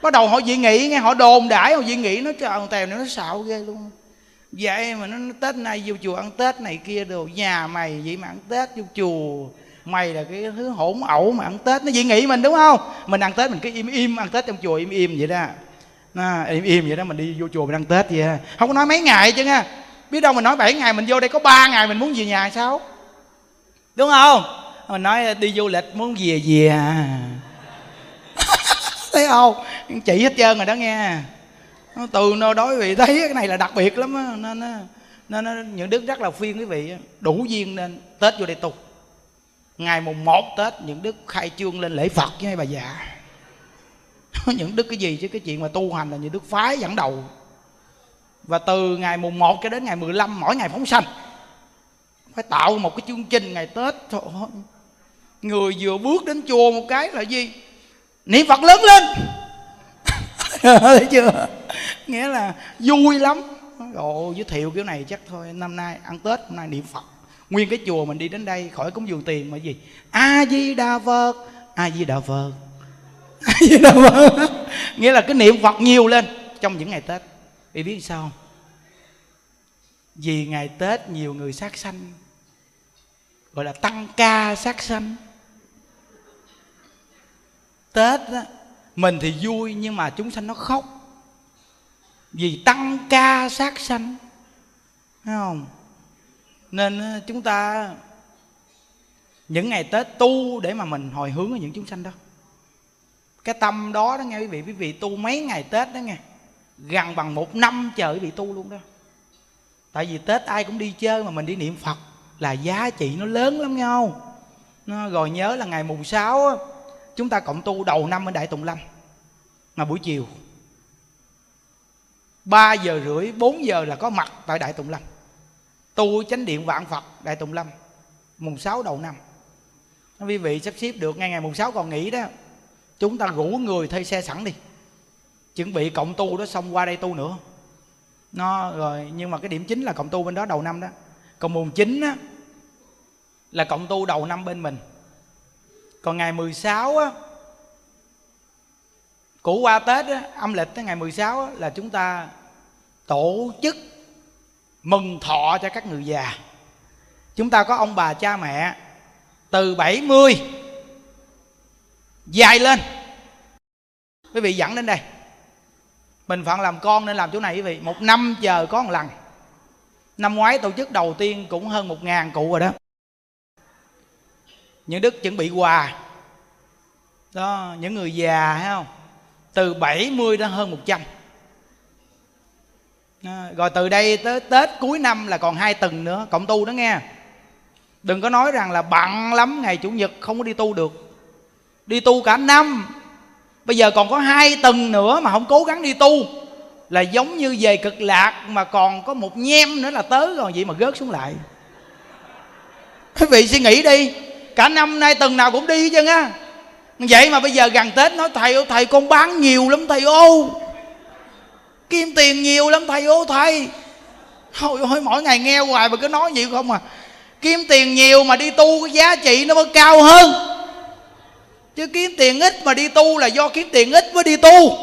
[SPEAKER 2] Bắt đầu họ dị nghị nghe họ đồn đãi họ dị nghị nó trời tèo nó xạo ghê luôn. Vậy mà nó tết nay vô chùa ăn tết này kia đồ nhà mày vậy mà ăn tết vô chùa. Mày là cái thứ hỗn ẩu mà ăn tết. Nó dị nghị mình đúng không? Mình ăn tết mình cứ im im ăn tết trong chùa im im vậy đó. Nó im im vậy đó mình đi vô chùa mình ăn tết vậy không có nói mấy ngày chứ nha biết đâu mình nói 7 ngày mình vô đây có 3 ngày mình muốn về nhà sao? Đúng không? Mình nói đi du lịch muốn về về à. Thấy không? Chị hết trơn rồi đó nghe. Từ nơi đối vị thấy cái này là đặc biệt lắm á nên nên, nên những đức rất là phiên quý vị đủ duyên nên tết vô đây tu ngày mùng 1 tết những đức khai trương lên lễ phật với mấy bà già. Những đức cái gì chứ cái chuyện mà tu hành là những đức phái dẫn đầu và từ ngày mùng 1 cho đến ngày 15 mỗi ngày phóng sanh. Phải tạo một cái chương trình ngày tết thôi người vừa bước đến chùa một cái là gì? Niệm phật lớn lên. Thấy chưa? Nghĩa là vui lắm. Ồ giới thiệu kiểu này chắc thôi. Năm nay ăn tết hôm nay niệm phật. Nguyên cái chùa mình đi đến đây khỏi cúng dường tiền mà gì? A di đà phật a di đà phật. A di đà phật. Nghĩa là cái niệm phật nhiều lên trong những ngày tết. Vì biết sao không vì ngày tết nhiều người sát sanh gọi là tăng ca sát sanh. Tết đó, mình thì vui nhưng mà chúng sanh nó khóc. Vì tăng ca sát sanh thấy không? Nên chúng ta những ngày tết tu để mà mình hồi hướng ở những chúng sanh đó. Cái tâm đó đó nghe quý vị quý vị tu mấy ngày tết đó nghe. Gần bằng một năm chờ quý vị tu luôn đó tại vì tết ai cũng đi chơi mà mình đi niệm phật là giá trị nó lớn lắm nhau, nó, rồi nhớ là ngày mùng 6 chúng ta cộng tu đầu năm ở đại tùng lâm mà buổi chiều 3 giờ rưỡi 4 giờ là có mặt tại đại tùng lâm. Tu chánh điện vạn phật đại tùng lâm mùng 6 đầu năm. Quý vị sắp xếp được ngay ngày mùng 6 còn nghỉ đó chúng ta rủ người thuê xe sẵn đi. Chuẩn bị cộng tu đó xong qua đây tu nữa nó rồi nhưng mà cái điểm chính là cộng tu bên đó đầu năm đó. Còn mùng 9 á là cộng tu đầu năm bên mình. Còn ngày 16 á cũ qua tết á, âm lịch tới ngày 16 á, là chúng ta tổ chức mừng thọ cho các người già. Chúng ta có ông bà cha mẹ từ 70 dài lên. Quý vị dẫn đến đây mình phận làm con nên làm chỗ này quý vị. Một năm chờ có một lần. Năm ngoái tổ chức đầu tiên cũng hơn một ngàn cụ rồi đó. Những đức chuẩn bị quà. Đó, những người già, thấy không? Từ 70 đến hơn 100 đó. rồi từ đây tới tết cuối năm là còn hai tuần nữa. Cộng tu đó nghe. Đừng có nói rằng là bận lắm ngày chủ nhật không có đi tu được. Đi tu cả năm bây giờ còn có hai tuần nữa mà không cố gắng đi tu. Là giống như về cực lạc mà còn có một nhem nữa là tới rồi, vậy mà gớt xuống lại. Quý vị suy nghĩ đi, cả năm nay tuần nào cũng đi chứ á. Vậy mà bây giờ gần tết nói, thầy ô thầy con bán nhiều lắm, thầy ô. Kiếm tiền nhiều lắm, thầy ô, thầy. Thôi ôi mỗi ngày nghe hoài mà cứ nói vậy không à. Kiếm tiền nhiều mà đi tu, cái giá trị nó mới cao hơn chứ kiếm tiền ít mà đi tu là do kiếm tiền ít mới đi tu.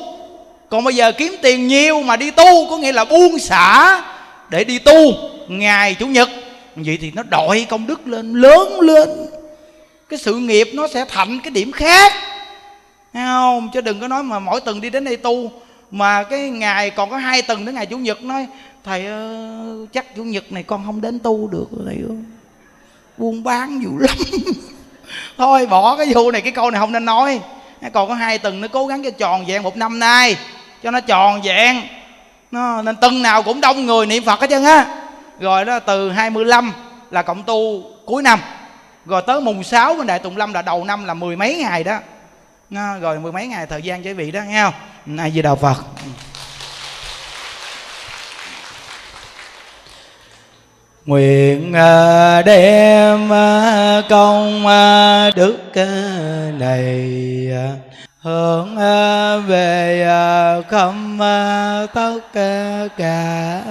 [SPEAKER 2] Còn bây giờ kiếm tiền nhiều mà đi tu có nghĩa là buông xả để đi tu. Ngày chủ nhật vậy thì nó đội công đức lên lớn lên. Cái sự nghiệp nó sẽ thành cái điểm khác. Thấy không? Chứ đừng có nói mà mỗi tuần đi đến đây tu mà cái ngày còn có hai tuần đến ngày chủ nhật nói thầy ơi, chắc chủ nhật này con không đến tu được thầy ơi. Buôn bán nhiều lắm. thôi bỏ cái vụ này cái câu này không nên nói. Còn có hai tuần nó cố gắng cho tròn vẹn một năm nay cho nó tròn vẹn. Nó, nên tuần nào cũng đông người niệm phật hết trơn á. Rồi đó từ 25 là cộng tu cuối năm. Rồi tới mùng 6 bên đại tùng lâm là đầu năm là mười mấy ngày đó. Nó, rồi mười mấy ngày thời gian cho vị đó nghe không? Ai di đạo phật.
[SPEAKER 1] Nguyện à, đem à, công à, đức này hướng về khâm tất cả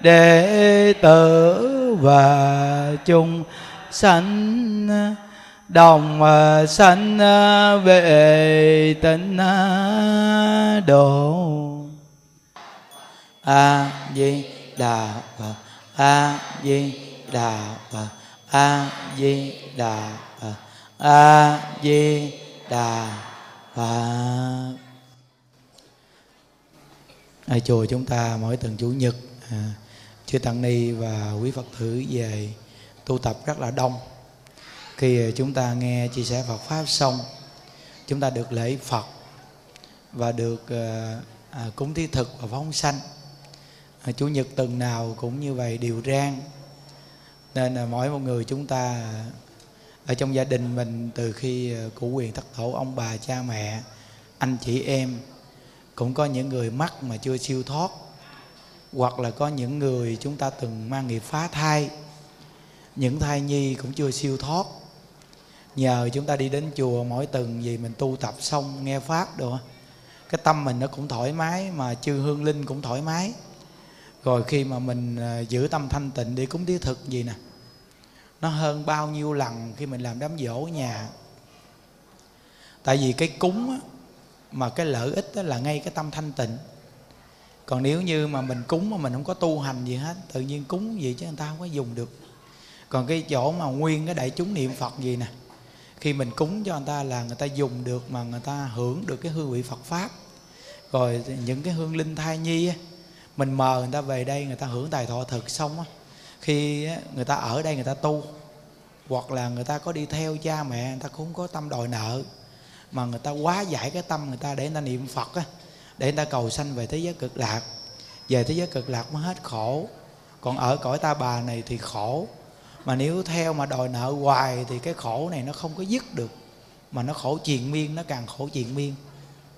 [SPEAKER 1] đệ tử và chung sanh đồng sanh về tịnh độ. A di đà phật a di đà phật. A di đà phật. A di đà phật. Ở chùa chúng ta mỗi tuần chủ nhật à, chư tăng ni và quý phật tử về tu tập rất là đông. Khi chúng ta nghe chia sẻ Phật pháp xong chúng ta được lễ Phật và được à, à, cúng thí thực và phóng sanh chủ nhật tuần nào cũng như vậy điều rang. Nên là mỗi một người chúng ta ở trong gia đình mình, từ khi ờ, cụ quyền thất tổ ông bà, cha mẹ, anh chị em, cũng có những người mắc mà chưa siêu thoát, hoặc là có những người chúng ta từng mang nghiệp phá thai, những thai nhi cũng chưa siêu thoát. Nhờ chúng ta đi đến chùa mỗi tuần gì mình tu tập xong, nghe pháp được cái tâm mình nó cũng thoải mái mà chư hương linh cũng thoải mái rồi khi mà mình à, giữ tâm thanh tịnh đi cúng thí thực gì nè nó hơn bao nhiêu lần khi mình làm đám dỗ nhà. Tại vì cái cúng á, mà cái lợi ích đó là ngay cái tâm thanh tịnh. Còn nếu như mà mình cúng mà mình không có tu hành gì hết tự nhiên cúng gì chứ người ta không có dùng được. Còn cái chỗ mà nguyên cái đại chúng niệm phật gì nè khi mình cúng cho người ta là người ta dùng được mà người ta hưởng được cái hương vị phật pháp. Rồi những cái hương linh thai nhi á, mình mời người ta về đây người ta hưởng tài thọ thực xong á khi người ta ở đây người ta tu hoặc là người ta có đi theo cha mẹ người ta cũng có tâm đòi nợ mà người ta quá giải cái tâm người ta để người ta niệm phật á để người ta cầu sanh về thế giới cực lạc về thế giới cực lạc mới hết khổ còn ở cõi ta bà này thì khổ mà nếu theo mà đòi nợ hoài thì cái khổ này nó không có dứt được mà nó khổ triền miên nó càng khổ triền miên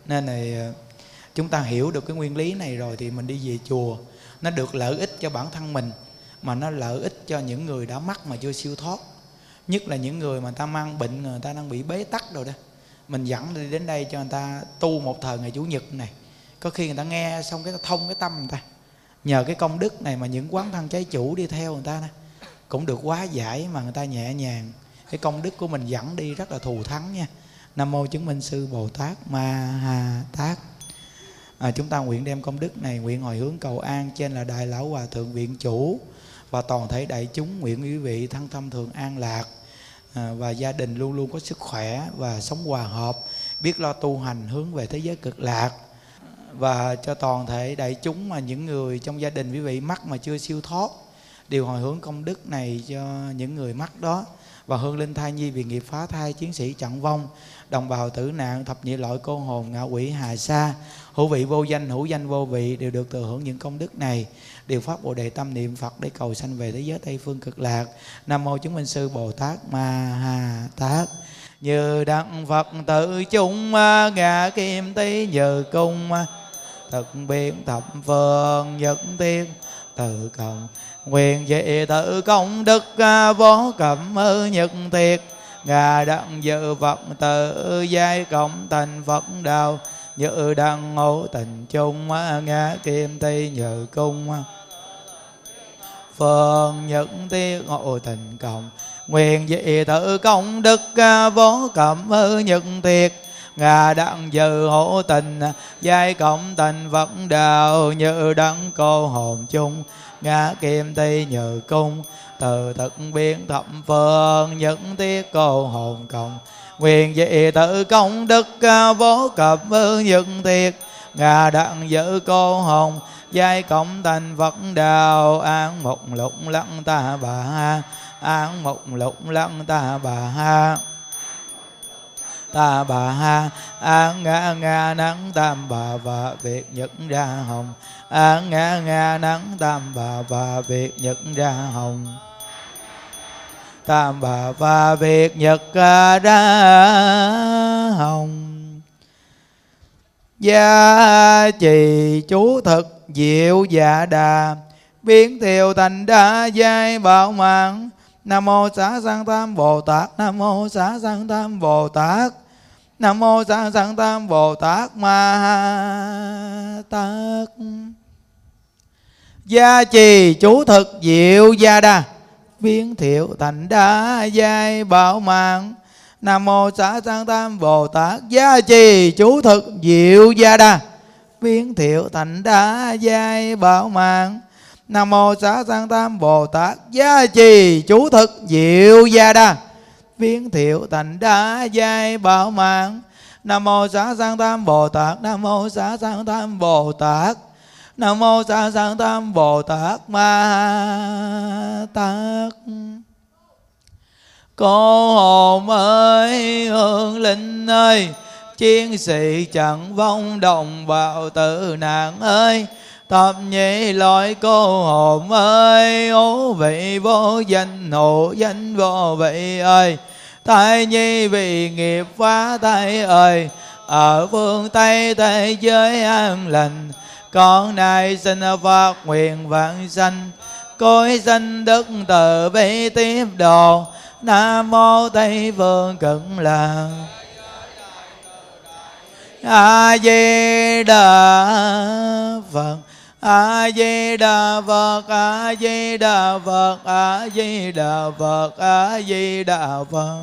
[SPEAKER 1] nên này chúng ta hiểu được cái nguyên lý này rồi thì mình đi về chùa. Nó được lợi ích cho bản thân mình, mà nó lợi ích cho những người đã mắc mà chưa siêu thoát. Nhất là những người mà ta mang bệnh, người ta đang bị bế tắc rồi đó. Mình dẫn đi đến đây cho người ta tu một thời ngày chủ nhật này. Có khi người ta nghe xong cái thông cái tâm người ta. Nhờ cái công đức này mà những quán thân trái chủ đi theo người ta nè cũng được quá giải mà người ta nhẹ nhàng. Cái công đức của mình dẫn đi rất là thù thắng nha. Nam mô chứng minh sư bồ tát ma ha tát à, chúng ta nguyện đem công đức này nguyện hồi hướng cầu an trên là đại lão hòa thượng viện chủ và toàn thể đại chúng nguyện quý vị thân tâm thường an lạc à, và gia đình luôn luôn có sức khỏe và sống hòa hợp biết lo tu hành hướng về thế giới cực lạc. Và cho toàn thể đại chúng mà những người trong gia đình quý vị mắc mà chưa siêu thoát đều hồi hướng công đức này cho những người mắc đó. Và hương linh thai nhi vì nghiệp phá thai chiến sĩ trận vong đồng bào tử nạn thập nhị loại cô hồn ngạ quỷ hà sa hữu vị vô danh, hữu danh vô vị đều được thừa hưởng những công đức này. Đều phát bồ đề tâm niệm phật để cầu sanh về thế giới tây phương cực lạc. Nam mô chứng minh sư bồ tát ma ha tát. Như đặng phật tự chúng, ngã kim tý như cung, thực biến thập phương nhật tiên, tự cộng nguyện về tự công đức, vô cẩm nhật thiệt ngà đặng dự phật tự giai cộng thành phật đạo như đăng ngộ tình chung ngã kim, tây nhờ cung. Phương nhật tiết ngộ tình cộng nguyện dị tự công đức à, vô cẩm nhật thiệt ngà đặng dự hộ tình, giai cộng thành vẫn đạo như đăng cô hồn chung, ngã kim, tây nhờ cung. Từ thực biến thập phương nhất tiết cô hồn cộng nguyện dị tự công đức à, vô cập nhất thiệt. Ngà đặng giữ cô hồng, giai cộng thành phật đạo an một lục lăng ta bà ha, an một lục lăng ta bà ha. Ta bà ha, an ngã nga nắng tam bà và việc nhật ra hồng. An ngã nga nắng tam bà và việc nhật ra hồng tam bà ba việt nhật à, đa hồng. Gia trì chú thực diệu dạ đà, biến thiều thành đa giai bảo mạng. Nam mô xá sanh tam bồ tát, nam mô xá sanh tam bồ tát, nam mô xá sanh tam bồ tát ma tát. Gia trì chú thực diệu gia đà biến thiệu thành đa giai bảo mạng. Nam mô xá sang tam bồ tát gia trì chú thực diệu gia đa. Biến thiệu thành đa giai bảo mạng. Nam mô xá sang tam bồ tát gia trì chú thực diệu gia đa. Biến thiệu thành đa giai bảo mạng. Nam mô xá sang tam bồ tát, nam mô xá sang tam bồ tát nam mô sa sang tam bồ tát ma tát. Cô hồn ơi hương linh ơi, chiến sĩ chẳng vong đồng bào tử nạn ơi. Thập nhị loại cô hồn ơi Ố vị vô danh, hộ danh vô vị ơi. Thai nhi vì nghiệp phá thai ơi, Ở phương Tây thế giới an lành con nay xin phát nguyện vạn sanh. Cõi sanh đức từ bi tiếp độ Nam mô Tây phương cực lạc A Di Đà Phật. A Di Đà Phật A Di Đà Phật A Di Đà Phật A Di Đà Phật.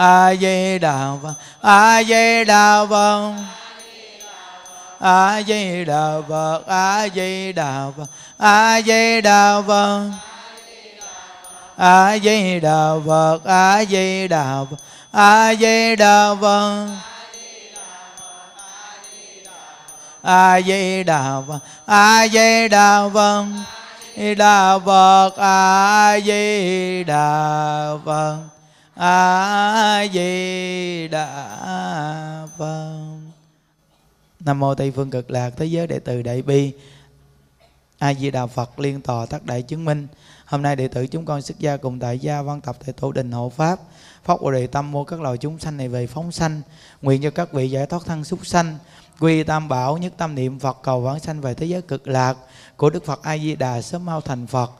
[SPEAKER 1] A Di Đà Phật A Di Đà Phật A Di Đà Phật A Di Đà Phật A Di Đà Phật A Di Đà Phật A Di Đà Phật A Di Đà Phật A Di Đà Phật A Di Đà Phật Đà Phật A Di Đà Phật A Di Đà Phật. Nam mô Tây phương cực lạc thế giới đệ tử đại bi. A di đà phật liên tòa tác đại chứng minh. Hôm nay đệ tử chúng con xuất gia cùng tại gia văn tập tại tổ đình hộ pháp, phát bồ đề tâm mua các loài chúng sanh này về phóng sanh, nguyện cho các vị giải thoát thân súc sanh, quy tam bảo, nhất tâm niệm phật, cầu vãng sanh về thế giới cực lạc của đức phật a di đà sớm mau thành phật.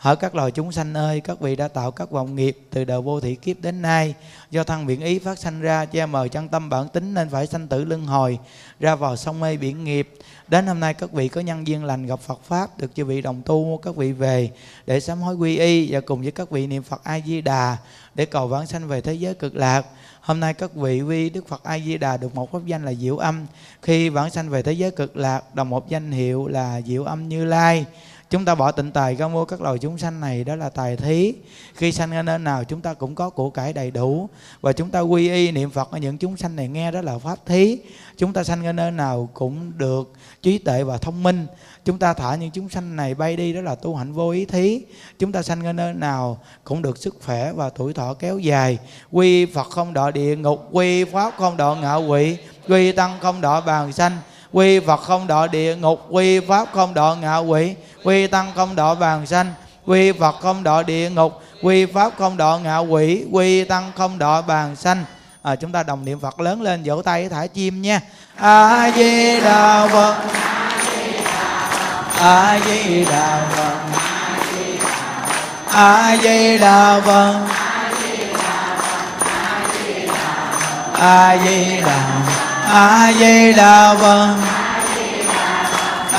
[SPEAKER 1] Hỡi các loài chúng sanh ơi, các vị đã tạo các vọng nghiệp từ đầu vô thị kiếp đến nay, do thân biển ý phát sanh ra, che mờ chân tâm bản tính nên phải sanh tử luân hồi, ra vào sông mê biển nghiệp. Đến hôm nay các vị có nhân duyên lành gặp Phật Pháp, được chư vị đồng tu các vị về để sám hối quy y và cùng với các vị niệm Phật A-di-đà để cầu vãng sanh về thế giới cực lạc. Hôm nay các vị quy Đức Phật A Di Đà được một pháp danh là Diệu Âm. Khi vãng sanh về thế giới cực lạc đồng một danh hiệu là Diệu Âm Như Lai chúng ta bỏ tịnh tài ra mua các loài chúng sanh này, đó là tài thí. Khi sanh ở nơi nào, chúng ta cũng có của cải đầy đủ. Và chúng ta quy y niệm phật ở những chúng sanh này nghe, đó là pháp thí. Chúng ta sanh ở nơi nào cũng được trí tuệ và thông minh. Chúng ta thả những chúng sanh này bay đi, đó là tu hạnh vô ý thí. Chúng ta sanh ở nơi nào cũng được sức khỏe và tuổi thọ kéo dài. Quy phật không đọa địa ngục, quy pháp không đọa ngạo quỷ, quy tăng không đọa bàn sanh. Quy phật không đọa địa ngục, quy pháp không đọa ngạo quỷ quy tăng không độ vàng sanh quy phật không độ địa ngục quy pháp không độ ngạo quỷ quy tăng không độ bàn sanh à, chúng ta đồng niệm phật lớn lên vỗ tay thả chim nha. A di đà phật. A di đà phật. A di đà phật. A di đà a di đà phật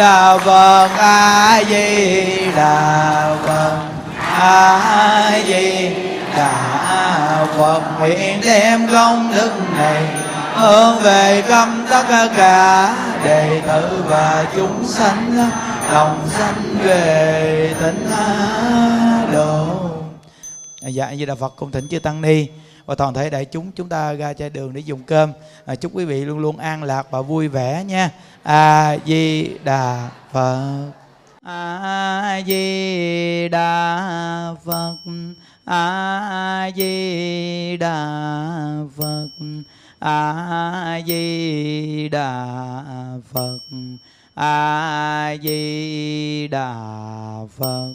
[SPEAKER 1] đà phật a di đà phật. A di đà phật, nguyện đem công đức này hướng về khắp tất cả đệ tử và chúng sanh đồng sanh về tịnh độ. Dạ như đà phật, cung thỉnh chư tăng ni và toàn thể đại chúng chúng ta ra chai đường để dùng cơm. À, chúc quý vị luôn luôn an lạc và vui vẻ nha. A di đà phật. A di đà phật. A di đà phật. A di đà phật. A di đà phật.